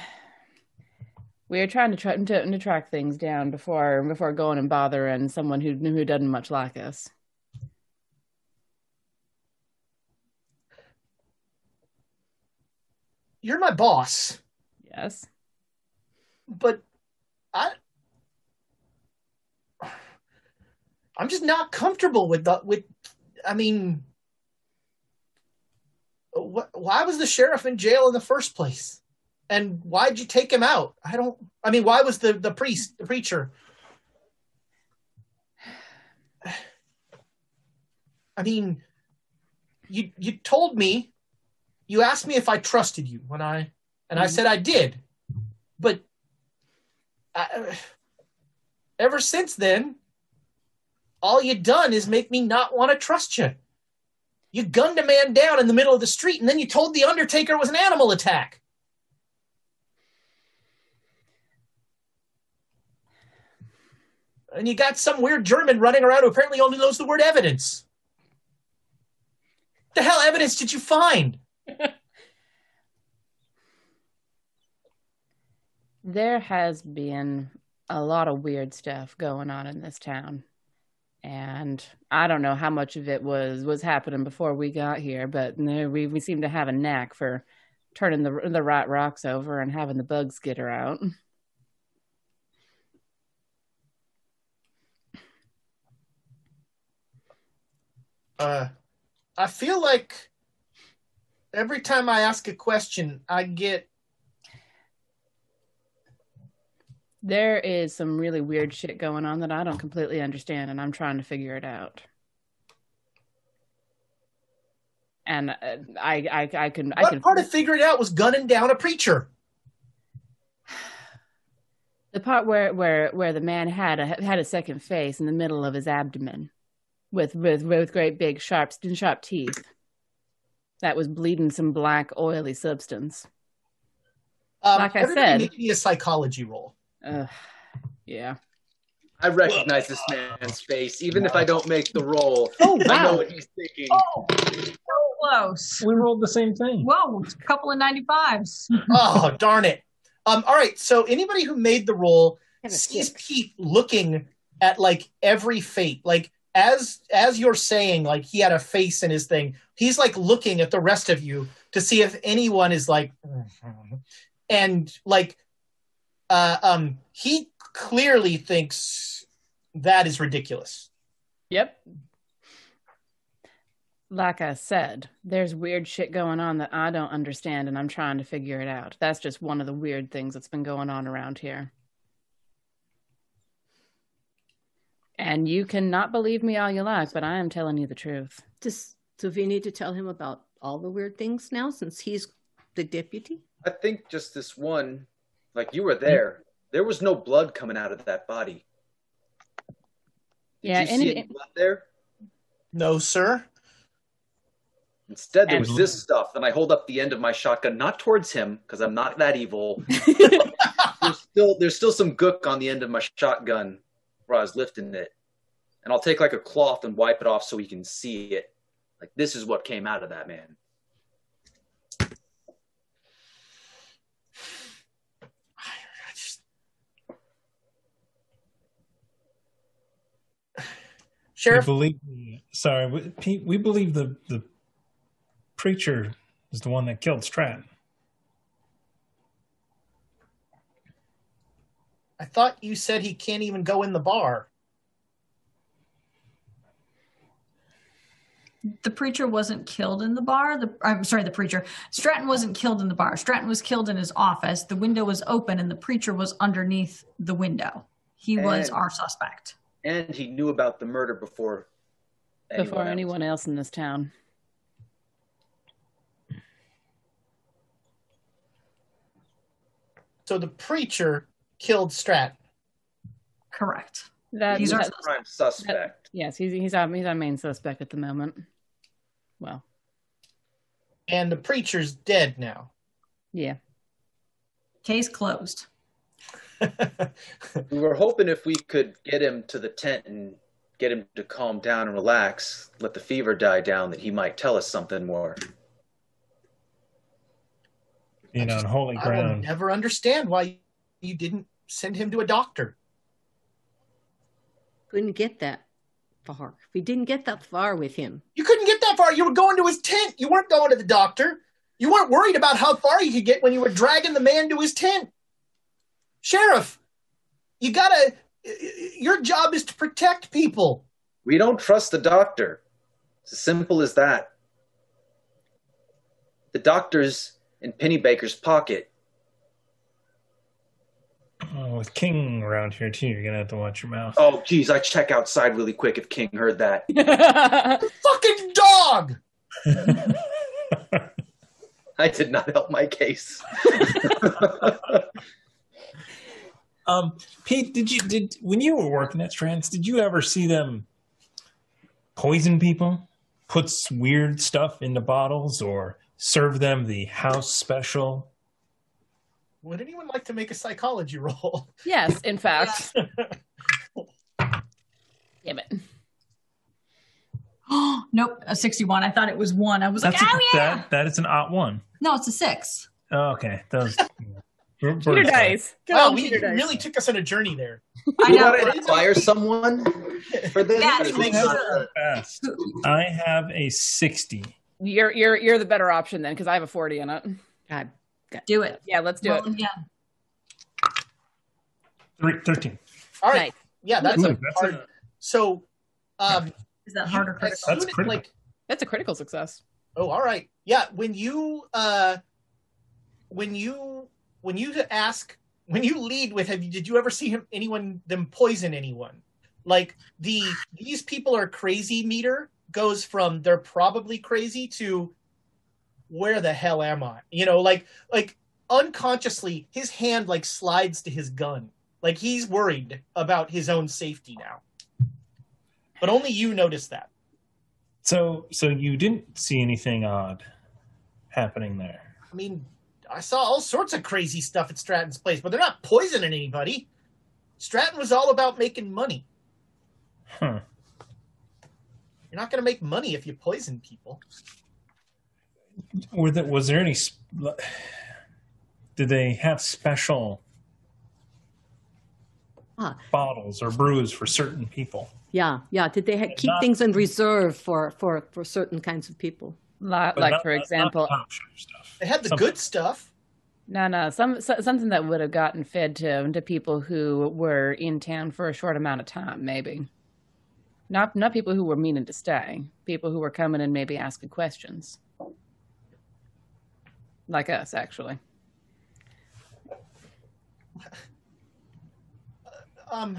We are trying to, try, to to track things down before before going and bothering someone who who doesn't much like us. You're my boss, Yes. but I. I'm just not comfortable with the with. I mean, wh- why was the sheriff in jail in the first place? And why'd you take him out? I don't. I mean, why was the the priest, the preacher? I mean, you you told me, you asked me if I trusted you when I, and I mm-hmm. said I did, but I, ever since then, all you done is make me not want to trust you. You gunned a man down in the middle of the street, and then you told the Undertaker it was an animal attack. And you got some weird German running around who apparently only knows the word evidence. The hell evidence did you find? There has been a lot of weird stuff going on in this town. And I don't know how much of it was was happening before we got here, but we we seem to have a knack for turning the the right rocks over and having the bugs get her out. Uh, I feel like every time I ask a question, I get There is some really weird shit going on that I don't completely understand, and I'm trying to figure it out. And uh, I, I, I can, I what can. part of figuring it out was gunning down a preacher. the part where where where the man had a had a second face in the middle of his abdomen, with with with great big sharp sharp teeth. That was bleeding some black oily substance. Um, Like I said. make me a psychology roll. Ugh, yeah. I recognize this man's face, even if I don't make the roll. Oh, I know what he's thinking. Oh, so close. We rolled the same thing. Whoa, a couple of 95s. oh darn it um all right so anybody who made the roll sees pete looking at like every fate like as as you're saying like he had a face in his thing he's like looking at the rest of you to see if anyone is like and like uh um he clearly thinks that is ridiculous Yep. Like I said, there's weird shit going on that I don't understand, and I'm trying to figure it out. That's just one of the weird things that's been going on around here. And you cannot believe me all you like, but I am telling you the truth. Does do we need to tell him about all the weird things now since he's the deputy? I think just this one, like you were there. There was no blood coming out of that body. Did Yeah, you see any- any blood there? no sir Instead, there And- was mm-hmm. this stuff, and I hold up the end of my shotgun, not towards him, because I'm not that evil. there's still there's still some gook on the end of my shotgun where I was lifting it, and I'll take like a cloth and wipe it off so he can see it. Like this is what came out of that man. Sheriff We believe, sorry, we, we believe the, the preacher is the one that killed Stratton. i thought you said he can't even go in the bar The preacher wasn't killed in the bar. The I'm sorry, the preacher. Stratton wasn't killed in the bar. Stratton was killed in his office. The window was open and the preacher was underneath the window. He was our suspect. And he knew about the murder before Before else. anyone else in this town. so the preacher killed stratton Correct. That, He's our that- prime suspect. yes, he's he's our he's our main suspect at the moment. Well, and the preacher's dead now yeah. Case closed. We were hoping if we could get him to the tent and get him to calm down and relax, let the fever die down, that he might tell us something more. You know, holy I will ground. never understand why you didn't send him to a doctor. Couldn't get that far. We didn't get that far with him. You couldn't get that far. You were going to his tent. You weren't going to the doctor. You weren't worried about how far you could get when you were dragging the man to his tent. Sheriff, you gotta, your job is to protect people. We don't trust the doctor. It's as simple as that. The doctor's in Pennybaker's pocket. Oh, with King around here too, you're gonna have to watch your mouth. Oh, geez, I check outside really quick if King heard that. Fucking dog! I did not help my case. Um, Pete, did you did when you were working at Strands, did you ever see them poison people, put weird stuff into bottles, or serve them the house special? Would anyone like to make a psychology roll? Yes, in fact. Damn it. Oh nope, a 61. I thought it was one. I was That's like, a, oh yeah. that that is an odd one. No, it's a six. Oh, okay, those. For- for Cheater a start. Wow, we cheater dice. really took us on a journey there. I You know. want to hire someone for this? Yeah, Let's make I have a 60. You're you're you're the better option then because I have a forty in it. God, Do it. Yeah, let's do Roll it. again. Three, 13. All right. Nice. Yeah, that's Ooh, a that's hard. a- So, um, Is that harder you- critical? That's critical. Like, That's a critical success. oh, all right. Yeah, when you uh, when you when you ask when you lead with, have you did you ever see him anyone them poison anyone? Like the these people are crazy meter goes from they're probably crazy to where the hell am I? You know, like like unconsciously his hand like slides to his gun. Like he's worried about his own safety now. But only you notice that. So, so you didn't see anything odd happening there. I mean, I saw all sorts of crazy stuff at Stratton's place, but they're not poisoning anybody. Stratton was all about making money. Huh. You're not going to make money if you poison people. Were there, was there any? Did they have special Ah. bottles or brews for certain people? yeah, yeah. Did they ha- keep not- things in reserve for for for certain kinds of people? Like, like not- for not- not example, top stuff. They had the Something- good stuff. no, no, some so, something that would have gotten fed to to people who were in town for a short amount of time, maybe. Not not people who were meaning to stay. People who were coming and maybe asking questions, like us, actually. Um,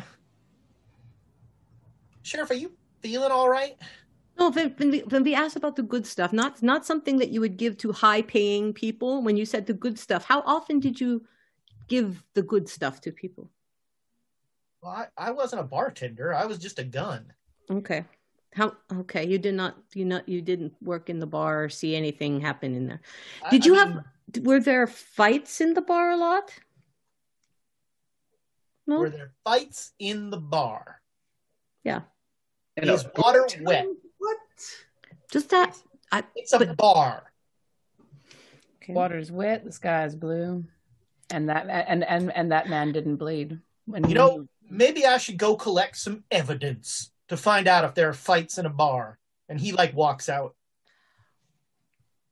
Sheriff, are you feeling all right? No, when, when, we, when we asked about the good stuff, not not something that you would give to high-paying people. When you said the good stuff, how often did you give the good stuff to people? Well, I, I wasn't a bartender. I was just a gun. Okay. How okay, you did not you not you didn't work in the bar or see anything happen in there. Did I you mean, have were there fights in the bar a lot? No. Were there fights in the bar? Yeah. In a Is water wet? What? Just that I It's a But- bar. Water's wet, the sky is blue, and that and and and that man didn't bleed. When You he- know, maybe I should go collect some evidence to find out if there are fights in a bar. And he like walks out.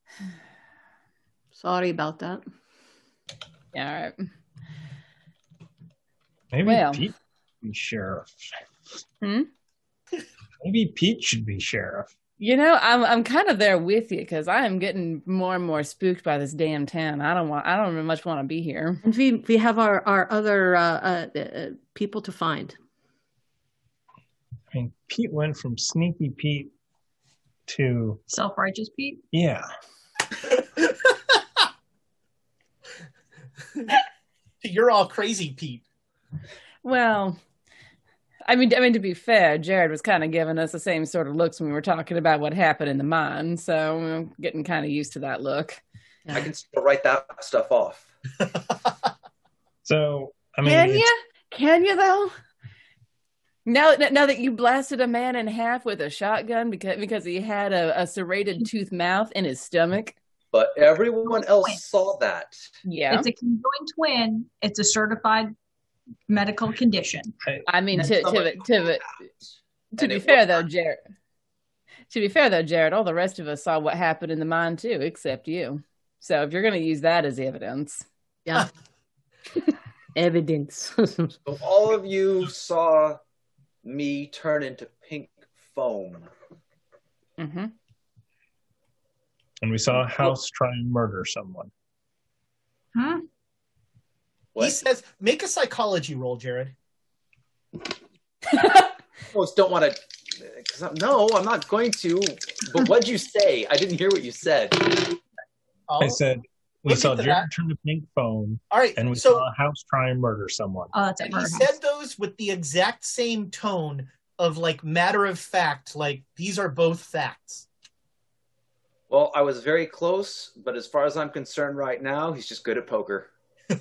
sorry about that. yeah, all right. Maybe Well. Pete sheriff. Hmm? Maybe Pete should be sheriff. You know, I'm I'm kind of there with you because I am getting more and more spooked by this damn town. I don't want, I don't much want to be here. And we we have our our other uh, uh, uh, people to find. I mean, Pete went from sneaky Pete to Self-righteous Pete. yeah. You're all crazy, Pete. Well, I mean, I mean to be fair, Jared was kind of giving us the same sort of looks when we were talking about what happened in the mine, so I'm getting kind of used to that look. I can still write that stuff off. So I mean, Can you? Can you though? Now, now that you blasted a man in half with a shotgun because because he had a, a serrated tooth mouth in his stomach. But everyone else saw that. Yeah, It's a conjoined twin. It's a certified medical condition. I mean And to to to to be fair though, not- Jared. To be fair though, Jared, all the rest of us saw what happened in the mine too, except you. So if you're going to use that as evidence, Yeah. Evidence. So all of you saw me turn into pink foam. hmm and we saw a house try and murder someone. Huh? He says, make a psychology roll, Jared. I Almost don't want to. No, I'm not going to. But what'd you say? I didn't hear what you said. Oh, I said we Look saw Jared that. turn the pink phone, all right. and we so, saw a house try and murder someone. Oh, that's and he murder. said those with the exact same tone of like matter of fact, like these are both facts. Well, I was very close, but as far as I'm concerned right now, he's just good at poker.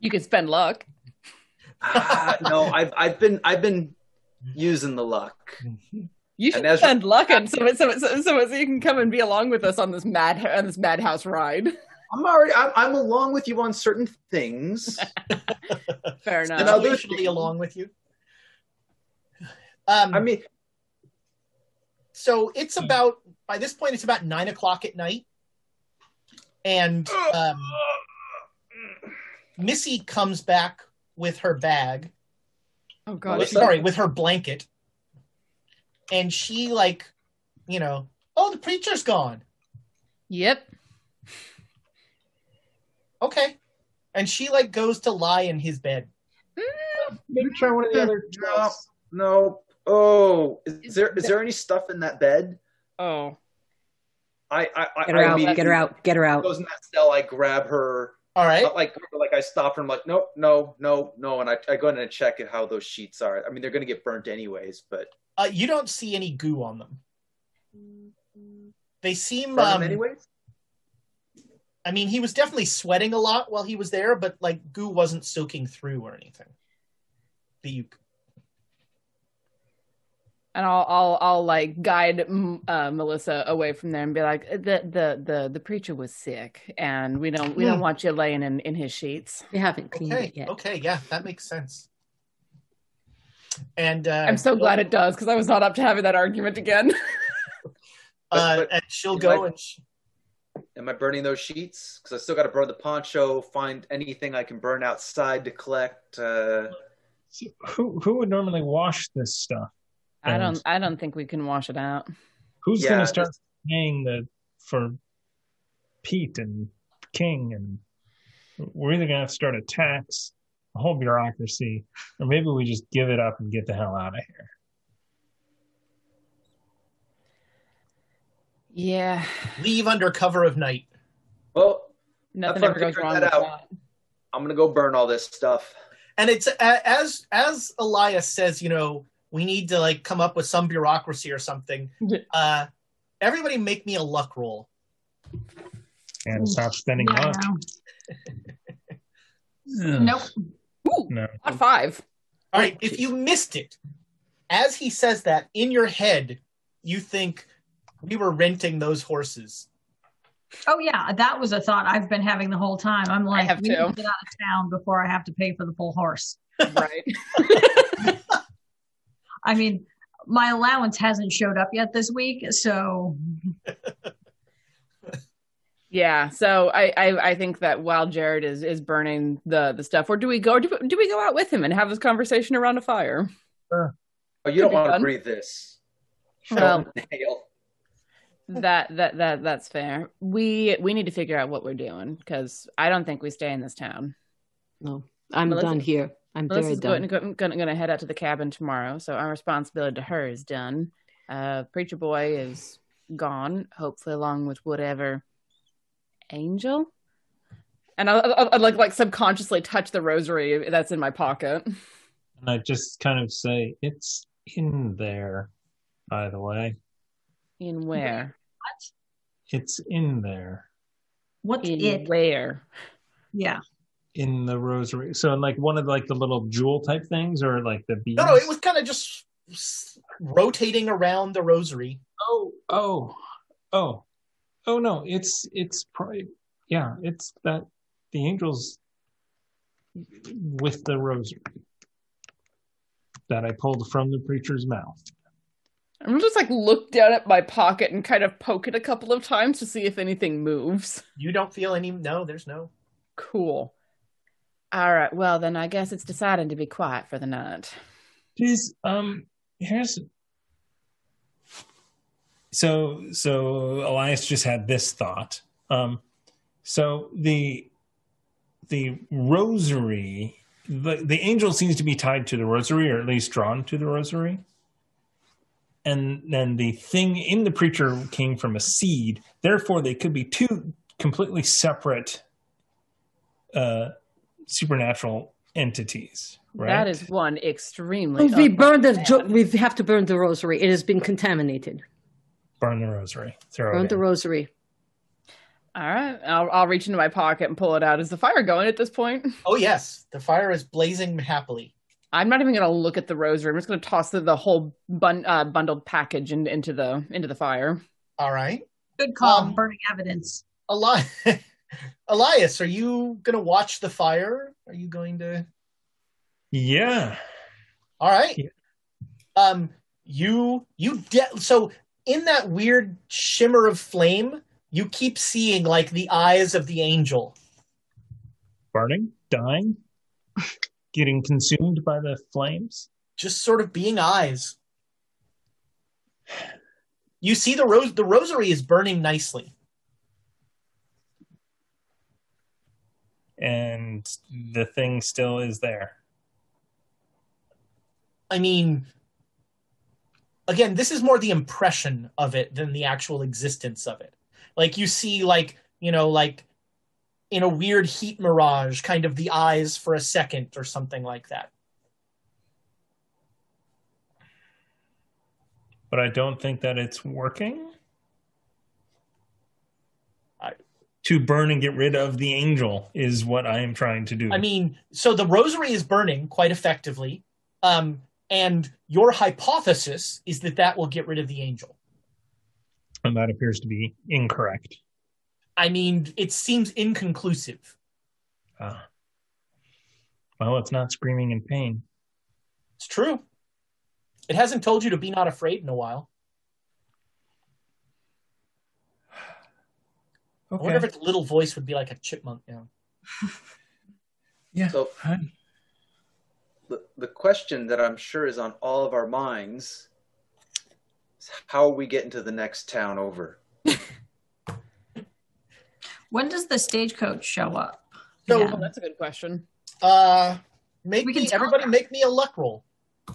you could spend luck. Ah, no, I've I've been I've been using the luck. You should And Ezra- spend luck, and so so, so so so you can come and be along with us on this mad on this madhouse ride. I'm already. I'm, I'm along with you on certain things. Fair enough. And other Situationally along with you. Um, I mean, so it's about by this point it's about nine o'clock at night, and um, Missy comes back with her bag. Oh god. sorry, with her blanket, and she like, you know, oh, the preacher's gone. Yep. Okay, and she like goes to lie in his bed. Maybe try one of the other. no, no. Oh, is there is there any stuff in that bed? Oh. I I, I Get her I out. Get her out. Get her out. Goes in that cell. I grab her. All right, Not like like I stop her. I'm like, no, no, no, no, and I, I go in and check how those sheets are. I mean, they're gonna get burnt anyways, but uh, you don't see any goo on them. They seem. burn them Um, anyways. I mean, he was definitely sweating a lot while he was there, but like goo wasn't soaking through or anything. That you And I'll I'll I'll like guide uh, Melissa away from there and be like the the the the preacher was sick and we don't we don't Hmm. want you laying in in his sheets. They haven't cleaned okay? it yet. Okay, yeah, that makes sense. And uh, I'm so glad it does because I was not up to having that argument again. Uh, But- but- and she'll go I- and sh- Am I burning those sheets? Because I still got to burn the poncho. Find anything I can burn outside to collect. Uh, So who who would normally wash this stuff? I And don't I don't think we can wash it out. Who's Yeah, going to start this- paying the for Pete and King and we're either going to have to start a tax, a whole bureaucracy, or maybe we just give it up and get the hell out of here. Yeah. leave under cover of night. well, Nothing ever goes wrong that with out. that. I'm gonna go burn all this stuff. And it's as as Elias says, you know, we need to like come up with some bureaucracy or something. Uh, everybody, make me a luck roll. And stop spending Yeah, luck. no. Nope. Ooh, No. not five. All right, if you missed it, as he says that in your head, you think we were renting those horses. Oh yeah, that was a thought I've been having the whole time. I'm like, have we need to get out of town before I have to pay for the full horse. Right. I mean, my allowance hasn't showed up yet this week, so Yeah, so I, I I think that while Jared is is burning the the stuff, or do we go? Or do, we- do we go out with him and have this conversation around a fire? Oh, you Could don't be want to fun. breathe this. Well, that that that that's fair. We we need to figure out what we're doing because I don't think we stay in this town. No, I'm Melissa- done here. I'm very done. going, going, going to head out to the cabin tomorrow, so our responsibility to her is done. Uh, Preacher Boy is gone, hopefully along with whatever angel. And I, I, I like like subconsciously touch the rosary that's in my pocket. And I just kind of say, it's in there, by the way. In where? What? It's in there. what's In it? where? Yeah. In the rosary. So like one of like the little jewel type things or like the beads? No, no, it was kind of just rotating around the rosary. Oh, oh, oh, oh no! It's it's probably yeah. It's that the angels with the rosary that I pulled from the preacher's mouth. I'm just like look down at my pocket and kind of poke it a couple of times to see if anything moves. You don't feel any. No, there's no. Cool. All right. Well, then I guess it's decided to be quiet for the night. Please, um, here's so so Elias just had this thought. Um, so the the rosary, the the angel seems to be tied to the rosary, or at least drawn to the rosary. And then the thing in the preacher came from a seed. Therefore, they could be two completely separate uh, supernatural entities. Right? That is one extremely. We burned the. Jo- we have to burn the rosary. It has been contaminated. burn the rosary. Throw Burn it the in. rosary. All right. I'll, I'll reach into my pocket and pull it out. Is the fire going at this point? Oh yes, the fire is blazing happily. I'm not even going to look at the rosary. I'm just going to toss the, the whole bun, uh, bundled package in, into the into the fire. All right, Good call. Um, burning evidence. Eli- Elias, are you going to watch the fire? Are you going to? Yeah. All right. Um, you you de- so in that weird shimmer of flame, you keep seeing like the eyes of the angel. Burning, dying, getting consumed by the flames. just sort of being eyes. You see the rose the rosary is burning nicely. And the thing still is there. I mean again, this is more the impression of it than the actual existence of it. Like you see like, you know, like in a weird heat mirage kind of the eyes for a second or something like that. But I don't think that it's working. I- to burn and get rid of the angel is what I am trying to do. I mean, so the rosary is burning quite effectively. Um and your hypothesis is that that will get rid of the angel. and that appears to be incorrect. I mean, it seems inconclusive. Ah. well, it's not screaming in pain. It's true. It hasn't told you to be not afraid in a while. I wonder if its little voice would be like a chipmunk now. Yeah. So the, the question that I'm sure is on all of our minds is how are we getting to the next town over? When does the stagecoach show up? So, Yeah. Oh, that's a good question. uh, make We can me, tell everybody them. make me a luck roll.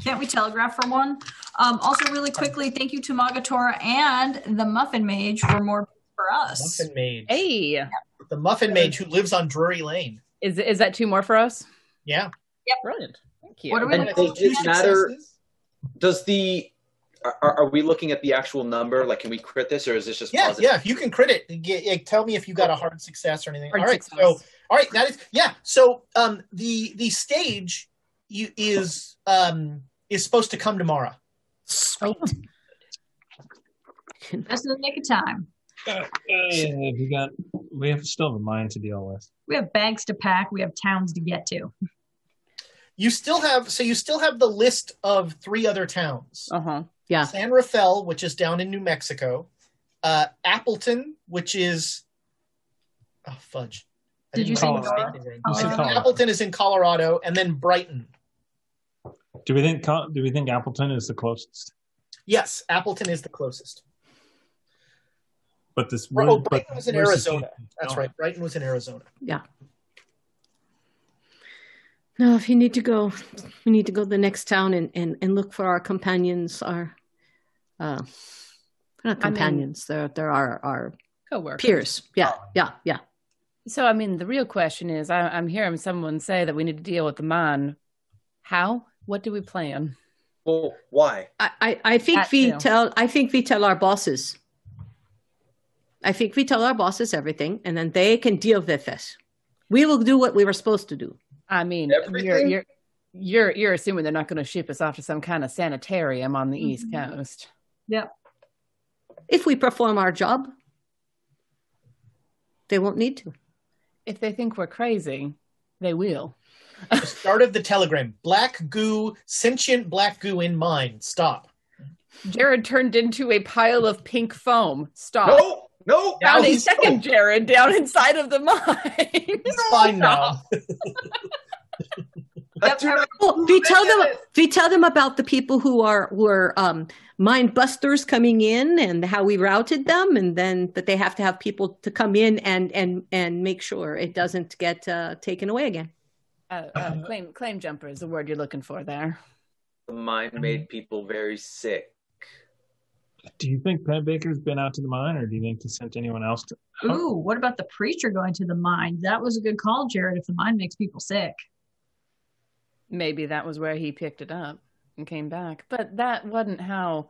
Can't we telegraph for one? Um, also, really quickly, thank you to Tamago Tora and the Muffin Mage for more for us. Muffin Mage. Hey, The Muffin Mage who lives on Drury Lane. is is that two more for us? Yeah. Yeah, brilliant. Thank you. What do we And need? does it matter? Does the are, are we looking at the actual number? Like, can we crit this, or is this just Yeah, positive? yeah, you can crit it. Yeah, yeah, tell me if you got a hard success or anything. Hard all right, success. so all right, that is yeah. So um, the the stage you, is um is supposed to come tomorrow. Oh, Just in the nick of time. Uh, we got we have still have a mind to deal with. We have bags to pack. We have towns to get to. You still have so you still have the list of three other towns: uh huh. Yeah. San Rafael, which is down in New Mexico, uh, Appleton, which is oh fudge. I Did you didn't say Colorado? the state name. You said Colorado. Appleton is in Colorado, and then Brighton. Do we think do we think Appleton is the closest? Yes, Appleton is the closest. But this Oh, but Brighton was in Arizona. That's Oh. right. Brighton was in Arizona. Yeah. No, if you need to go, we need to go to the next town and, and, and look for our companions, our uh they're not I mean- companions, they're they're our, our Co-worker. peers. Yeah, yeah, yeah. So, I mean, the real question is I, I'm hearing someone say that we need to deal with the mine. How? What do we plan? Well, why? I, I, I think That we too. tell I think we tell our bosses. I think we tell our bosses everything and then they can deal with it. We will do what we were supposed to do. I mean, you're you're you're you're assuming they're not going to ship us off to some kind of sanitarium on the East Mhm. Coast. Yep. If we perform our job, they won't need to. If they think we're crazy, they will. The start of the telegram. Black goo, sentient black goo in mind. Stop. Jared turned into a pile of pink foam. Stop. No, no. Now Found a he's- second Jared down inside of the mine. It's fine now. I do not- Well, we tell them we tell them about the people who are who are um, mind busters coming in and how we routed them, and then that they have to have people to come in and and and make sure it doesn't get uh, taken away again. uh, uh, claim claim jumper is the word you're looking for there. The mine made people very sick. Do you think Pat Baker's been out to the mine, or do you think he sent anyone else to? Ooh, what about the preacher going to the mine? That was a good call, Jared. If the mine makes people sick, Maybe that was where he picked it up and came back. But that wasn't how.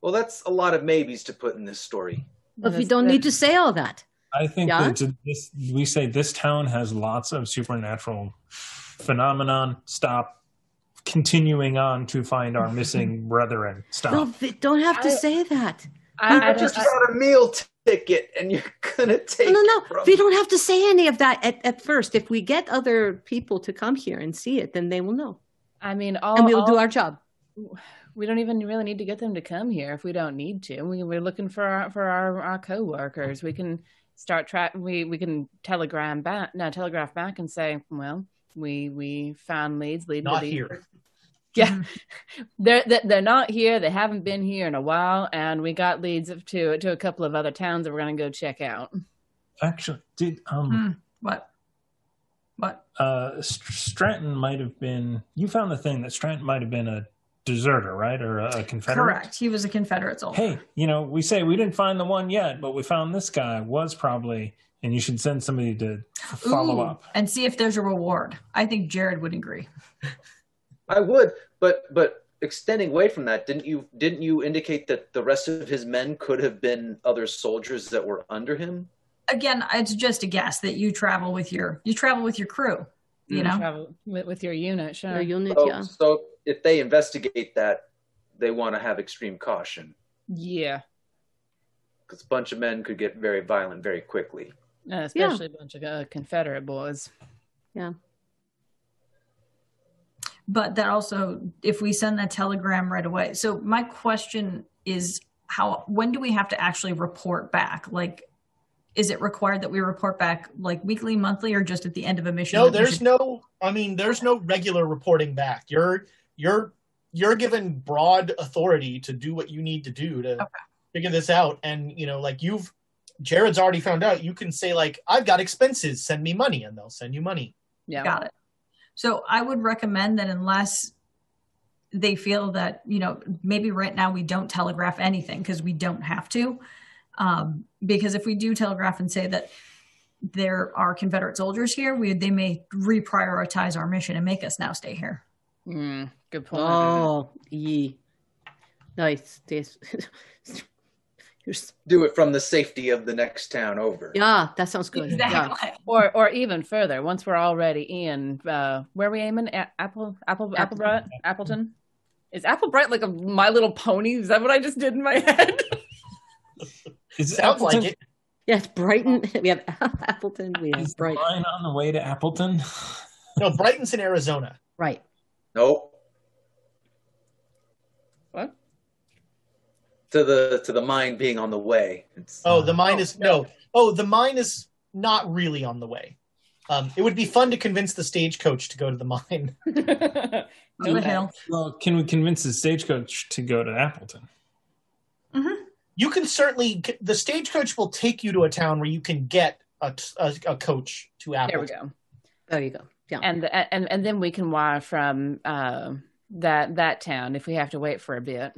Well, that's a lot of maybes to put in this story. But we don't need to say all that. I think Yeah? that this we say this town has lots of supernatural phenomenon. Stop continuing on to find our missing brethren. Stop. No, we don't have to I- say that. I, I just just got a meal ticket, and you're gonna take. No, no, no. We don't have to say any of that at, at first. If we get other people to come here and see it, then they will know, I mean, all, and we'll do our job. we don't even really need to get them to come here if we don't need to. We, we're looking for our, for our, our coworkers. We can start track. We we can telegram back, no, telegraph back and say, well, we we found leads leading Not to here. Yeah, they're they're they're not here. They haven't been here in a while, and we got leads to to a couple of other towns that we're gonna go check out. Actually, did um Hmm. What? What? uh St- Stratton might have been you found the thing that Stratton might have been a deserter, right? Or a, a Confederate? Correct. He was a Confederate soldier. Hey, you know, we say we didn't find the one yet, but we found this guy was probably and you should send somebody to follow Ooh, up. and see if there's a reward. I think Jared would agree. I would, but but extending away from that, didn't you didn't you indicate that the rest of his men could have been other soldiers that were under him? Again, it's just a guess that you travel with your you travel with your crew. You know, travel with, with your unit, sure. Your unit, So, yeah. so if they investigate that, they want to have extreme caution Yeah, because a bunch of men could get very violent very quickly. And especially a bunch of uh, Confederate boys. Yeah. but that also if we send that telegram right away. So my question is how when do we have to actually report back? Like is it required that we report back like weekly, monthly, or just at the end of a mission? No, there's should- no. I mean, there's no regular reporting back. You're you're you're given broad authority to do what you need to do to figure this out. And you know, like you've Jared's already found out. You can say like, "I've got expenses. Send me money," and they'll send you money. Yeah, Got it. So I would recommend that unless they feel that, you know, maybe right now we don't telegraph anything because we don't have to. Um, because if we do telegraph and say that there are Confederate soldiers here, we they may reprioritize our mission and make us now stay here. Mm, good point. Oh, ye. Nice. This. Do it from the safety of the next town over. yeah, that sounds good. Yeah. Exactly. or or even further once we're already in uh where are we aiming A- apple apple applebright appleton is applebright like a my little pony is that what i just did in my head Is Sounds like Appleton- it. Yeah, it's Brighton. We have Appleton. We have Is Brighton. line on the way to Appleton? No, Brighton's in Arizona. Right. Nope. To the to the mine being on the way. It's, Oh, the mine is no. Oh, the mine is not really on the way. Um, it would be fun to convince the stagecoach to go to the mine. On the hill. Well, can we convince the stagecoach to go to Appleton? You can certainly. The stagecoach will take you to a town where you can get a, a, a coach to Apple. there we go There you go. Yeah. and and and then we can wire from uh that that town if we have to wait for a bit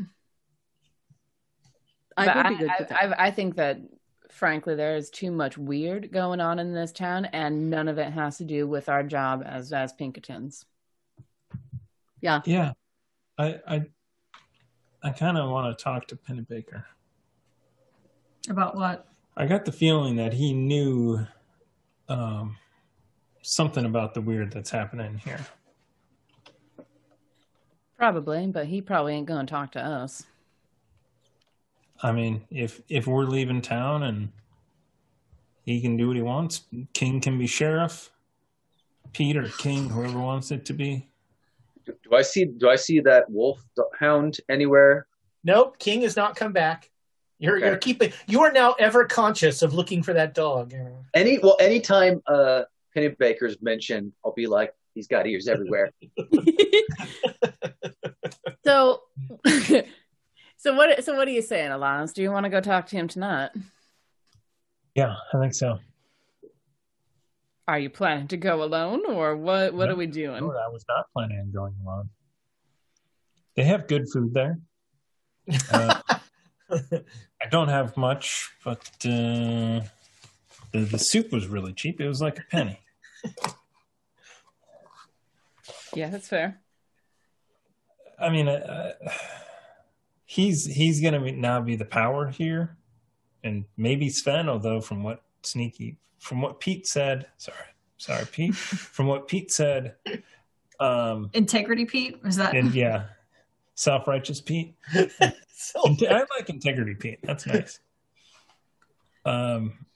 I But would be good I, with. I, I think that frankly there is too much weird going on in this town and none of it has to do with our job as as Pinkertons yeah. Yeah, I I, I kind of want to talk to Pennebaker. About what? I got the feeling that he knew um, something about the weird that's happening here. probably but he probably ain't gonna talk to us I mean, if if we're leaving town and he can do what he wants, King can be sheriff, Peter King, whoever wants it to be. do, do I see do I see that wolf hound anywhere? Nope, King has not come back. You're Okay. you're keeping. You are now ever conscious of looking for that dog. Any well, anytime uh Pennebaker's mentioned, I'll be like, he's got ears everywhere. so so what so what are you saying alonso do you want to go talk to him tonight Yeah, I think so. are you planning to go alone or what what are we doing No, I was not planning on going alone. They have good food there. Uh, I don't have much, but uh, the the soup was really cheap. It was like a penny. yeah that's fair I mean, uh, he's he's gonna be, now be the power here, and maybe Sven. Although from what Sneaky, from what Pete said, sorry, sorry, Pete, from what Pete said, um, Integrity Pete? Is that and yeah, Self righteous Pete. I like integrity Pete. That's nice. Um,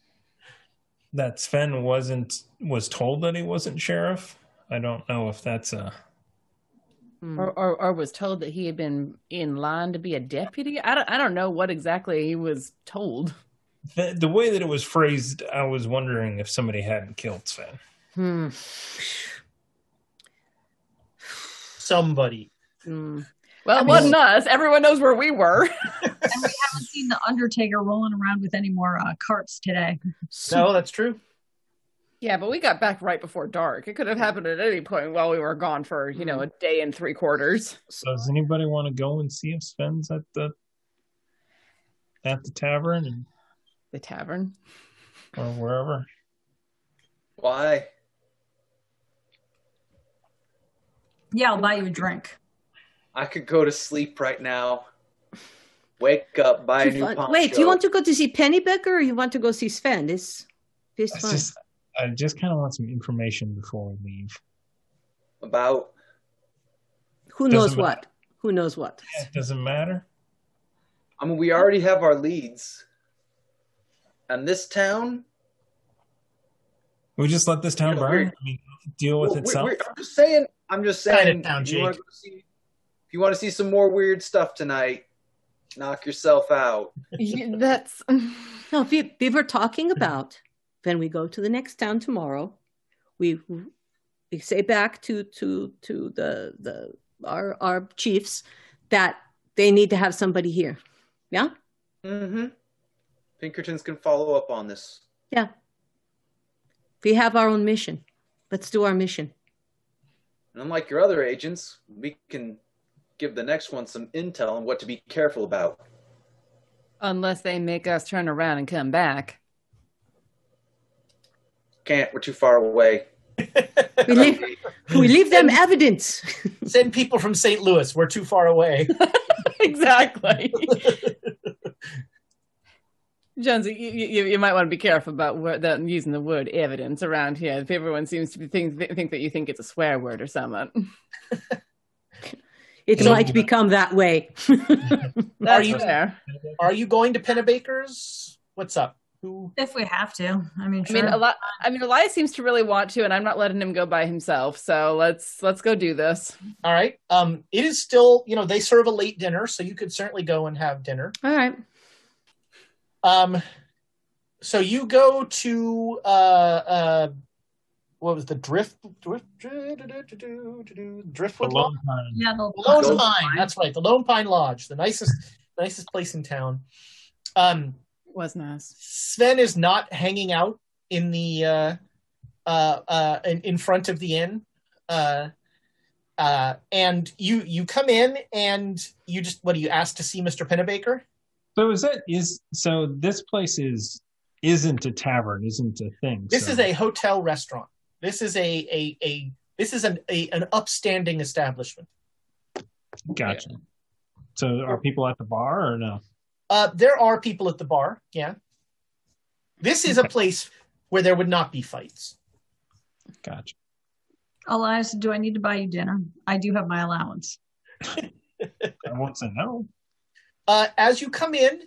that Sven wasn't was told that he wasn't sheriff. I don't know if that's a Or, or or was told that he had been in line to be a deputy. I don't I don't know what exactly he was told. the, the way that it was phrased. I was wondering if somebody hadn't killed Sven. Hmm. somebody. Well, it wasn't us. Everyone knows where we were. And we haven't seen the Undertaker rolling around with any more uh, carts today. No, that's true. Yeah, but we got back right before dark. It could have happened at any point while we were gone for you know mm-hmm. a day and three quarters. So does anybody want to go and see if Sven's at the at the tavern and, The tavern. or wherever? Why? Yeah, I'll buy you a drink. I could go to sleep right now. Wake up, buy a new fun. poncho. Wait, do you want to go to see Pennebaker or you want to go see Sven? This this It's fun. just I just kind of want some information before we leave. about? Who knows doesn't what? Who knows what? It doesn't matter. I mean, we already have our leads. And this town, We just let this town burn. we're- I mean, deal with Well, we- itself. we- I'm just saying. I'm just saying. it down, if you wanna Jake. see- if you want to see some more weird stuff tonight, knock yourself out. Yeah, That's No, we, we were talking about when we go to the next town tomorrow, we we say back to to to the the our our chiefs that they need to have somebody here. Yeah? Mm-hmm. Pinkertons can follow up on this. Yeah. We have our own mission. Let's do our mission. And unlike your other agents, we can give the next one some intel on what to be careful about. unless they make us turn around and come back. Can't. We're too far away. We leave we leave them evidence. Send people from St. Louis. We're too far away. exactly. Jonesy, you, you, you might want to be careful about word, the, using the word evidence around here. If everyone seems to be think, think that you think it's a swear word or something. It So- might become that way. That's you- fair. Are you going to Pennebaker's? What's up? Who? If we have to. I mean, I mean, a lot. I mean, Elias seems to really want to, and I'm not letting him go by himself. So let's let's go do this. All right. Um, it is still, you know, they serve a late dinner, so you could certainly go and have dinner. All right. Um, so you go to uh uh, what was the drift drift driftwood The Lodge? Lone Pine. yeah, the Lone Lone Pine. That's right, the Lone Pine Lodge, the nicest nicest place in town. Um, Was nice. Sven is not hanging out in the uh, uh, uh, in, in front of the inn, uh, uh, and you you come in and you just what do you ask to see Mister Pennebaker? So is that is so this place is isn't a tavern, isn't a thing. This so- is a hotel restaurant. This is a a, a this is an a, an upstanding establishment. gotcha. So are people at the bar or no? Uh, there are people at the bar. Yeah, this is a place where there would not be fights. Gotcha. Elias, do I need to buy you dinner? I do have my allowance. I won't say no. Uh, as you come in,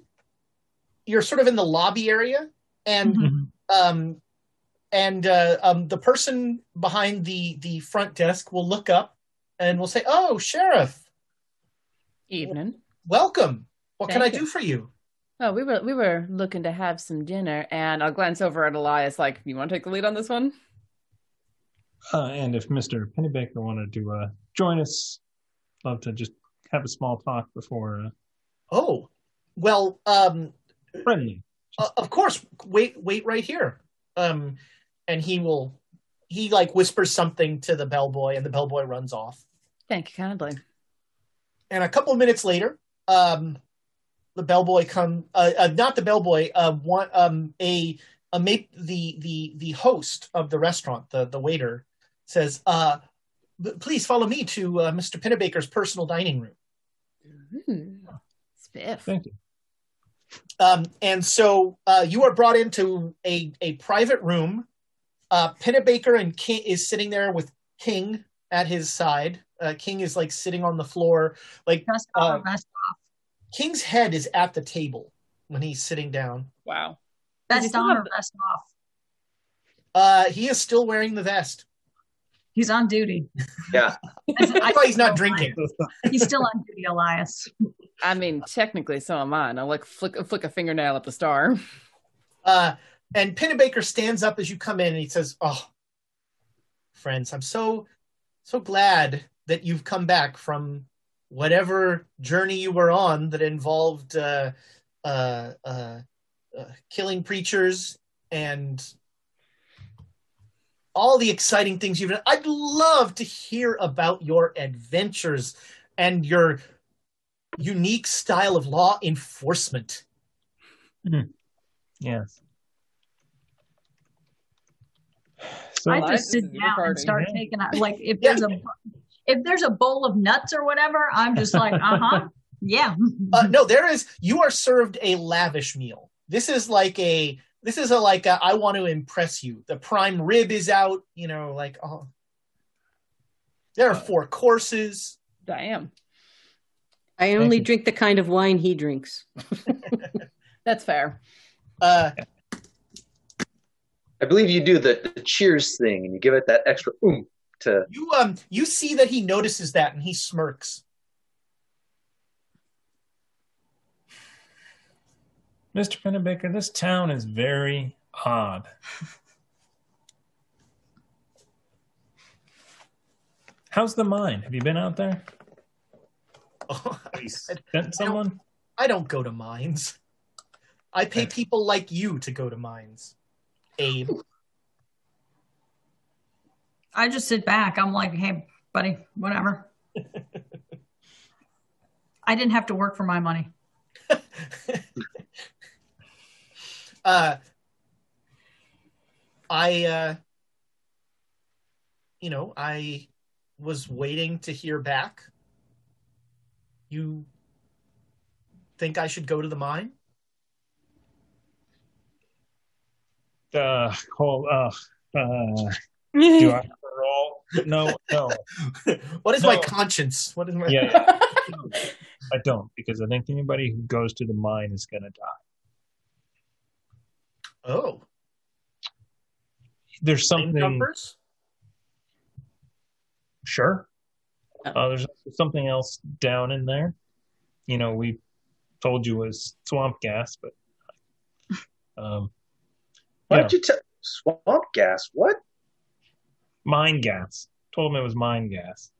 you're sort of in the lobby area, and Mhm. um, and uh, um, the person behind the the front desk will look up and will say, "Oh, sheriff, Evening. welcome. What can I Thank you. do for you?" Oh, we were we were looking to have some dinner, and I'll glance over at Elias. Like, you want to take the lead on this one? Uh, and if Mr. Pennebaker wanted to uh, join us, love to just have a small talk before uh, Oh, well, um, friendly. uh, of course. Wait, wait right here. Um, and he will. He like whispers something to the bellboy, and the bellboy runs off. Thank you kindly. and a couple of minutes later, um, the bellboy come, uh, uh, not the bellboy, uh, one, um, a, a mate, the, the, the host of the restaurant, the, the waiter says, uh, "B- please follow me to, uh, Mr. Pennebaker's personal dining room. Hmm. Spiff. Thank you. Um, and so, uh, you are brought into a, a private room. Uh, Pennebaker and King is sitting there with King at his side, Uh, King is like sitting on the floor, like Vest uh, or vest off? King's head is at the table when he's sitting down. Wow. Vest still on or vest off? Uh, he is still wearing the vest. He's on duty. Yeah. I thought he's not drinking. He's still on duty, Elias. I mean, technically, so am I. And I like flick flick a fingernail at the star. Uh, and Pennebaker stands up as you come in and he says, "Oh, friends, I'm so so glad that you've come back from whatever journey you were on that involved uh, uh, uh, uh, killing preachers and all the exciting things you've done. I'd love to hear about your adventures and your unique style of law enforcement." Yes. So I Elias, just sit this down and start taking out like if there's a if there's a bowl of nuts or whatever, I'm just like, uh huh, yeah. Uh, no, there is. You are served a lavish meal. This is like a. This is a like a, I want to impress you. The prime rib is out. You know, like oh. There are four courses. Damn. I only drink the kind of wine he drinks. That's fair. Uh, I believe you do the, the cheers thing and you give it that extra oomph to you um you see that he notices that and he smirks. Mr. Pennebaker, this town is very odd. How's the mine? Have you been out there? Have you sent someone? I don't go to mines. I pay people like you to go to mines. Abe. I just sit back. I'm like, hey, buddy, whatever. I didn't have to work for my money. uh, I, uh, you know, I was waiting to hear back. You think I should go to the mine? Uh, call, uh, uh, do I roll? No, no. what is my conscience? What is my? Yeah, yeah. I don't because I think anybody who goes to the mine is going to die. Oh, There's something. numbers? Sure. Uh, there's something else down in there. You know, we told you was swamp gas, but um, Why Yeah. don't you tell swamp gas? What? Mine gas. Told him it was mine gas.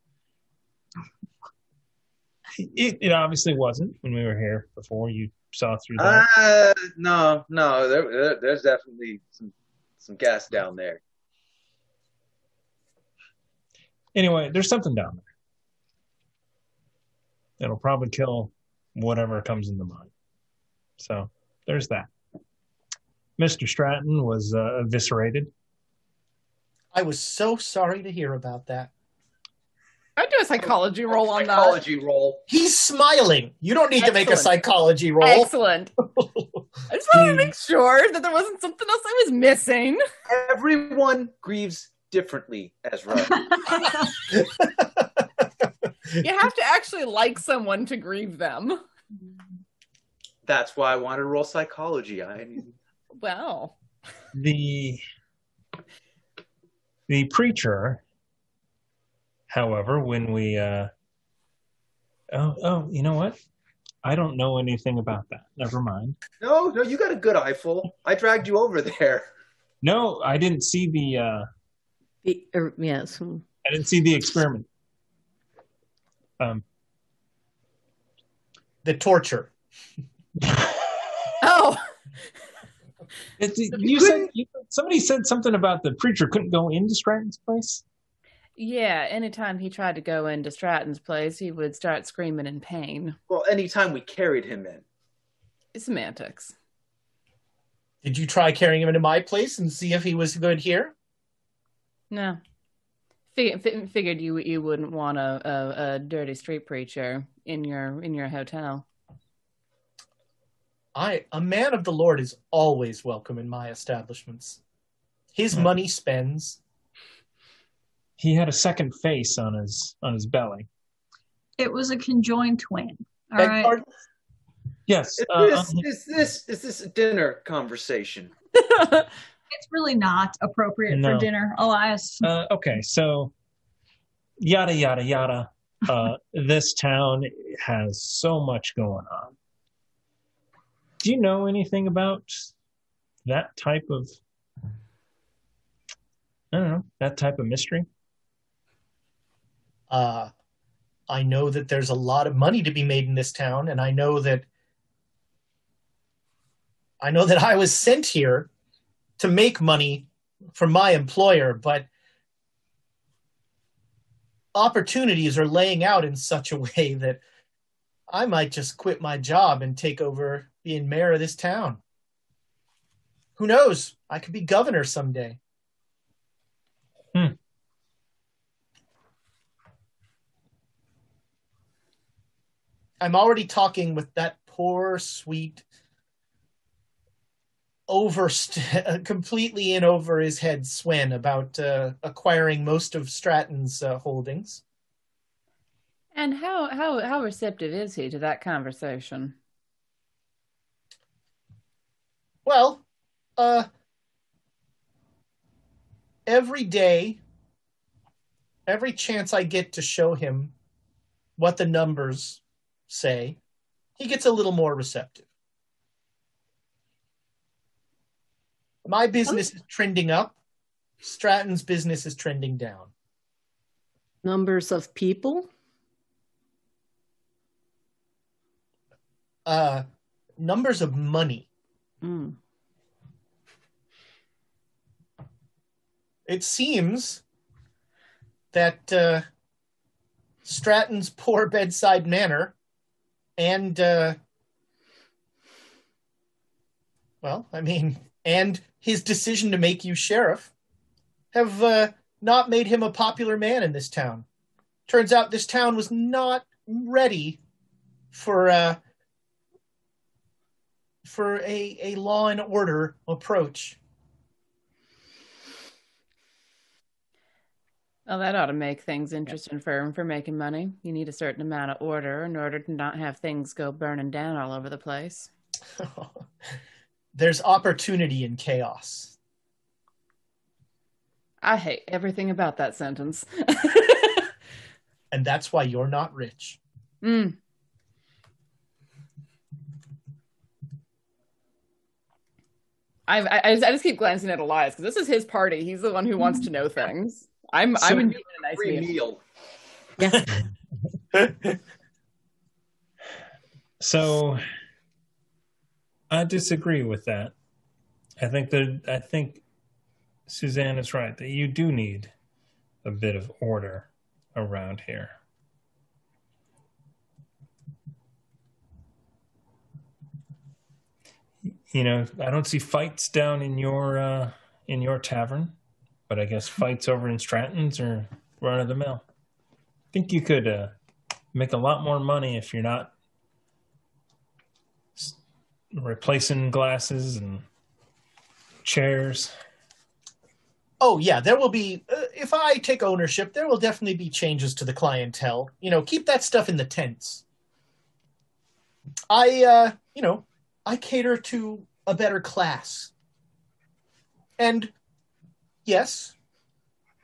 It, it obviously wasn't when we were here before. You saw through that. Uh, no, no. There, there, there's definitely some some gas down there. Anyway, there's something down there. It'll probably kill whatever comes in the mine. So there's that. Mr. Stratton was uh, eviscerated. I was so sorry to hear about that. I do a psychology roll on that. Psychology roll. He's smiling. You don't need to make a psychology roll. Excellent. I just wanted to make sure that there wasn't something else I was missing. Everyone grieves differently, Ezra. You have to actually like someone to grieve them. That's why I wanted to roll psychology. I Well, The the preacher, however, when we uh oh oh, you know what? I don't know anything about that. Never mind. no, no. You got a good eyeful. I dragged you over there. No, I didn't see the uh The- er, yes. I didn't see the experiment. Um The torture. oh, It's, you said you, somebody said something about the preacher couldn't go into Stratton's place. yeah. Anytime he tried to go into Stratton's place, he would start screaming in pain. Well, anytime we carried him in. Semantics. Did you try carrying him into my place and see if he was good here? No. Fig- figured you you wouldn't want a, a, a dirty street preacher in your in your hotel. I a man of the Lord is always welcome in my establishments. His Hmm. money spends. he had a second face on his on his belly. It was a conjoined twin. All Beg right. pardon? Yes. Is uh, this, um, is this is this a dinner conversation? It's really not appropriate No. for dinner, Elias. Uh, okay, so yada yada yada. Uh, this town has so much going on. Do you know anything about that type of? I don't know that type of mystery. Uh, I know that there's a lot of money to be made in this town, and I know that I know that I was sent here to make money for my employer, but opportunities are laying out in such a way that I might just quit my job and take over being mayor of this town. Who knows? I could be governor someday. Hmm. I'm already talking with that poor, sweet, over completely in over his head Sven about uh, acquiring most of Stratton's uh, holdings. And how how how receptive is he to that conversation? Well, uh, every day, every chance I get to show him what the numbers say, he gets a little more receptive. My business is trending up. Stratton's business is trending down. Numbers of people. Uh, numbers of money. Mm. It seems that uh, Stratton's poor bedside manner and, uh, well, I mean, and his decision to make you sheriff have uh, not made him a popular man in this town. Turns out this town was not ready for uh, for a, a law and order approach. Well, that ought to make things interesting for him for making money. You need a certain amount of order in order to not have things go burning down all over the place. There's opportunity in chaos. I hate everything about that sentence. and that's why you're not rich. Mm. I, I just, I just keep glancing at Elias because this is his party. He's the one who wants to know mm. things. I'm So I'm a nice Free meal. meal. Yes. So I disagree with that. I think that I think Suzanne is right that you do need a bit of order around here. You know, I don't see fights down in your uh, in your tavern, but I guess fights over in Stratton's are run of the mill. I think you could uh, make a lot more money if you're not replacing glasses and chairs. Oh yeah, there will be. Uh, if I take ownership, there will definitely be changes to the clientele. You know, keep that stuff in the tents. I, uh, you know, I cater to a better class. And yes,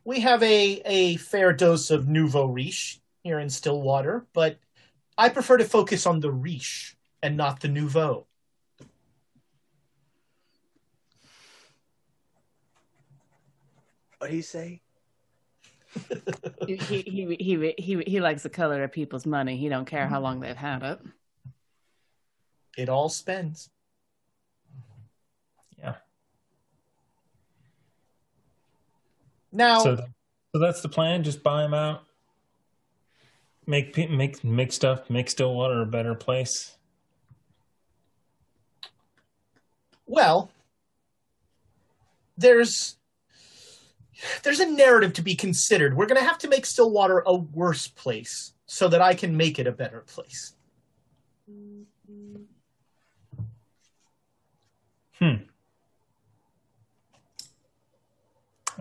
we have a a fair dose of nouveau riche here in Stillwater, but I prefer to focus on the riche and not the nouveau. What do you say? he, he, he, he, he, he likes the color of people's money. He don't care how long they've had it. It all spends. Yeah. Now, So, th- so that's the plan. Just buy them out. Make make make stuff. Make Stillwater a better place. Well, there's there's a narrative to be considered. We're going to have to make Stillwater a worse place so that I can make it a better place. Mm. Hmm.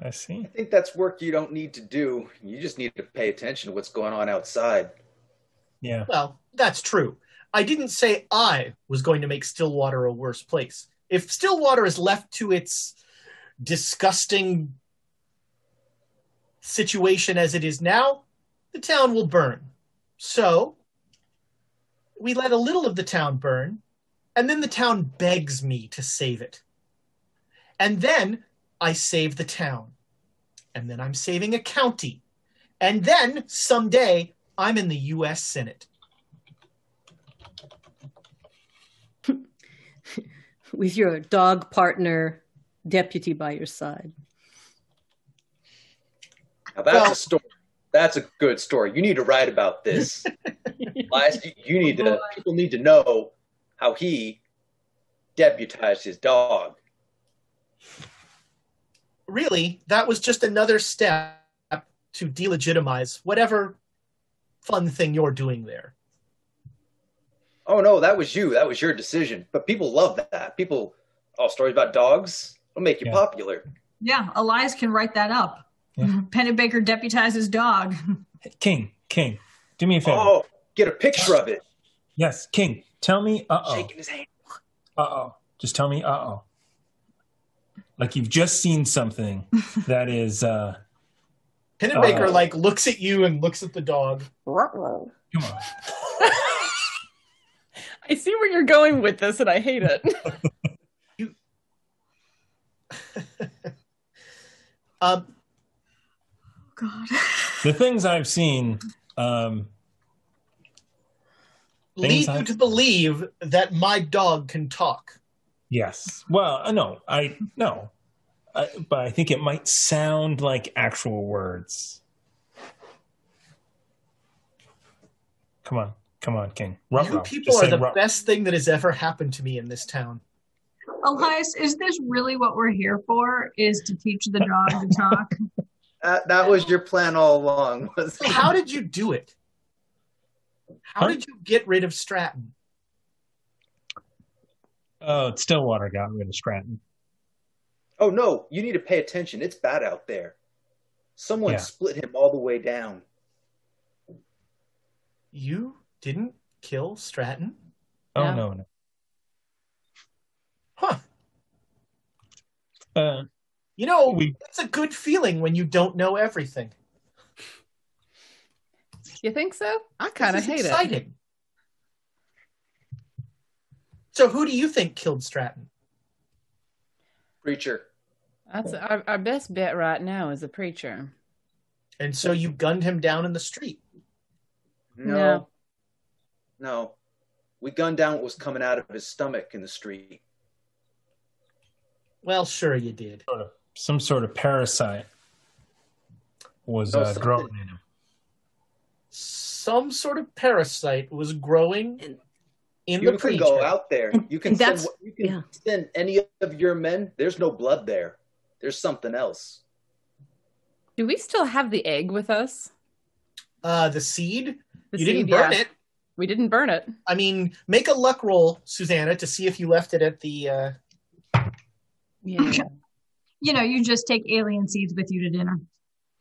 I see. I think that's work you don't need to do. You just need to pay attention to what's going on outside. Yeah. Well, that's true. I didn't say I was going to make Stillwater a worse place. If Stillwater is left to its disgusting situation as it is now, the town will burn. So, we let a little of the town burn, and then the town begs me to save it. And then I save the town. And then I'm saving a county. And then someday I'm in the US Senate. With your dog partner deputy by your side. Now that's a story. That's a good story. You need to write about this. Elias, you- you need to. People need to know how he deputized his dog. Really, that was just another step to delegitimize whatever fun thing you're doing there. Oh no, that was you. That was your decision. But people love that. People, oh, stories about dogs will make you popular. Yeah, Elias can write that up. Pennebaker deputizes dog. King, King, do me a favor. Oh, get a picture of it. Yes, King, tell me uh oh. Shaking his hand. Uh oh. Just tell me uh oh. Like you've just seen something that is uh Pennebaker Uh, like looks at you and looks at the dog. come on. I see where you're going with this, and I hate it. You... um, God. The things I've seen, um lead Things you I've- to believe that my dog can talk. yes. Well, uh, no, I no. I, but I think it might sound like actual words. Come on. Come on, King. Ruh, you ruh. people Just are the ruh. best thing that has ever happened to me in this town. Elias, is this really what we're here for? Is to teach the dog to talk? That, that was your plan all along. Was how did you do it? How did you get rid of Stratton? Oh, Stillwater got rid of Stratton. Oh no, you need to pay attention. It's bad out there. Someone Yeah. split him all the way down. You didn't kill Stratton? Oh Yeah. no, no. Huh. Uh You know, We- it's a good feeling when you don't know everything. You think so? I kind of This is hate it. exciting. So who do you think killed Stratton? Preacher. That's our, our best bet right now is a preacher. And so you gunned him down in the street. No. No. No. We gunned down what was coming out of his stomach in the street. Well, sure you did. sort of some sort of parasite was No, uh, growing in him. Some sort of parasite was growing in You the world. You can go out there. You can send, you can yeah. send any of your men. There's no blood there. There's something else. Do we still have the egg with us? Uh, the seed. The you didn't burn yeah. it. We didn't burn it. I mean, make a luck roll, Susanna, to see if you left it at the. Uh... Yeah. You know, you just take alien seeds with you to dinner.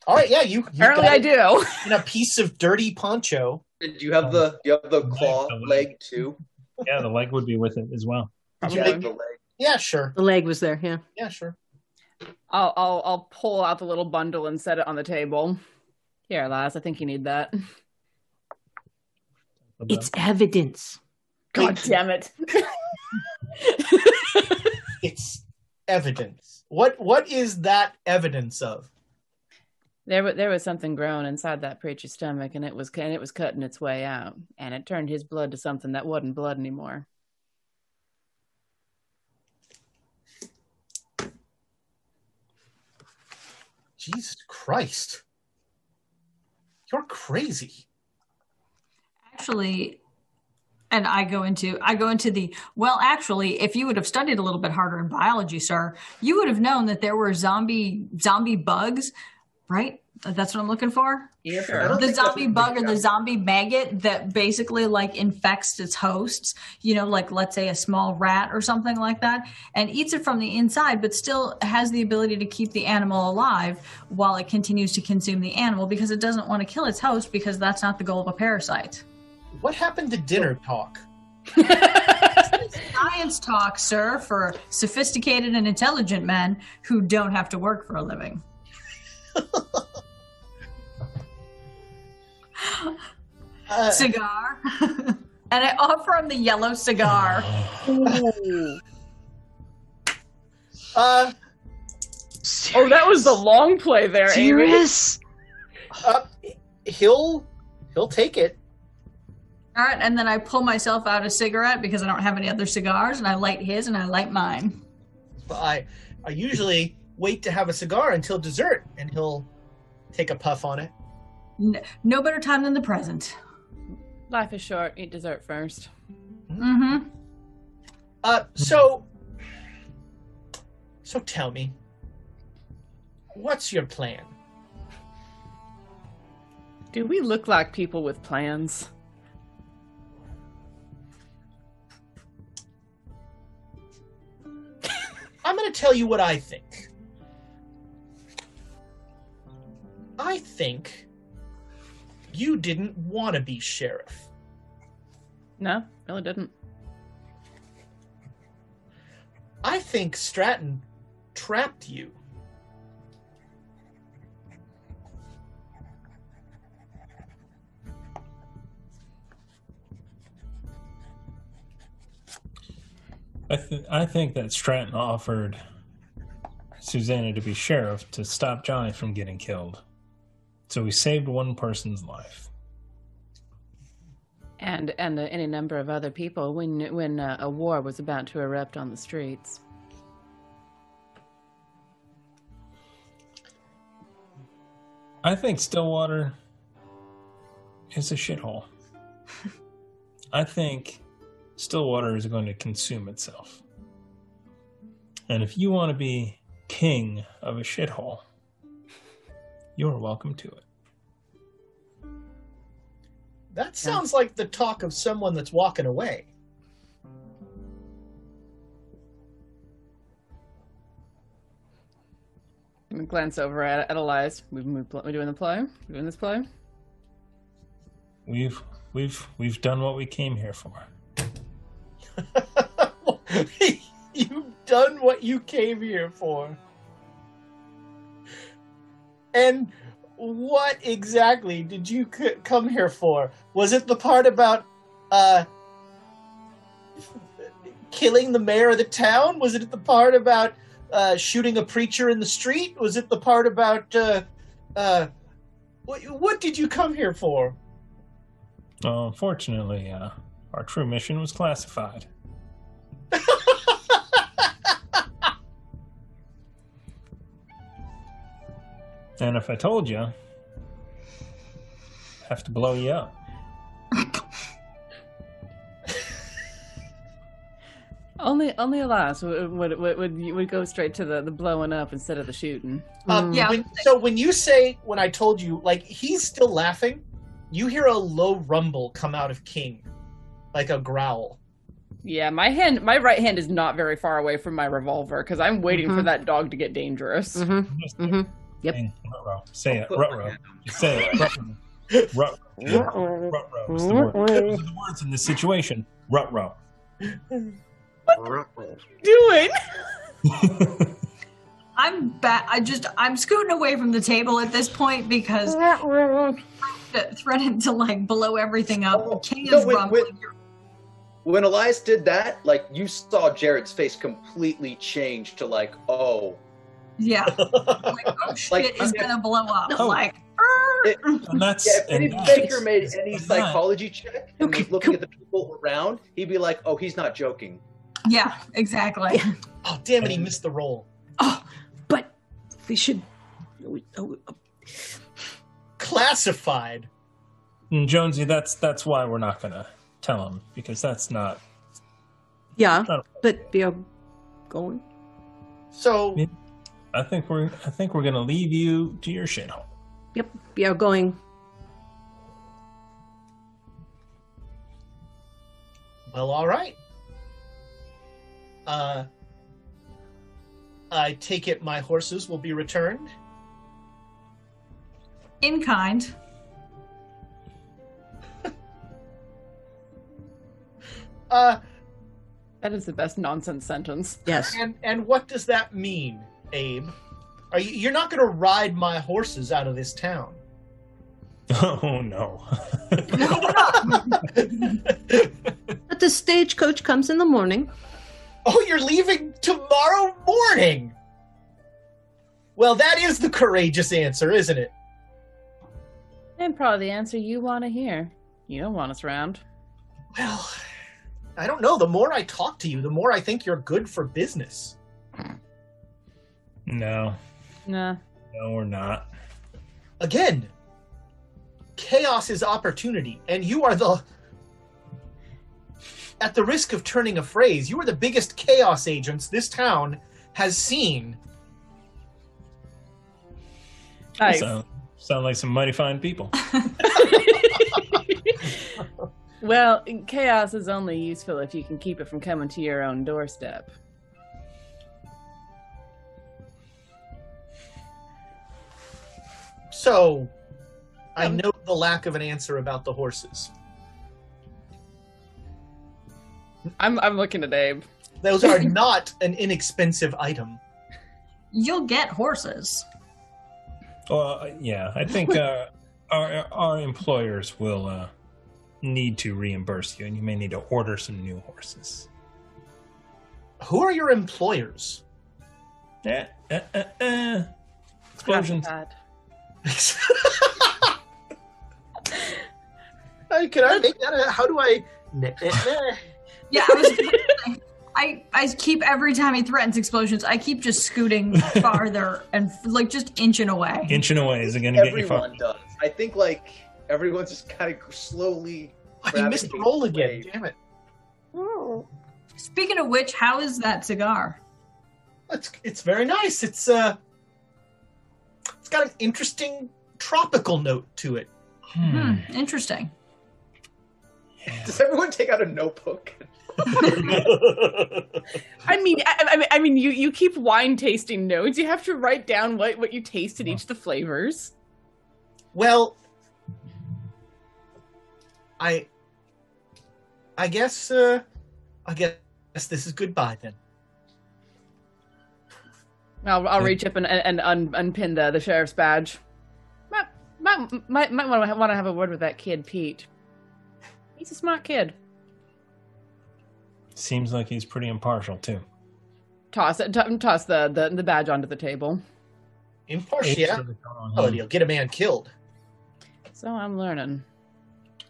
All right, yeah, you. you Apparently, I do. In a piece of dirty poncho. And do you have the do you have the claw the leg. leg too? Yeah, the leg would be with it as well. Did you Yeah, make- the leg. Yeah, sure. The leg was there, yeah. Yeah, sure. I'll, I'll I'll pull out the little bundle and set it on the table. Here, Laz, I think you need that. It's evidence. God damn it. It's evidence. What What is that evidence of? There, wa- there was something growing inside that preacher's stomach, and it was and it was cutting its way out, and it turned his blood to something that wasn't blood anymore. Jesus Christ. You're crazy. Actually, and I go into I go into the well. Actually, if you would have studied a little bit harder in biology, sir, you would have known that there were zombie zombie bugs right? That's what I'm looking for. I don't The zombie bug or we the zombie maggot that basically like infects its hosts, you know, like let's say a small rat or something like that, and eats it from the inside, but still has the ability to keep the animal alive while it continues to consume the animal because it doesn't want to kill its host because that's not the goal of a parasite. What happened to dinner talk? Science talk, sir, for sophisticated and intelligent men who don't have to work for a living. Uh, cigar. and I offer him the yellow cigar. uh, Oh, that was the long play there, Amy. Serious? uh, he'll he'll take it. All right, and then I pull myself out a cigarette because I don't have any other cigars, and I light his and I light mine. But I I usually wait to have a cigar until dessert, and he'll take a puff on it. N- no better time than the present. Life is short. Eat dessert first. Mm-hmm. Uh, so so tell me, what's your plan? Do we look like people with plans? I'm going to tell you what I think. I think you didn't want to be sheriff. No, really didn't. I think Stratton trapped you. I, th- I think that Stratton offered Susanna to be sheriff to stop Johnny from getting killed. So we saved one person's life. And and uh, any number of other people when when uh, a war was about to erupt on the streets. I think Stillwater is a shithole. I think Stillwater is going to consume itself. And if you want to be king of a shithole, you're welcome to it. That sounds like the talk of someone that's walking away. I'm gonna glance over at, at Elias. We, we, we doing the play? We're doing this play? We've we've we've done what we came here for. You've done what you came here for. And what exactly did you c- come here for? Was it the part about uh killing the mayor of the town? Was it the part about uh shooting a preacher in the street? Was it the part about uh uh what, what did you come here for? Uh, unfortunately, uh, our true mission was classified. and if I told you, I'd have to blow you up. Only only Elias would would, would, would, would go straight to the, the blowing up instead of the shooting. Um, Yeah. when- so when you say when I told you, like he's still laughing, you hear a low rumble come out of King, like a growl. Yeah, my hand, my right hand is not very far away from my revolver because I'm waiting for Mhm. that dog to get dangerous. Mm-hmm. Mm-hmm. Yep. saying, ruh-roh. Say oh, it, Put ruh-roh. hand on. Just say it, ruh-roh. Ruh- Ruh-roh is the word. Those are the words in this situation. Ruh-roh. Doing. I'm ba- I just I'm scooting away from the table at this point because threatened to like blow everything up. Oh, King no, is wait, rumbling. wait. When Elias did that, like you saw Jared's face completely change to like, oh, Yeah. like, oh shit Like, is gonna blow up. No. Like It- And that's yeah. If and any that's- Baker made any that's not- psychology check and Okay, was looking at the people around, he'd be like, oh, he's not joking. yeah, exactly. Oh damn it! He missed the roll. Oh, but we should. oh, oh, oh, Classified. And Jonesy, that's that's why we're not gonna tell him because that's not. yeah, not but we are going. So Yeah. I think we're I think we're gonna leave you to your shithole. Yep, we are going. Well, all right. Uh, I take it my horses will be returned. In kind. Uh, That is the best nonsense sentence. Yes. and and what does that mean, Abe? Are you, you're not going to ride my horses out of this town? Oh no. But the stagecoach comes in the morning. Oh, you're leaving tomorrow morning. Well, that is the courageous answer, isn't it? And probably the answer you want to hear. You don't want us around. Well, I don't know. The more I talk to you, the more I think you're good for business. No. Nah. No, we're not. Again, chaos is opportunity, and you are the. At the risk of turning a phrase, you are the biggest chaos agents this town has seen. Nice. Sound, sound like some mighty fine people. Well, chaos is only useful if you can keep it from coming to your own doorstep. So, I note the lack of an answer about the horses. I'm I'm looking at Abe. Those are not an inexpensive item. You'll get horses. Well, uh, yeah, I think uh, our our employers will uh, need to reimburse you, and you may need to order some new horses. Who are your employers? Eh, eh, eh, eh. Explosions. Bad. Hey, Can I make that? A, how do I? Nah, nah, nah. Yeah, I was. I I keep every time he threatens explosions, I keep just scooting farther and like just inching away. Inching away is it going to get you far? Everyone does. I think like everyone's just kind of slowly. I missed the roll again. gravitating Damn it! Speaking of which, how is that cigar? It's it's very nice. It's uh, it's got an interesting tropical note to it. Hmm, interesting. Does everyone take out a notebook? I mean, I, I mean, I mean, you you keep wine tasting notes. You have to write down what what you tasted each of the flavors. Well, I I guess uh, I guess this is goodbye then. I'll I'll reach up and and, and unpin the the sheriff's badge. Might might might, might want to want to have a word with that kid Pete. He's a smart kid. Seems like he's pretty impartial too. Toss it. T- toss the, the the badge onto the table. Impartial. Abe Oh, him- you'll get a man killed. So I'm learning.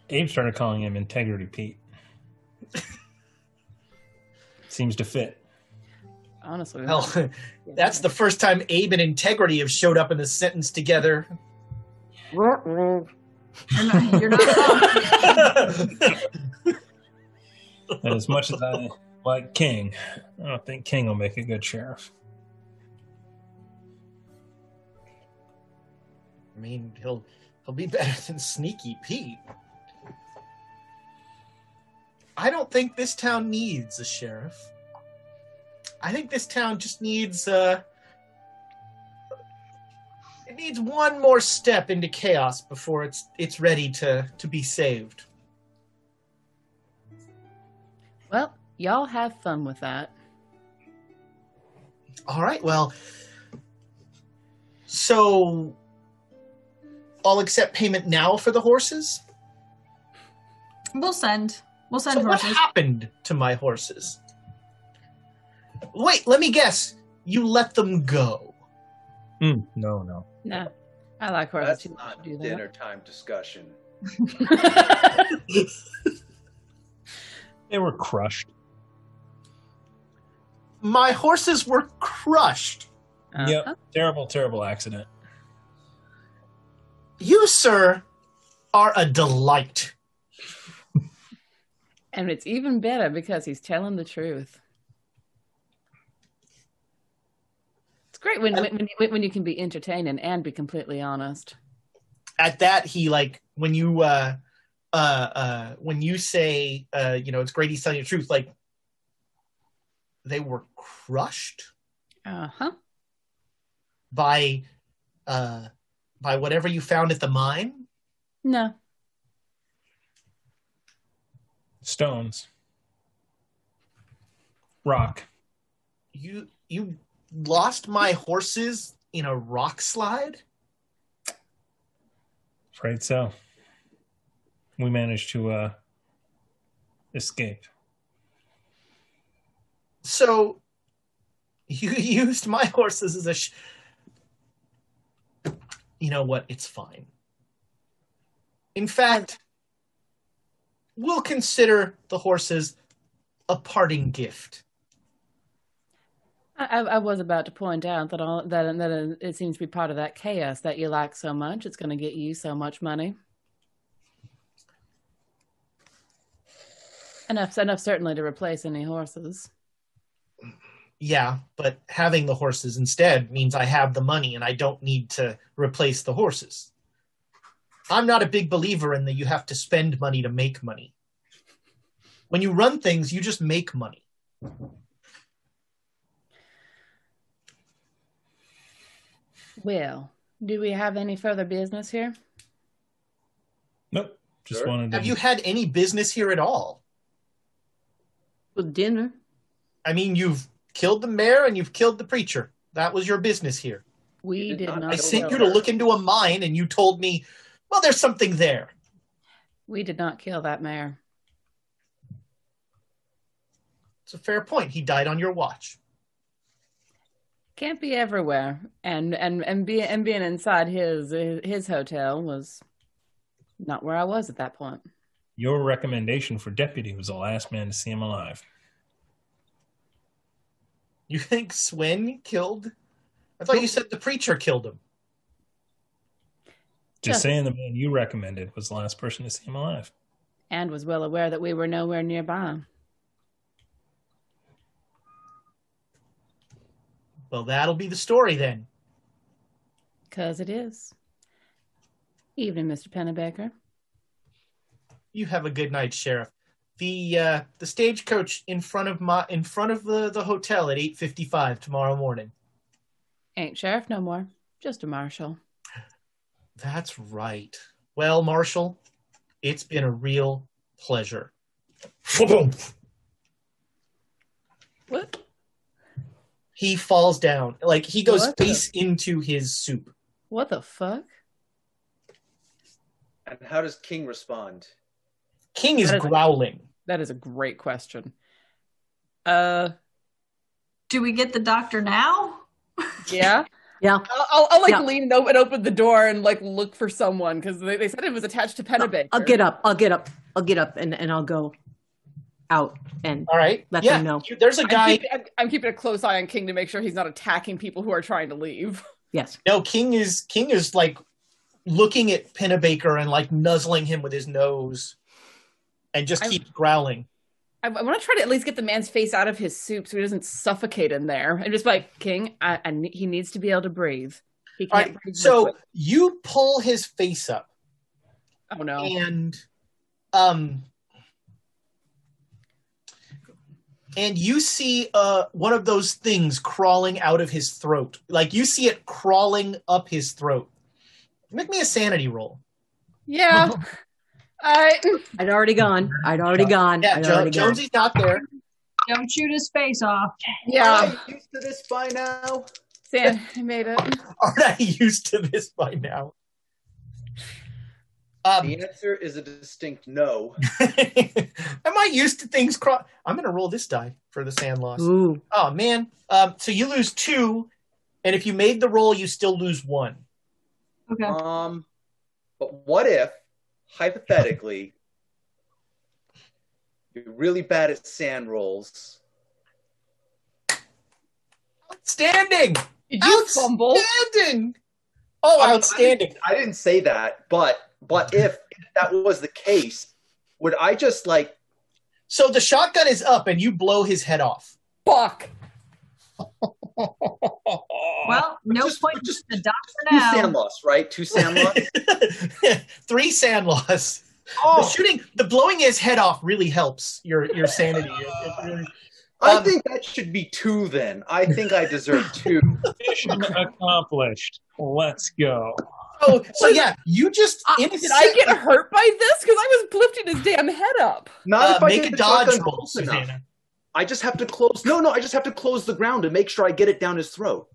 Abe started calling him Integrity Pete. Seems to fit. Honestly, Well, that's the first time Abe and Integrity have showed up in a sentence together. You're not, you're not. And as much as I like King, I don't think King will make a good sheriff. I mean, he'll he'll be better than Sneaky Pete. I don't think this town needs a sheriff. I think this town just needs uh it needs one more step into chaos before it's it's ready to to be saved. well, y'all have fun with that. All right, well so I'll accept payment now for the horses. We'll send. We'll send So what happened to my horses? Wait, let me guess. You let them go. Hmm, no, no. Nah, I like horses That's too much not to do dinner time discussion. They were crushed. My horses were crushed. Uh, Yep. Terrible, terrible accident. You, sir, are a delight. And it's even better because he's telling the truth. Great when when, when, when you can be entertaining and be completely honest. At that, he like when you uh uh uh when you say uh you know it's great he's telling you the truth like they were crushed Uh huh. by uh by whatever you found at the mine. No. Stones. Rock. You you lost my horses in a rock slide. Afraid so. We managed to uh escape. So you used my horses as a. Sh- you know what? It's fine. In fact, we'll consider the horses a parting gift. I, I was about to point out that all that that it seems to be part of that chaos that you like so much. It's going to get you so much money. Enough, enough certainly to replace any horses. Yeah, but having the horses instead means I have the money and I don't need to replace the horses. I'm not a big believer in that you have to spend money to make money. When you run things, you just make money. Well, do we have any further business here? Nope. Just Sure. wanted to Have you had any business here at all? With dinner. I mean, you've killed the mayor and you've killed the preacher. That was your business here. We did did not not. I sent you the to look into a mine and you told me, well, there's something there. We did not kill that mayor. It's a fair point. He died on your watch. Can't be everywhere, and and and being and being inside his his hotel was not where I was at that point. your recommendation for deputy was the last man to see him alive. You think Sven killed? I thought you said the preacher killed him. Just Just- saying the man you recommended was the last person to see him alive. and was well aware that we were nowhere nearby. Well, that'll be the story then. Because it is. Evening, Mr. Pennebaker. You have a good night, Sheriff. The uh, the stagecoach in front of my in front of the, the hotel at eight fifty five tomorrow morning. Ain't sheriff no more, just a marshal. That's right. Well, Marshal, it's been a real pleasure. What? He falls down. Like he goes What the- face into his soup. What the fuck? And how does King respond? King is That is a- growling. That is a great question. Uh, Do we get the doctor now? yeah. Yeah. I'll, I'll, I'll like Yeah. lean over and open the door and like look for someone because they, they said it was attached to Pennebaker. I'll get up. I'll get up. I'll get up and, and I'll go out and All right. Let yeah, them know. you- there's a I'm, guy. I'm, I'm keeping a close eye on King to make sure he's not attacking people who are trying to leave. yes. No, King is King is like looking at Pennebaker and like nuzzling him with his nose, and just I'm- keeps growling. I, I want to try to at least get the man's face out of his soup so he doesn't suffocate in there. And just like King, I, I he needs to be able to breathe. He can't right. breathe. So liquid. you pull his face up, oh no, and um, and you see uh one of those things crawling out of his throat. Like you see it crawling up his throat. Make me a sanity roll. yeah. I I'd already gone. I'd already gone. Yeah, I'd jo- already gone. Jonesy's not there. Don't shoot his face off. yeah. I'm used to this by now. Sam, I made it. Aren't I used to this by now? Um, The answer is a distinct no. Am I used to things crawl? I'm going to roll this die for the SAN loss. Ooh. Oh man! Um, so you lose two, and if you made the roll, you still lose one. Okay. Um, but what if, hypothetically, you're really bad at SAN rolls? Outstanding! Did you fumble? Outstanding! Oh, I- outstanding! I didn't say that, but but if that was the case, would I just like So the shotgun is up, and you blow his head off. Fuck. Well, no just- point just to the doc for Two now. SAN loss, right? Two SAN loss. Three SAN loss. Oh. The Oh, shooting, the blowing his head off really helps your your sanity. It- it really- I Um, think that should be two. Then I think I deserve two. Mission accomplished. Let's go. Oh, so yeah, you just in Did I get hurt by this? Because I was lifting his damn head up. Not uh, if I make a dodge roll, enough. I just have to close. No, no, I just have to close the ground to make sure I get it down his throat.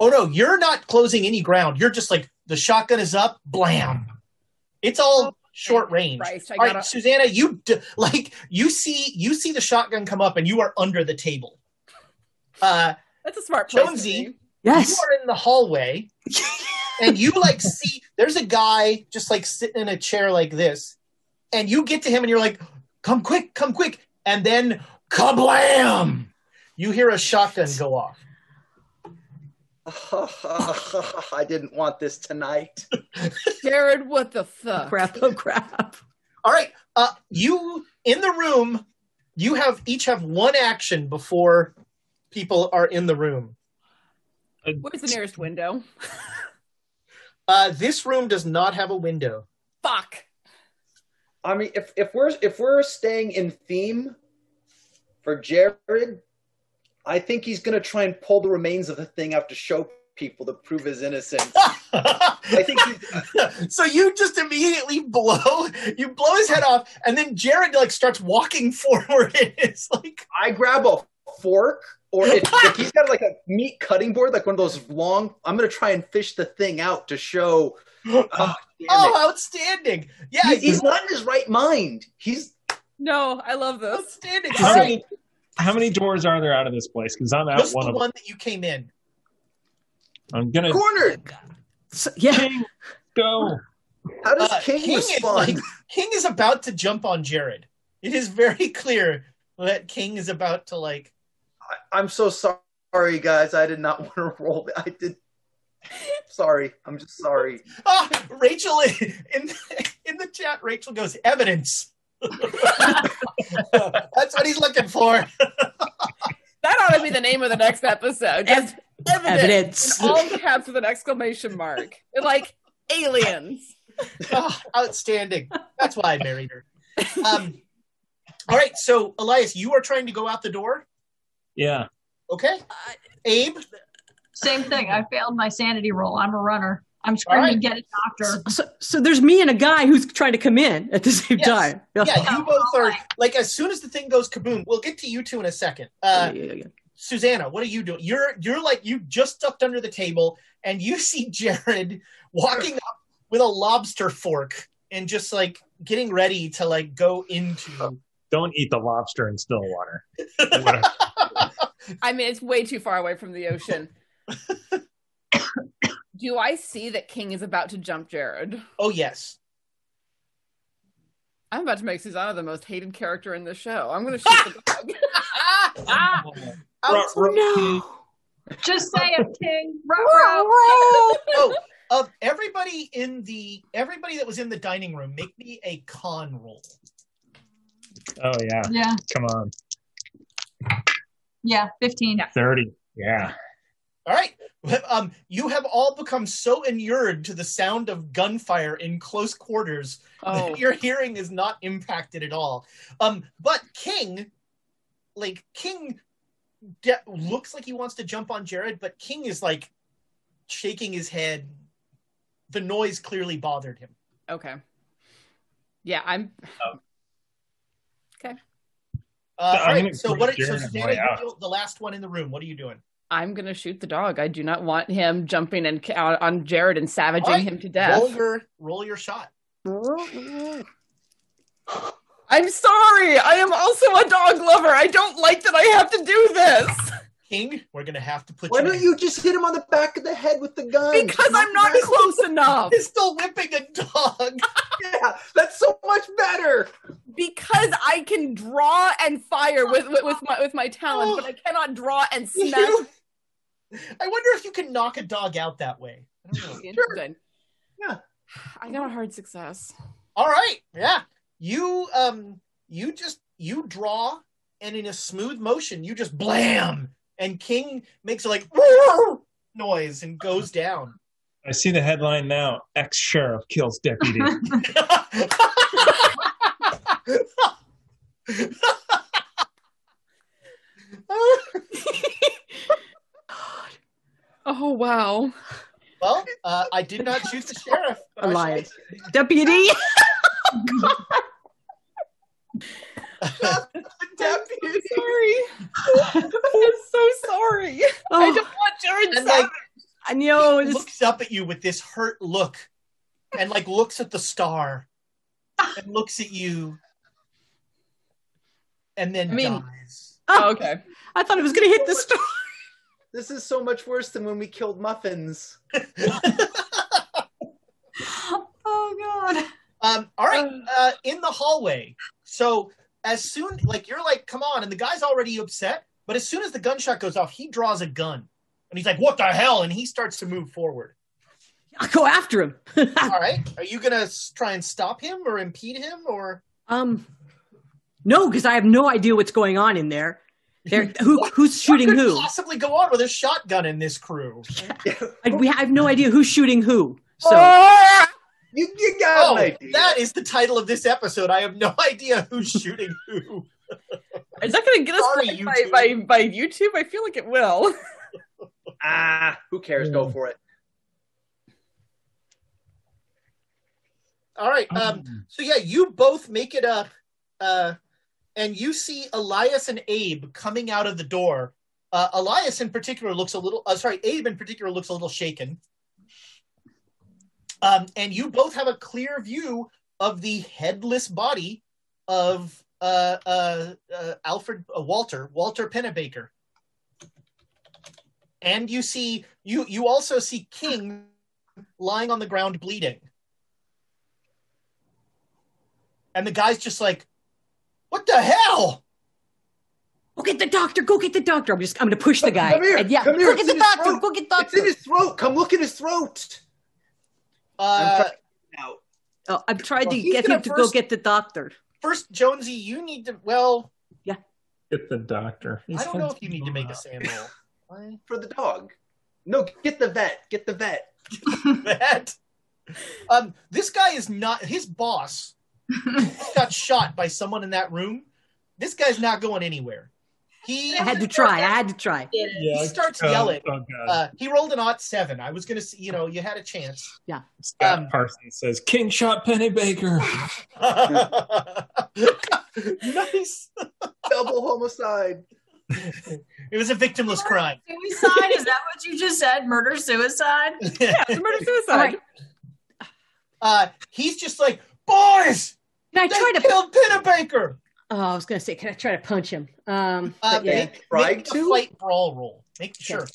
Oh no, you're not closing any ground. You're just like the shotgun is up, blam. It's all short range. Christ, I all right, gotta- Susanna, you d- like you see you see the shotgun come up and you are under the table. Uh, That's a smart place. to Jonesy, be. Yes. you are in the hallway, and you like see there's a guy just like sitting in a chair like this, and you get to him and you're like, "Come quick, come quick!" And then kablam! You hear a shotgun go off. I didn't want this tonight. Jared, what the fuck? Crap, oh crap. All right. Uh, you in the room. You have each have one action before people are in the room. Where's the nearest window? Uh, this room does not have a window. Fuck. I mean, if if we're if we're staying in theme for Jared, I think he's gonna try and pull the remains of the thing out to show people to prove his innocence. I think he's, so you just immediately blow you blow his head off, and then Jared like starts walking forward. It's like I grab a fork, or if, if he's got like a meat cutting board, like one of those long, I'm gonna try and fish the thing out to show. Oh, oh, outstanding! Yeah, He- he's not in his right mind. He's No, I love this. outstanding. All right, many, how many doors are there out of this place? Because I'm out just one the of one that you came in. I'm gonna cornered. So, yeah. King, go. How does Uh, King, King is like King is about to jump on Jared. It is very clear that King is about to like. I, I'm so sorry, guys. I did not want to roll. I did. Sorry, I'm just sorry. Ah, Rachel in in the chat. Rachel goes evidence. That's what he's looking for. That ought to be the name of the next episode. Just evidence. Evidence. In all caps with an exclamation mark. Like aliens. Ah, outstanding. That's why I married her. Um, all right, so Elias, you are trying to go out the door. Yeah. Okay, Abe. Same thing. I failed my sanity roll. I'm a runner. I'm trying right. get a doctor. So, so there's me and a guy who's trying to come in at the same Yes. time. Yeah, you both are like as soon as the thing goes kaboom. We'll get to you two in a second. Uh, Yeah, yeah, yeah. Susanna, what are you doing? You're you're like you just ducked under the table and you see Jared walking up with a lobster fork and just like getting ready to like go into Don't eat the lobster in Stillwater. I mean, it's way too far away from the ocean. Do I see that King is about to jump Jared? Oh yes. I'm about to make Susanna the most hated character in the show. I'm going to shoot the dog. Oh, Out- No. Just say it, King. Ruh, oh, of everybody in the everybody that was in the dining room, make me a con roll. Oh yeah. Yeah, Come on. yeah, 15. Thirty. Yeah. All right. Um, you have all become so inured to the sound of gunfire in close quarters Oh, that your hearing is not impacted at all. Um, but King, like King, de- looks like he wants to jump on Jared, but King is like shaking his head. The noise clearly bothered him. okay. Yeah, I'm. Uh, I'm all right. So push what? So Jared on the Susanna, way out. you're the last one in the room. What are you doing? I'm gonna shoot the dog. I do not want him jumping and on, on Jared and savaging All right. him to death. Roll your roll your shot. I'm sorry. I am also a dog lover. I don't like that I have to do this King, we're gonna have to put Why you. don't in. you just hit him on the back of the head with the gun? because I'm not close enough. He's still whipping a dog. Yeah, that's so much better. Because I can draw and fire with with, with my with my talons, but I cannot draw and smash. You- I wonder if you can knock a dog out that way. I don't know. Interesting. Yeah. I got a hard success. All right, yeah. You um, you just you draw, and in a smooth motion, you just blam, and King makes it like, noise and goes down. I see the headline now. Ex sheriff kills deputy. Oh wow. Well, uh, I did not choose the sheriff. but I shot Elias. Deputy. Sorry. I'm so sorry. I don't want Jared And like I know. he this- looks up at you with this hurt look, and like looks at the star, and looks at you, and then I mean- dies. Oh, okay. I thought it was going to hit the star. This is so much worse than when we killed muffins. Oh god. Um, all right, uh, in the hallway. So as soon, like you're like, come on, and the guy's already upset. But as soon as the gunshot goes off, he draws a gun, and he's like, "What the hell?" And he starts to move forward. I'll go after him. All right, are you gonna s- try and stop him or impede him or? um, no, because I have no idea what's going on in there. There, who who's shooting What could who? Possibly go on with a shotgun in this crew. I, we have no idea who's shooting who. So You, you got Oh, an idea. that is the title of this episode. I have no idea who's shooting who. Is that going to get us Sorry, flagged by, YouTube. by, by YouTube? I feel like it will. Ah, who cares? Go for it. All right. Um, so yeah, you both make it up, uh, and you see Elias and Abe coming out of the door. Uh, Elias in particular looks a little. Uh, sorry, Abe in particular looks a little shaken. Um, and you both have a clear view of the headless body of uh, uh, uh, Alfred uh, Walter Walter Pennebaker. And you see you you also see King lying on the ground bleeding. And the guy's just like, "What the hell?" go get the doctor. Go get the doctor. I'm just. I'm going to push the guy. Come here, And yeah, come here, go it's get the in his doctor. throat. Go get the doctor. It's in his throat. Come look at his throat. Uh, Out. Oh, I'm trying Well, to get gonna him to go get the doctor. first, Jonesy, you need to. Well, yeah. Get the doctor. I don't know if you need to make a SAN roll. For the dog. No, get the vet. Get the vet. that. Um, this guy is not his boss. Got shot by someone in that room. This guy's not going anywhere. He I had to try. I had to try. he starts Uh, yelling. Oh. Uh, he rolled an odd seven. I was gonna, see, you know, you had a chance. Yeah. Scott um, Parsons says King shot Pennebaker. nice. Double homicide. It was a victimless crime. Suicide? Is that what you just said? Murder suicide? yeah, murder suicide. All right. Uh, he's just like, boys, Can I try to? killed Pennebaker. Oh, I was going to say, can I try to punch him? Um, Uh, but yeah. make, tried make to? a fight brawl roll. Make sure.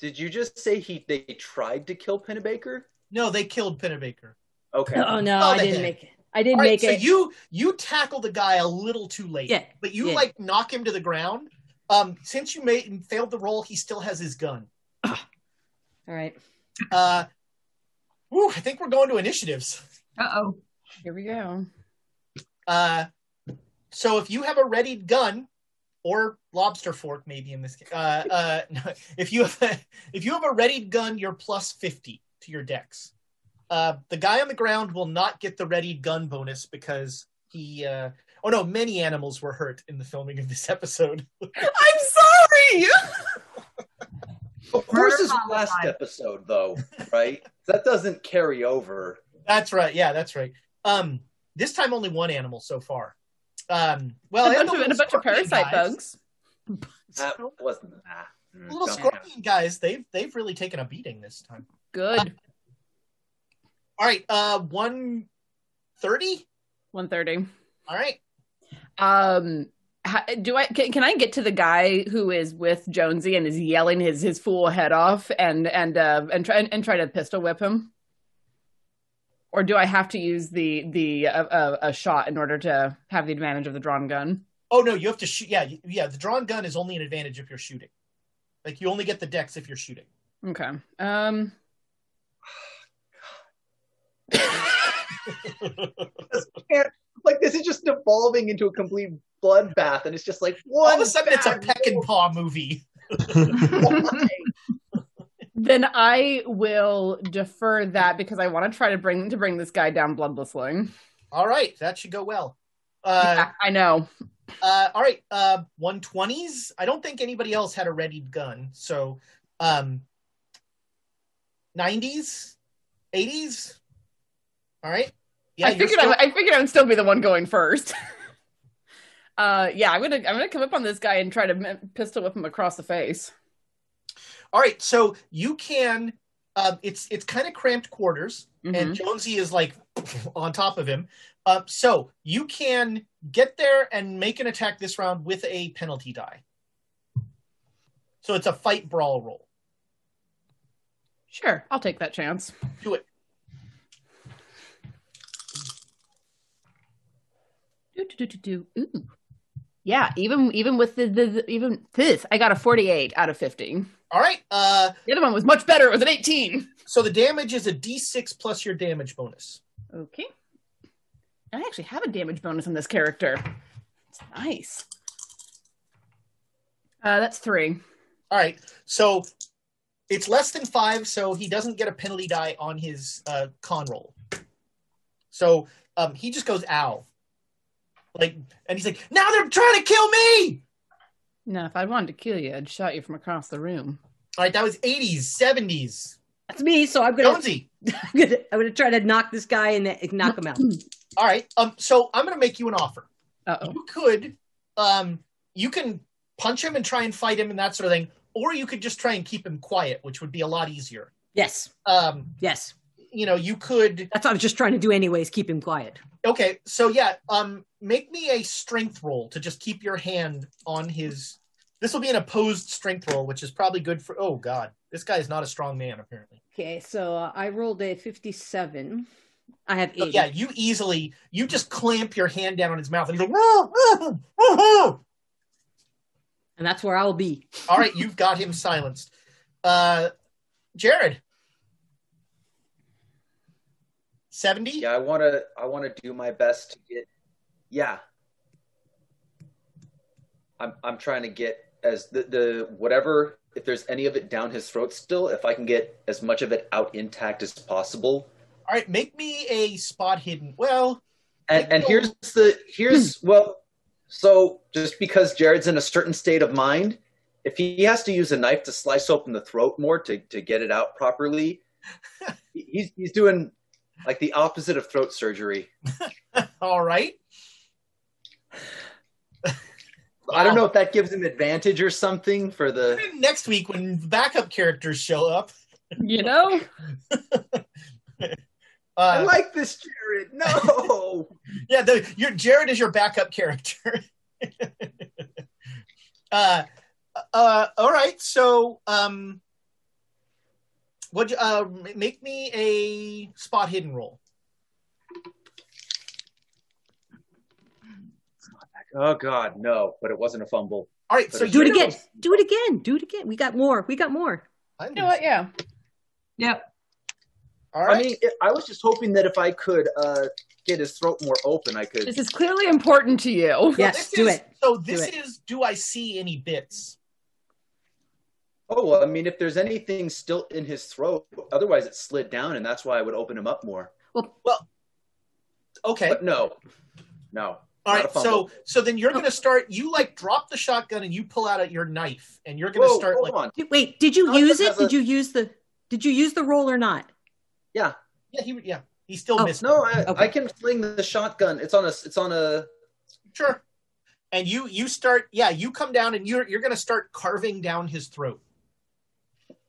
Did you just say he they tried to kill Pennebaker? No, they killed Pennebaker. Okay. Oh no, Oh, I didn't did. make it. I didn't All right, make so it. So you you tackle the guy a little too late. Yeah, But you yeah. like knock him to the ground. Um, since you made and failed the roll, he still has his gun. All right. Uh, whew, I think we're going to initiatives. Uh oh. Here we go. Uh, so if you have a readied gun or lobster fork, maybe in this case, uh, uh, no, if you have a, if you have a readied gun, you're plus fifty to your dex. Uh, the guy on the ground will not get the readied gun bonus because he. Uh, oh no, many animals were hurt in the filming of this episode. I'm sorry. Of course, Murder last episode, though, right? that doesn't carry over. That's right. Yeah, that's right. Um, this time only one animal so far. Um, well, a bunch of, and a bunch of parasite guys- bugs. That wasn't. Ah, mm, The little don't- scorpion guys, they've they've really taken a beating this time. Good. All right, uh, one thirty. One thirty. All right. Um, ha- do I can, can I get to the guy who is with Jonesy and is yelling his his fool head off and and uh, and try and, try to pistol whip him? Or do I have to use the the uh, uh, a shot in order to have the advantage of the drawn gun? Oh no, you have to shoot. Yeah, yeah. The drawn gun is only an advantage if you're shooting. Like you only get the dex if you're shooting. Okay. Um. Like this is just devolving into a complete bloodbath, and it's just like one. All of a sudden, it's a bad Peckinpah movie. Then I will defer that because I want to try to bring to bring this guy down bloodlessly. All right, that should go well. Uh, Yeah, I know. uh, all right, uh, 120s. I don't think anybody else had a readied gun. So, um, 90s, 80s. All right. Yeah, I figured still- I, I figured I would still be the one going first. uh, yeah, I'm gonna I'm gonna come up on this guy and try to pistol whip him across the face. All right, so you can. Um, it's it's kind of cramped quarters, and Mhm. Jonesy is like on top of him. Uh, so you can get there and make an attack this round with a penalty die. So it's a fight brawl roll. Sure, I'll take that chance. Do it. Do, do, do, do, do. Ooh. Yeah, even even with the, the, the- even this, I got a 48 out of 50. All right. Uh, The other one was much better. It was an 18. so the damage is a D6 plus your damage bonus. Okay. I actually have a damage bonus on this character. It's nice. Uh, that's three. All right. So it's less than five, so he doesn't get a penalty die on his uh, con roll. So um, he just goes ow. Like, and he's like, now they're trying to kill me. No, if I wanted to kill you, I'd shot you from across the room. All right, that was 80s, 70s. That's me. So I'm gonna, Jonesy. I'm gonna, I'm gonna try to knock this guy and knock him out. All right. Um. So I'm going to make you an offer. Uh oh. You could, um, you can punch him and try and fight him and that sort of thing, or you could just try and keep him quiet, which would be a lot easier. Yes, Um. yes. You know, you could. That's what I was just trying to do, anyways. Keep him quiet. Okay. So yeah. Um. Make me a strength roll to just keep your hand on his. This will be an opposed strength roll, which is probably good for. Oh God, this guy is not a strong man apparently. Okay, so uh, I rolled a 57. I have So, yeah, you easily you just clamp your hand down on his mouth and he's like, "Whoa, whoa, whoa, whoa." and that's where I'll be. All right, you've got him silenced. Uh, Jared, seventy. Yeah, I want to. I want to do my best to get. Yeah, I'm. I'm trying to get as the the whatever. If there's any of it down his throat still, if I can get as much of it out intact as possible. All right, make me a spot hidden. Well, And and here's the here's hmm. well. So just because Jared's in a certain state of mind, if he has to use a knife to slice open the throat more to to get it out properly, he's he's doing like the opposite of throat surgery. all right. I don't know if that gives him advantage or something for the. Next week, when backup characters show up, You know? I uh, like this, Jared. No. yeah, the, your Jared is your backup character. uh, uh, all right. So, um, what? Uh, make me a spot hidden roll. Oh God, no! But it wasn't a fumble. All right. So Do it you again. Do it again. Do it again. We got more. We got more. You know what? Yeah. Yep. All right. I mean, I was just hoping that if I could uh, get his throat more open, I could. This is clearly important to you. So Yes, this do is- it. So Do this it. is. Do I see any bits? Oh, well, I mean, if there's anything still in his throat, otherwise it slid down, and that's why I would open him up more. Well, Well, okay. But no, no. All not right, a fumble. so so then you're gonna start. You like drop the shotgun and you pull out your knife, and you're gonna start hold like. on. did- wait. Did you How use it? it Did a- you use the? Did you use the roll or not? Yeah, Yeah, he yeah he still Oh, missed. no, I, Okay. I can fling the shotgun. It's on a. It's on a. Sure. And you you start yeah you come down and you're you're gonna start carving down his throat.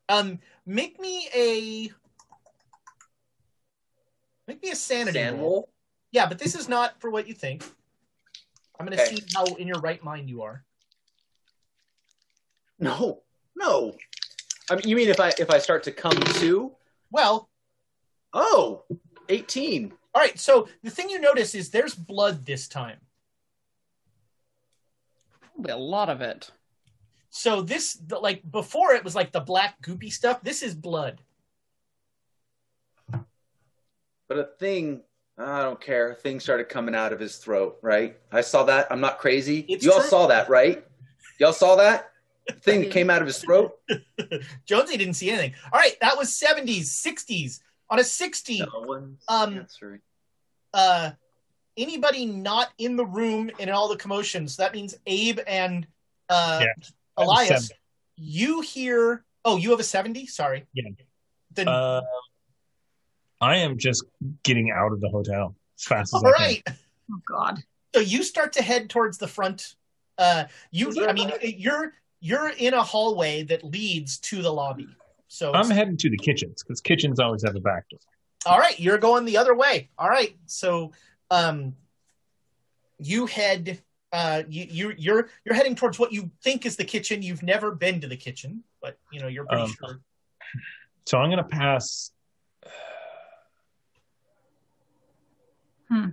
Um, make me a make me a sanity SAN roll. roll. Yeah, but this is not for what you think. I'm gonna Okay. see how in your right mind you are. No, no. I mean, you mean if I if I start to come to? Well, Oh, 18. all right. So the thing you notice is there's blood this time. Probably a lot of it. So this the, like before it was like the black goopy stuff. This is blood. But a thing, I don't care. Things started coming out of his throat, right? I saw that. I'm not crazy. It's you all true. saw that, right? Y'all saw that? thing that came out of his throat. Jonesy didn't see anything. All right, that was 70s, 60s. On a 60, No Um, answering. uh, anybody not in the room in all the commotions. That means Abe and uh, Yeah, I have a Elias. You hear? Oh, you have a 70. Sorry. Yeah. Then Uh, I am just getting out of the hotel as fast as all I can. right. Oh God. So you start to head towards the front. Uh, you, I mean, you're you're in a hallway that leads to the lobby. So I'm heading to the kitchens because kitchens always have a back door. All right, you're going the other way. All right, so um, you head. Uh, you you you're you're heading towards what you think is the kitchen. You've never been to the kitchen, but you know you're pretty Um, sure. So I'm gonna pass. Hmm.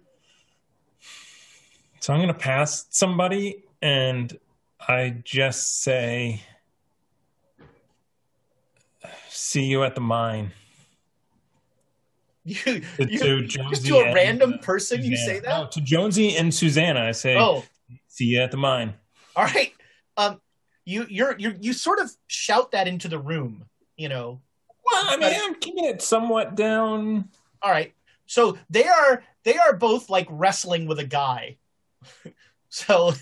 So I'm gonna pass somebody, and I just say, "See you at the mine." You, To, you to just to a and, random uh, person you say that. No, to Jonesy and Susanna, I say, Oh, "See you at the mine." all right. Um, you you're you you sort of shout that into the room. You know. Well, I mean, I'm keeping it somewhat down. All right. So they are they are both like wrestling with a guy. so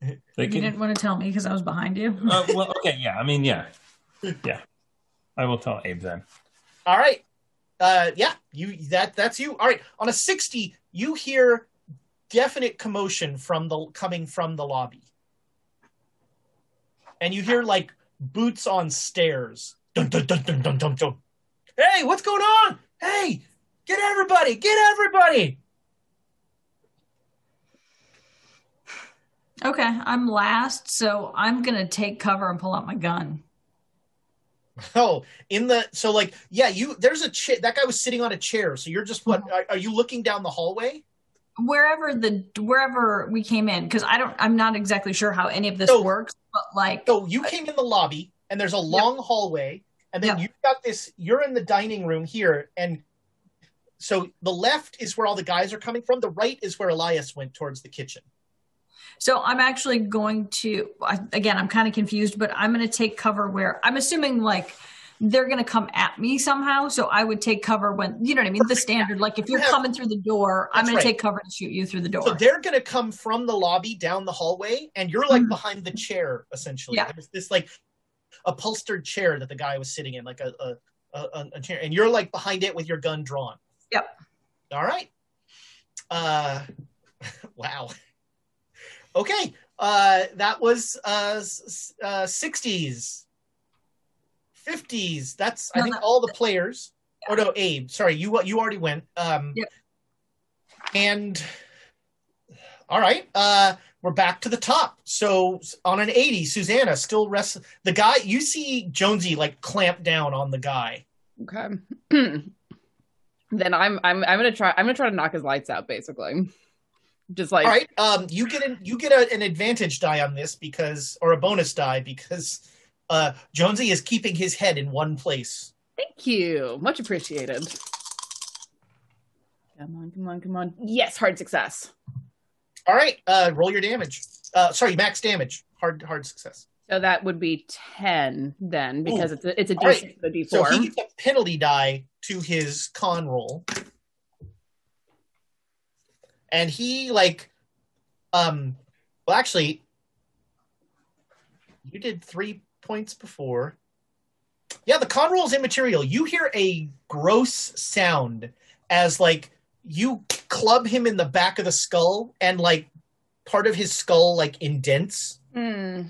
They You didn't want to tell me because I was behind you. uh, well, okay, yeah. I mean, yeah, yeah. I will tell Abe then. All right. Uh, yeah, you that that's you. All right. On a sixty, you hear definite commotion from the coming from the lobby, and you hear like boots on stairs. Dun, dun, dun, dun, dun, dun, dun. Hey, what's going on? Hey, get everybody! Get everybody! Okay, I'm last, so I'm gonna take cover and pull out my gun. Oh, in the so like yeah, you there's a chair. That guy was sitting on a chair. So you're just what? Are, are you looking down the hallway? Wherever the wherever we came in, because I don't, I'm not exactly sure how any of this So- works, but like, So you came in the lobby, and there's a long hallway, and then Yep. you've got this. You're in the dining room here, and so the left is where all the guys are coming from. The right is where Elias went towards the kitchen. So I'm actually going to I- again. I'm kind of confused, but I'm going to take cover where I'm assuming like they're going to come at me somehow. So I would take cover when you know what I mean. The standard, like if you're coming through the door, I'm going right. to take cover and shoot you through the door. So they're going to come from the lobby down the hallway, and you're like mm-hmm. behind the chair essentially. Yeah. There's this like upholstered chair that the guy was sitting in, like a a, a a chair, and you're like behind it with your gun drawn. Yep. All right. Uh, wow. Okay. Uh, that was uh, s- uh 60s, 50s. That's I think that- all the players. Or no, Abe. Sorry, you you already went. Um, Yep. And all right, uh, we're back to the top. So on an 80, Susanna still rests. The guy you see Jonesy like clamp down on the guy. Okay. then I'm I'm I'm gonna try I'm gonna try to knock his lights out basically. Just like All right, um, you get an you get a, an advantage die on this because, or a bonus die because uh, Jonesy is keeping his head in one place. thank you. Much appreciated. Come on, come on, come on. Yes, hard success. All right, uh, roll your damage. Uh, sorry, max damage. Hard hard success. So that would be ten then, because Ooh. it's a it's a All right. D6 and a D4. So he gets a penalty die to his con roll, and he like, um, well, actually, you did three points before. Yeah, the con roll is immaterial. You hear a gross sound as like you club him in the back of the skull, and like part of his skull like indents. Hmm.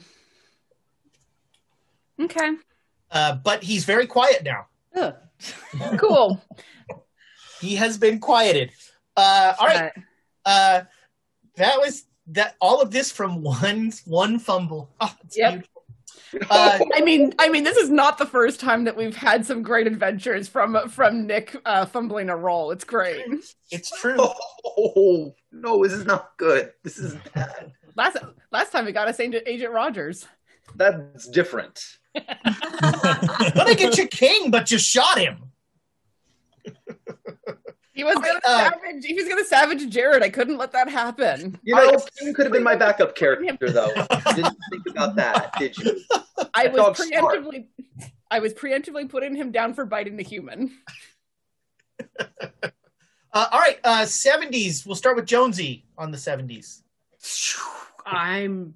Okay. Uh, but he's very quiet now. Ugh. cool. He has been quieted. Uh, all right. Uh, that was that. All of this from one one fumble. Oh, it's Yep. beautiful. Uh, I mean, I mean, this is not the first time that we've had some great adventures from from Nick uh, fumbling a roll. It's great. it's true. Oh no, this is not good. This is bad. Last last time we got us Agent, Agent Rogers. That's different. Let me get you king, but you shot him. He was gonna uh, savage. He was gonna savage Jared. I couldn't let that happen. You know, King could have been my backup character, though. Didn't think about that, did you? I was dog's smart. preemptively. I was preemptively putting him down for biting the human. Uh, all right, uh, 70s. We'll start with Jonesy on the 70s. I'm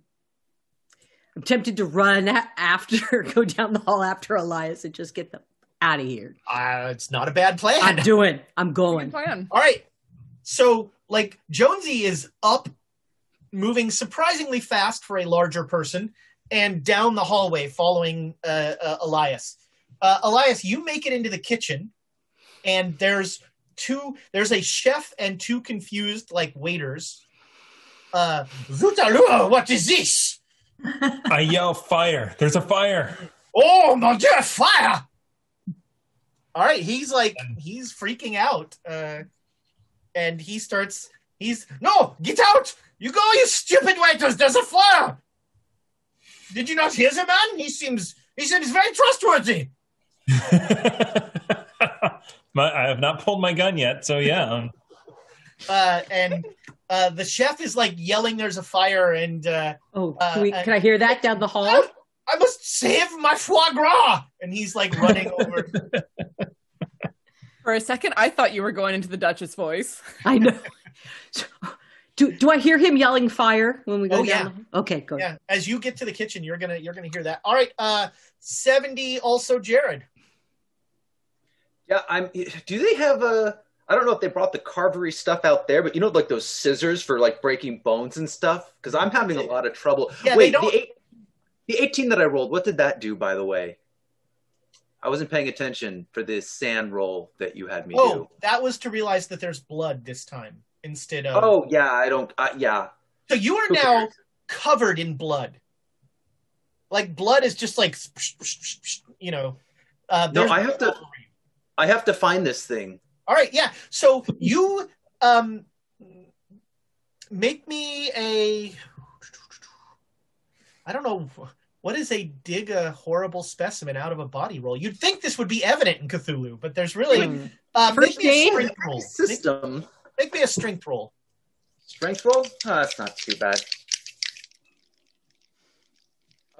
I'm tempted to run after, go down the hall after Elias and just get them out of here. Uh, it's not a bad plan. I'm doing. I'm going. Plan. All right. So, like, Jonesy is up, moving surprisingly fast for a larger person, and down the hallway following uh, uh, Elias. Uh, Elias, you make it into the kitchen, and there's two. There's a chef and two confused like waiters. Uh, Zutalua, what is this? I yell fire. There's a fire. Oh my god, fire! All right, he's like he's freaking out, uh, and he starts. He's no, get out! You go, you stupid waiters! There's a fire! Did you not hear the man? He seems he seems very trustworthy. My, I have not pulled my gun yet, so yeah. Uh, and uh, the chef is like yelling, "There's a fire!" And uh, Oh, uh, can, we, and- can I hear that down the hall? I must save my foie gras! And he's like running over. For a second, I thought you were going into the Duchess voice. I know. Do do I hear him yelling fire when we go Oh, down? the- Okay, good. Yeah, as you get to the kitchen, you're gonna you're gonna hear that. All right, uh, seventy. Also, Jared. Yeah, I'm. Do they have a? I don't know if they brought the carvery stuff out there, but you know, like those scissors for like breaking bones and stuff. Because I'm having a lot of trouble. Yeah, Wait, the eight, the 18 that I rolled. What did that do, by the way? I wasn't paying attention for this SAN roll that you had me Oh, do. that was to realize that there's blood this time instead of. Oh yeah, I don't. Uh, yeah, So you are now covered in blood. Like blood is just like, you know. Uh, no, I have to. I have to find this thing. All right, yeah. So you um make me a. I don't know what is a dig a horrible specimen out of a body roll. You'd think this would be evident in Cthulhu, but there's really Hmm. uh, First make me a strength roll. Make, System make me a strength roll. strength roll. Oh, that's not too bad.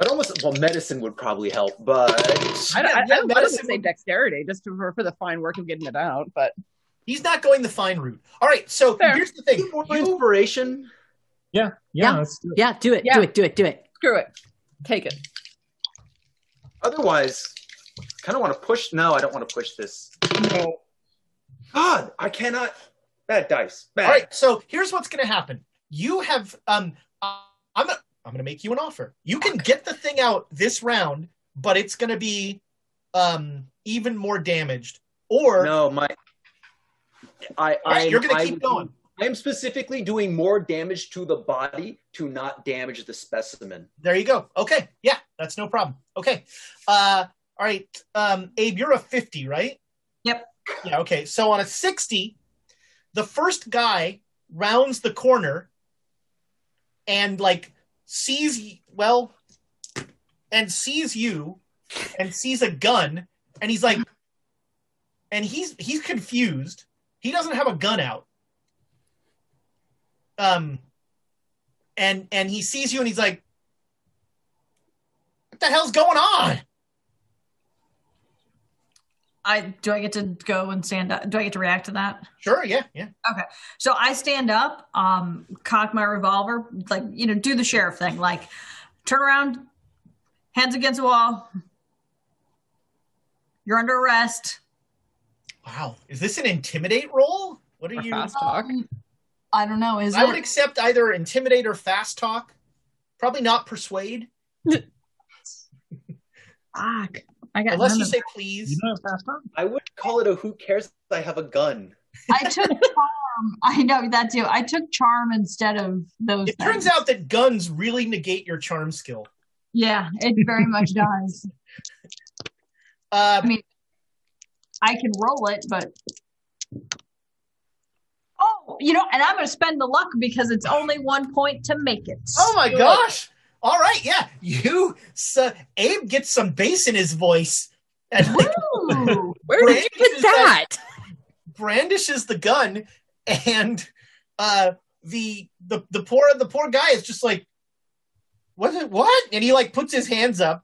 I'd almost well, medicine would probably help, but I, Yeah, I, yeah, I was medicine going to say dexterity just for, for the fine work of getting it out, but He's not going the fine route. All right, so Fair. here's the thing. more You, inspiration. yeah, Yeah. yeah. Do it. Yeah, do it, Yeah. do it, do it, do it. screw it. Take it. Otherwise, kind of want to push. No, I don't want to push this. No. God, I cannot. Bad dice. Bad. all right, so here's what's going to happen. You have um, uh, I'm gonna, I'm going to make you an offer. You can get the thing out this round, but it's going to be um even more damaged. Or No, my. I. I you're going to keep going. I am specifically doing more damage to the body to not damage the specimen. There you go. Okay, yeah, that's no problem. Okay, uh, all right, um, Abe, you're a fifty, right? Yep. Yeah. Okay. So on a sixty, the first guy rounds the corner and like sees well and sees you and sees a gun and he's like and he's he's confused. He doesn't have a gun out. Um and and he sees you and he's like what the hell's going on I do I get to go and stand up? Do I get to react to that? sure yeah yeah Okay. So I stand up, um, cock my revolver, like you know, do the sheriff thing, like turn around, hands against the wall. You're under arrest. wow is this an intimidate roll? what are Or you fast talk. Um, I don't know. Is i it? would accept either intimidate or fast talk probably not persuade Fuck. I got unless you of say please You know, fast talk. I would call it a who cares I have a gun. I took charm. I know that too. I took charm instead of those. It turns out that guns really negate your charm skill. Yeah, it very much does. Uh, I mean, I can roll it, but oh, you know, and I'm going to spend the luck because it's only one point to make it. oh my gosh! All right, yeah, you. So Abe gets some bass in his voice, and like, Ooh. Where did you get that- brandishes the gun, and uh, the the the poor the poor guy is just like, what? is- What? And he like puts his hands up,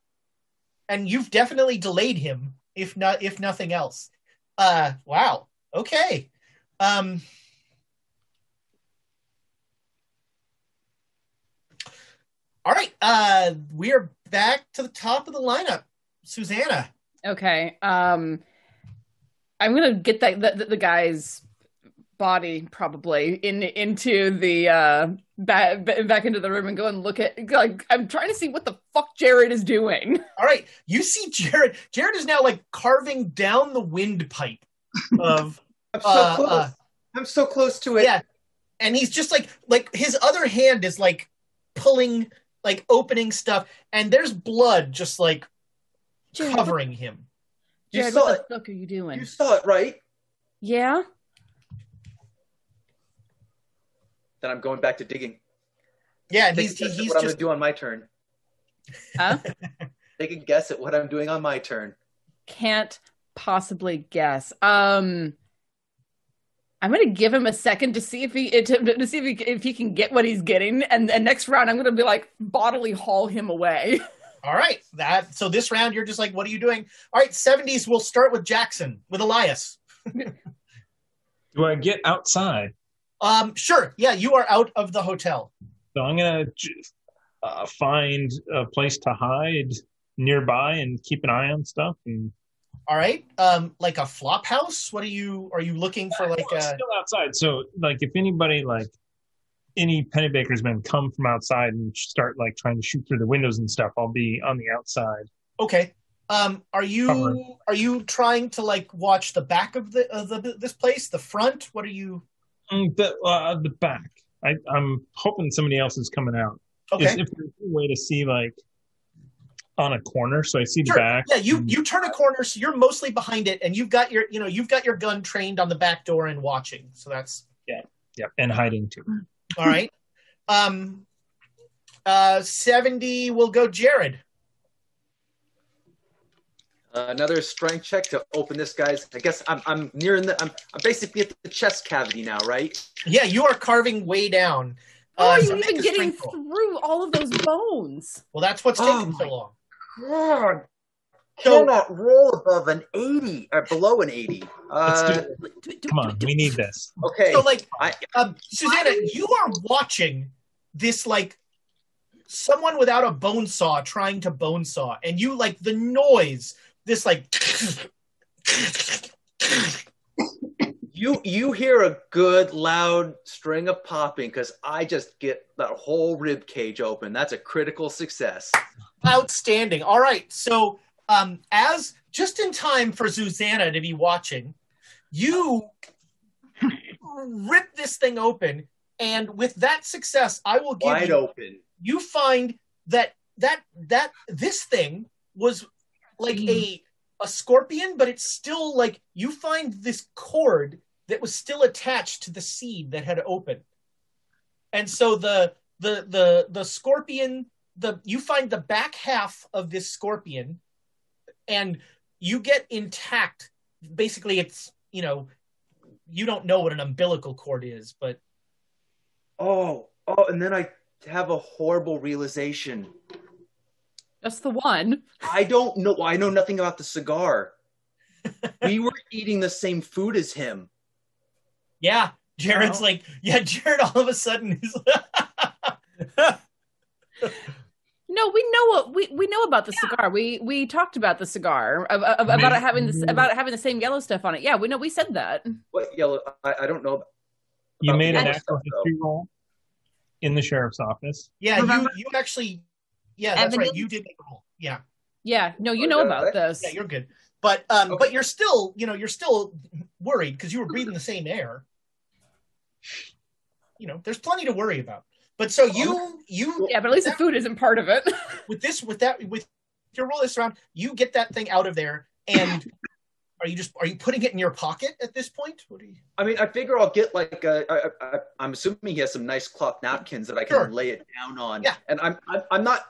and you've definitely delayed him, if not if nothing else. Uh, wow. Okay. Um. All right. Uh, we are back to the top of the lineup. Susanna. Okay. Um, I'm gonna get that the, the guy's body probably in into the uh back back into the room and go and look at like I'm trying to see what the fuck Jared is doing. All right, you see Jared. Jared is now like carving down the windpipe of. I'm so uh, close. uh, I'm so close to it. yeah, and he's just like like his other hand is like pulling like opening stuff, and there's blood just like Jared, covering him. You Jared, saw what it. the fuck are you doing? You saw it, right? Yeah. Then I'm going back to digging. Yeah, and Take he's a guess at he's what I'm just gonna do on my turn. Huh? Take a guess at what I'm doing on my turn. Can't possibly guess. Um, I'm gonna give him a second to see if he to, to see if he if he can get what he's getting, and, and next round I'm gonna be like bodily haul him away. all right. That so this round you're just like, what are you doing? All right, seventies. We'll start with Jackson with Elias. Do I get outside? Um, sure. Yeah, you are out of the hotel. So I'm gonna uh, find a place to hide nearby and keep an eye on stuff. And All right. Um, like a flop house. What are you? Are you looking for like Well, a? still outside. So like, if anybody like any Pennebaker's men come from outside and start like trying to shoot through the windows and stuff, I'll be on the outside. Okay. Um, are you Cover. are you trying to like watch the back of the of the this place, the front? What are you? Mm, The uh, the back. I, I'm hoping somebody else is coming out. Okay. Is, if there's a way to see like on a corner, so I see the back. Yeah, you you turn a corner, so you're mostly behind it, and you've got your you know you've got your gun trained on the back door and watching. So that's Yeah, yeah, and hiding too. all right. Um, uh, seventy will go Jared. Uh, another strength check to open this guy's. I guess I'm I'm nearing the. I'm, I'm basically at the chest cavity now, right? Yeah, you are carving way down. How Uh, are you make even getting through all of those bones? Well, that's what's Oh taking so long. God. So- Cannot roll above an 80 or below an 80. Let's Uh, do it. Come on, we need this. okay. So like I, um, Susanna, you are watching this like someone without a bone saw trying to bone saw, and you like the noise, this like you you hear a good loud string of popping because I just get that whole rib cage open. That's a critical success. outstanding. All right, so um, as just in time for Susanna to be watching, you rip this thing open, and with that success, I will give Wide you open. you find that that that this thing was like a a scorpion, but it's still like you find this cord that was still attached to the seed that had opened, and so the the the the scorpion the you find the back half of this scorpion, and you get intact. Basically, it's you know you don't know what an umbilical cord is, but Oh, oh, and then I have a horrible realization. Just the one. I don't know. I know nothing about the cigar. we were eating the same food as him. Yeah, Jared's Wow. like, yeah, Jared all of a sudden is No, we know what we, we know about the cigar. We we talked about the cigar of, of, I mean- about it having this about it having the same yellow stuff on it. Yeah, we know we said that. What yellow? I, I don't know. You about made the an actual history roll in the sheriff's office. Yeah, you Remember- you actually yeah, that's right. You did make a roll. Yeah. Yeah, no, you Oh, know about this. Yeah, you're good. But um Okay. but you're still, you know, you're still worried because you were breathing the same air. You know, there's plenty to worry about. But so you you Yeah, but at least the food isn't part of it. with this with that with your roll this round, you get that thing out of there and are you just are you putting it in your pocket at this point? What are you I mean, I figure I'll get like a, I, I, I'm assuming he has some nice cloth napkins that I can Sure. lay it down on. Yeah. And I'm, I'm I'm not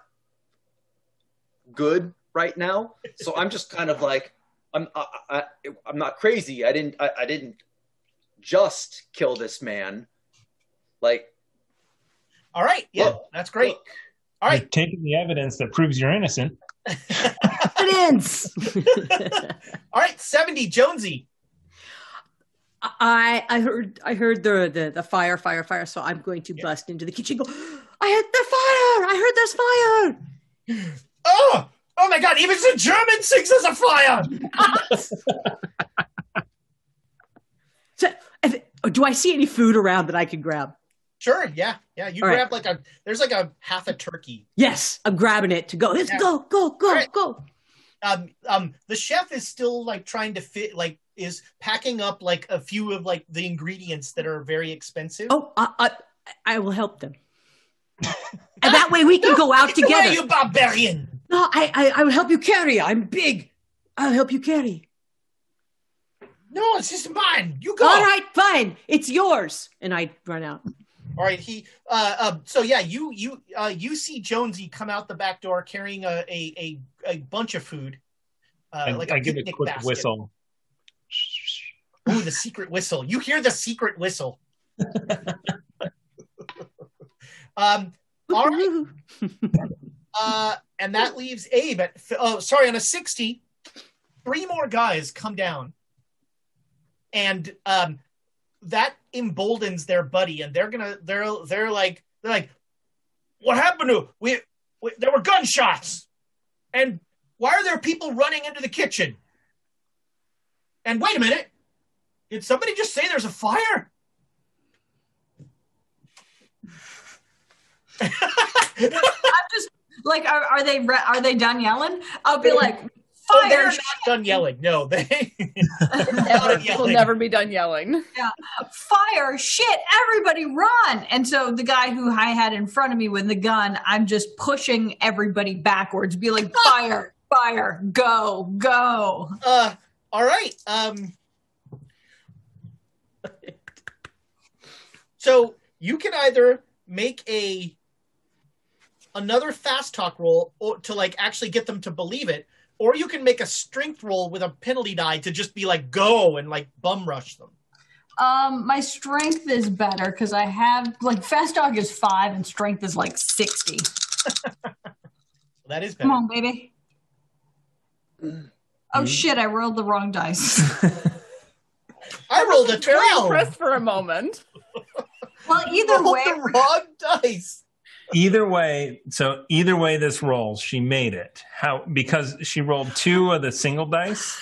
good right now, so I'm just kind of like I'm I, I, I'm not crazy. I didn't I, I didn't just kill this man. Like, All right, yeah, Look, that's great. look. All right, You've taken the evidence that proves you're innocent. Evidence. all right, seventy Jonesy. I I heard I heard the, the the fire fire fire. So I'm going to bust into the kitchen. Go. I heard the fire. I heard there's fire. Oh, oh my God! Even the German sings as a fire. So, if, do I see any food around that I can grab? Sure, yeah, yeah. You All right. grab like a. There's like a half a turkey. Yes, I'm grabbing it to go. Let's Yeah. go go go right. go. Um, um, the chef is still like trying to fit, like, is packing up like a few of like the ingredients that are very expensive. Oh, I I, I will help them. and that way we can go out Get away, together. you barbarian! No, I, I I will help you carry. I'm big. I'll help you carry. No, it's just mine. You go. All right, fine. It's yours. And I run out. All right, he. Uh, uh, so yeah, you you uh, you see Jonesy come out the back door carrying a a a, a bunch of food. Uh, I, like I give a quick basket. whistle. Ooh, the secret whistle. You hear the secret whistle. um, all right. Uh, and that leaves Abe at, f- oh, sorry, on a 60. Three more guys come down. And um, that emboldens their buddy. And they're to, they're, they're like, they're like, what happened to, we, we, there were gunshots. And why are there people running into the kitchen? And wait a minute. Did somebody just say there's a fire? I'm just like, are, are they re- are they done yelling? I'll be like, Oh, they're fire, not done yelling. No, they Never, not we'll never be done yelling. Yeah. fire, shit, everybody run! And so the guy who I had in front of me with the gun, I'm just pushing everybody backwards, be like, fire, fire, go, go. Uh, all right. Um, so you can either make a another fast talk roll or to like actually get them to believe it, or you can make a strength roll with a penalty die to just be like go and like bum rush them. Um, my strength is better because I have like fast talk is five and strength is like sixty. That is Come on, baby. Oh shit! I rolled the wrong dice. I rolled a Very twelve. impressed for a moment. well, either Rolled way, the wrong dice. Either way, so either way this rolls, she made it. How because she rolled two of the single dice.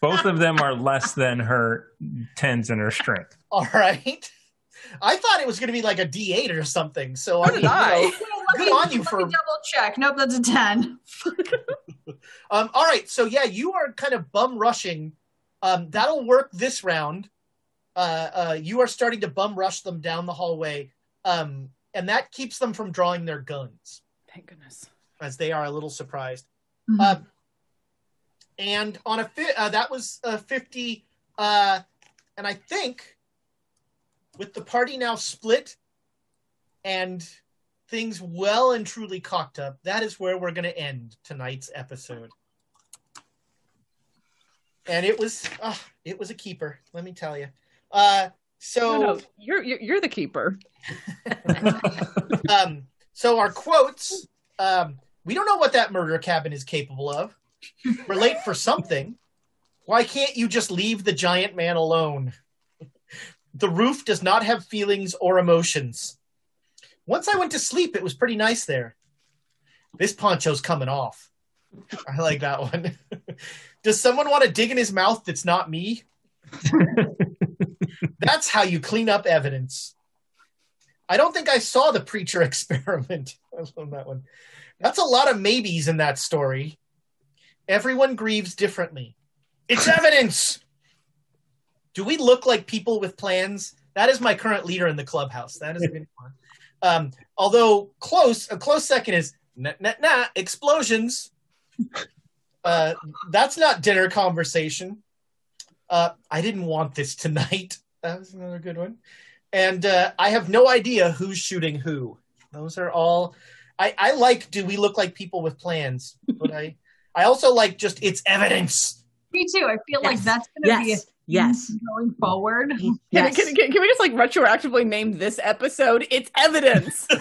Both of them are less than her tens and her strength. All right. I thought it was going to be like a D eight or something. So I So mean, did I. you know, good on you for double check. Nope, that's a ten. Um, all right, so yeah, you are kind of bum rushing. Um, that'll work this round. Uh, uh, you are starting to bum rush them down the hallway, um, and that keeps them from drawing their guns, Thank goodness. as they are a little surprised. Mhm. Um, and on a fi- uh, that was a fifty, uh, and I think with the party now split and things well and truly cocked up, that is where we're going to end tonight's episode. And it was, uh, it was a keeper. Let me tell you. Uh, so, No, no, you're, you're you're the keeper. um, so our quotes. Um, we don't know what that murder cabin is capable of. We're late for something. Why can't you just leave the giant man alone? The roof does not have feelings or emotions. Once I went to sleep, it was pretty nice there. This poncho's coming off. I like that one. Does someone want to dig in his mouth that's not me? That's how you clean up evidence. I don't think I saw the preacher experiment. I love that one. That's a lot of maybes in that story. Everyone grieves differently. It's evidence. Do we look like people with plans? That is my current leader in the clubhouse. That is been fun. Um, although close, a close second is nah, nah, nah, explosions. Uh, that's not dinner conversation. Uh, I didn't want this tonight. That was another good one. And uh, I have no idea who's shooting who. Those are all. I, I like. Do we look like people with plans? But I, I also like just it's evidence. Me too. I feel like that's going to Yes. be Yes. Going forward. Can, Yes. can, can, can we just like retroactively name this episode? It's evidence.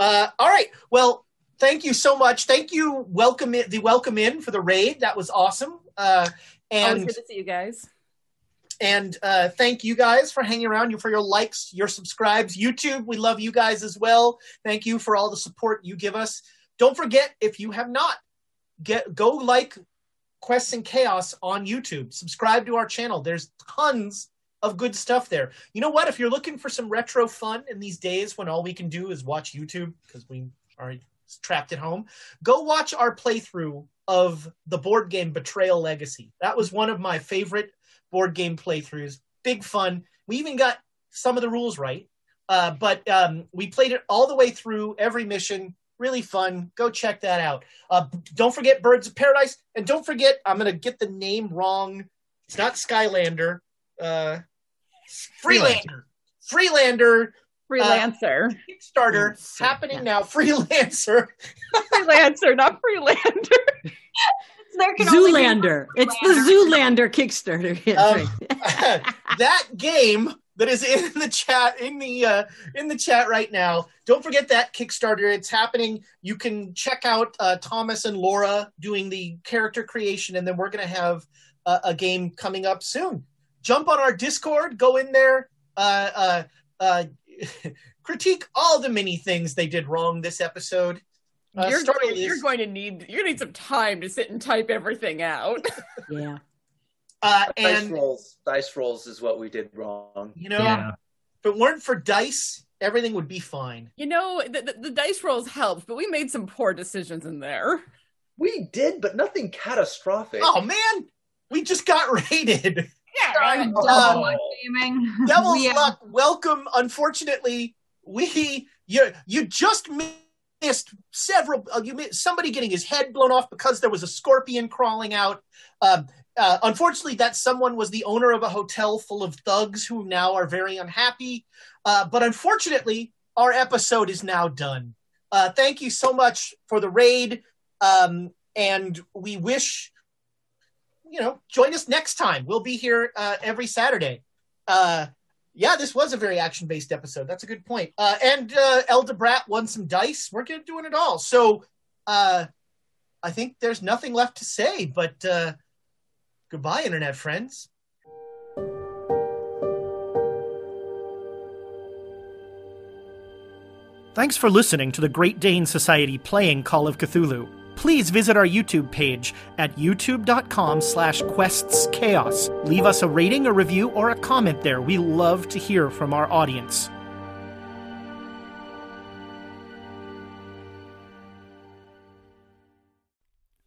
Uh, all right. Well, thank you so much. Thank you, welcome in, the welcome in for the raid. That was awesome. Uh, Always and good to see you guys. And uh, thank you guys for hanging around. You for your likes, your subscribes. YouTube, we love you guys as well. Thank you for all the support you give us. Don't forget if you have not, get go like Quests and Chaos on YouTube. Subscribe to our channel. There's tons of good stuff there. You know what? If you're looking for some retro fun in these days when all we can do is watch YouTube because we are trapped at home, go watch our playthrough of the board game Betrayal Legacy. That was one of my favorite board game playthroughs. Big fun. We even got some of the rules right. Uh, but um, we played it all the way through every mission. Really fun. Go check that out. Uh, don't forget Birds of Paradise, and don't forget I'm gonna get the name wrong. It's not Skylander. Uh, Freelander. Freelander. Freelancer. Kickstarter happening now. Freelancer. Freelancer, not Freelander. There can only be Zoolander. It's the Zoolander Kickstarter. Yes, Um, right. that game that is in the chat in the uh, in the chat right now. Don't forget that Kickstarter. It's happening. You can check out uh, Thomas and Laura doing the character creation, and then we're going to have a, a game coming up soon. Jump on our Discord. Go in there. Uh, uh, uh, critique all the many things they did wrong this episode. Uh, you're, start going, with you're going to need you're gonna need some time to sit and type everything out. Yeah. Uh, dice and rolls. Dice rolls is what we did wrong. you know, Yeah. if it weren't for dice, everything would be fine. You know, the, the, the dice rolls helped, but we made some poor decisions in there. We did, but nothing catastrophic. Oh man, we just got raided. Yeah, Sorry, right. double Uh. Devil's We, uh, luck. Welcome. Unfortunately, we you you just missed several. Uh, you missed somebody getting his head blown off because there was a scorpion crawling out. Um, uh, unfortunately, that someone was the owner of a hotel full of thugs who now are very unhappy. Uh, but unfortunately, our episode is now done. Uh, thank you so much for the raid, um, and we wish you know join us next time. We'll be here uh, every Saturday. Yeah, this was a very action based episode. That's a good point. Uh, and uh, won some dice. We're doing it all. So uh, I think there's nothing left to say, but uh, goodbye, internet friends. Thanks for listening to the Great Dane Society playing Call of Cthulhu. Please visit our YouTube page at youtube.com slash questschaos. Leave us a rating, a review, or a comment there. We love to hear from our audience.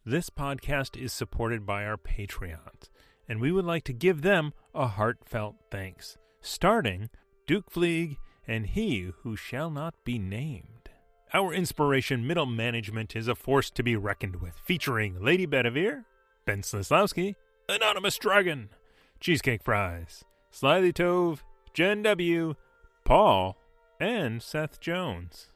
This podcast is supported by our Patreons, and we would like to give them a heartfelt thanks, starting Duke Fleeg and He Who Shall Not Be Named. Our inspiration, Middle Management, is a force to be reckoned with, featuring Lady Bedivere, Ben Slislawski, Anonymous Dragon, Cheesecake Fries, Slithy Tove, Jen W., Paul, and Seth Jones.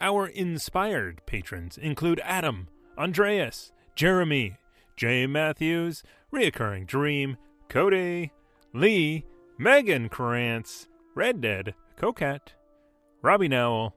Our inspired patrons include Adam, Andreas, Jeremy, Jay Matthews, Reoccurring Dream, Cody, Lee, Megan Krantz, Red Dead, Coquette, Robbie Nowell,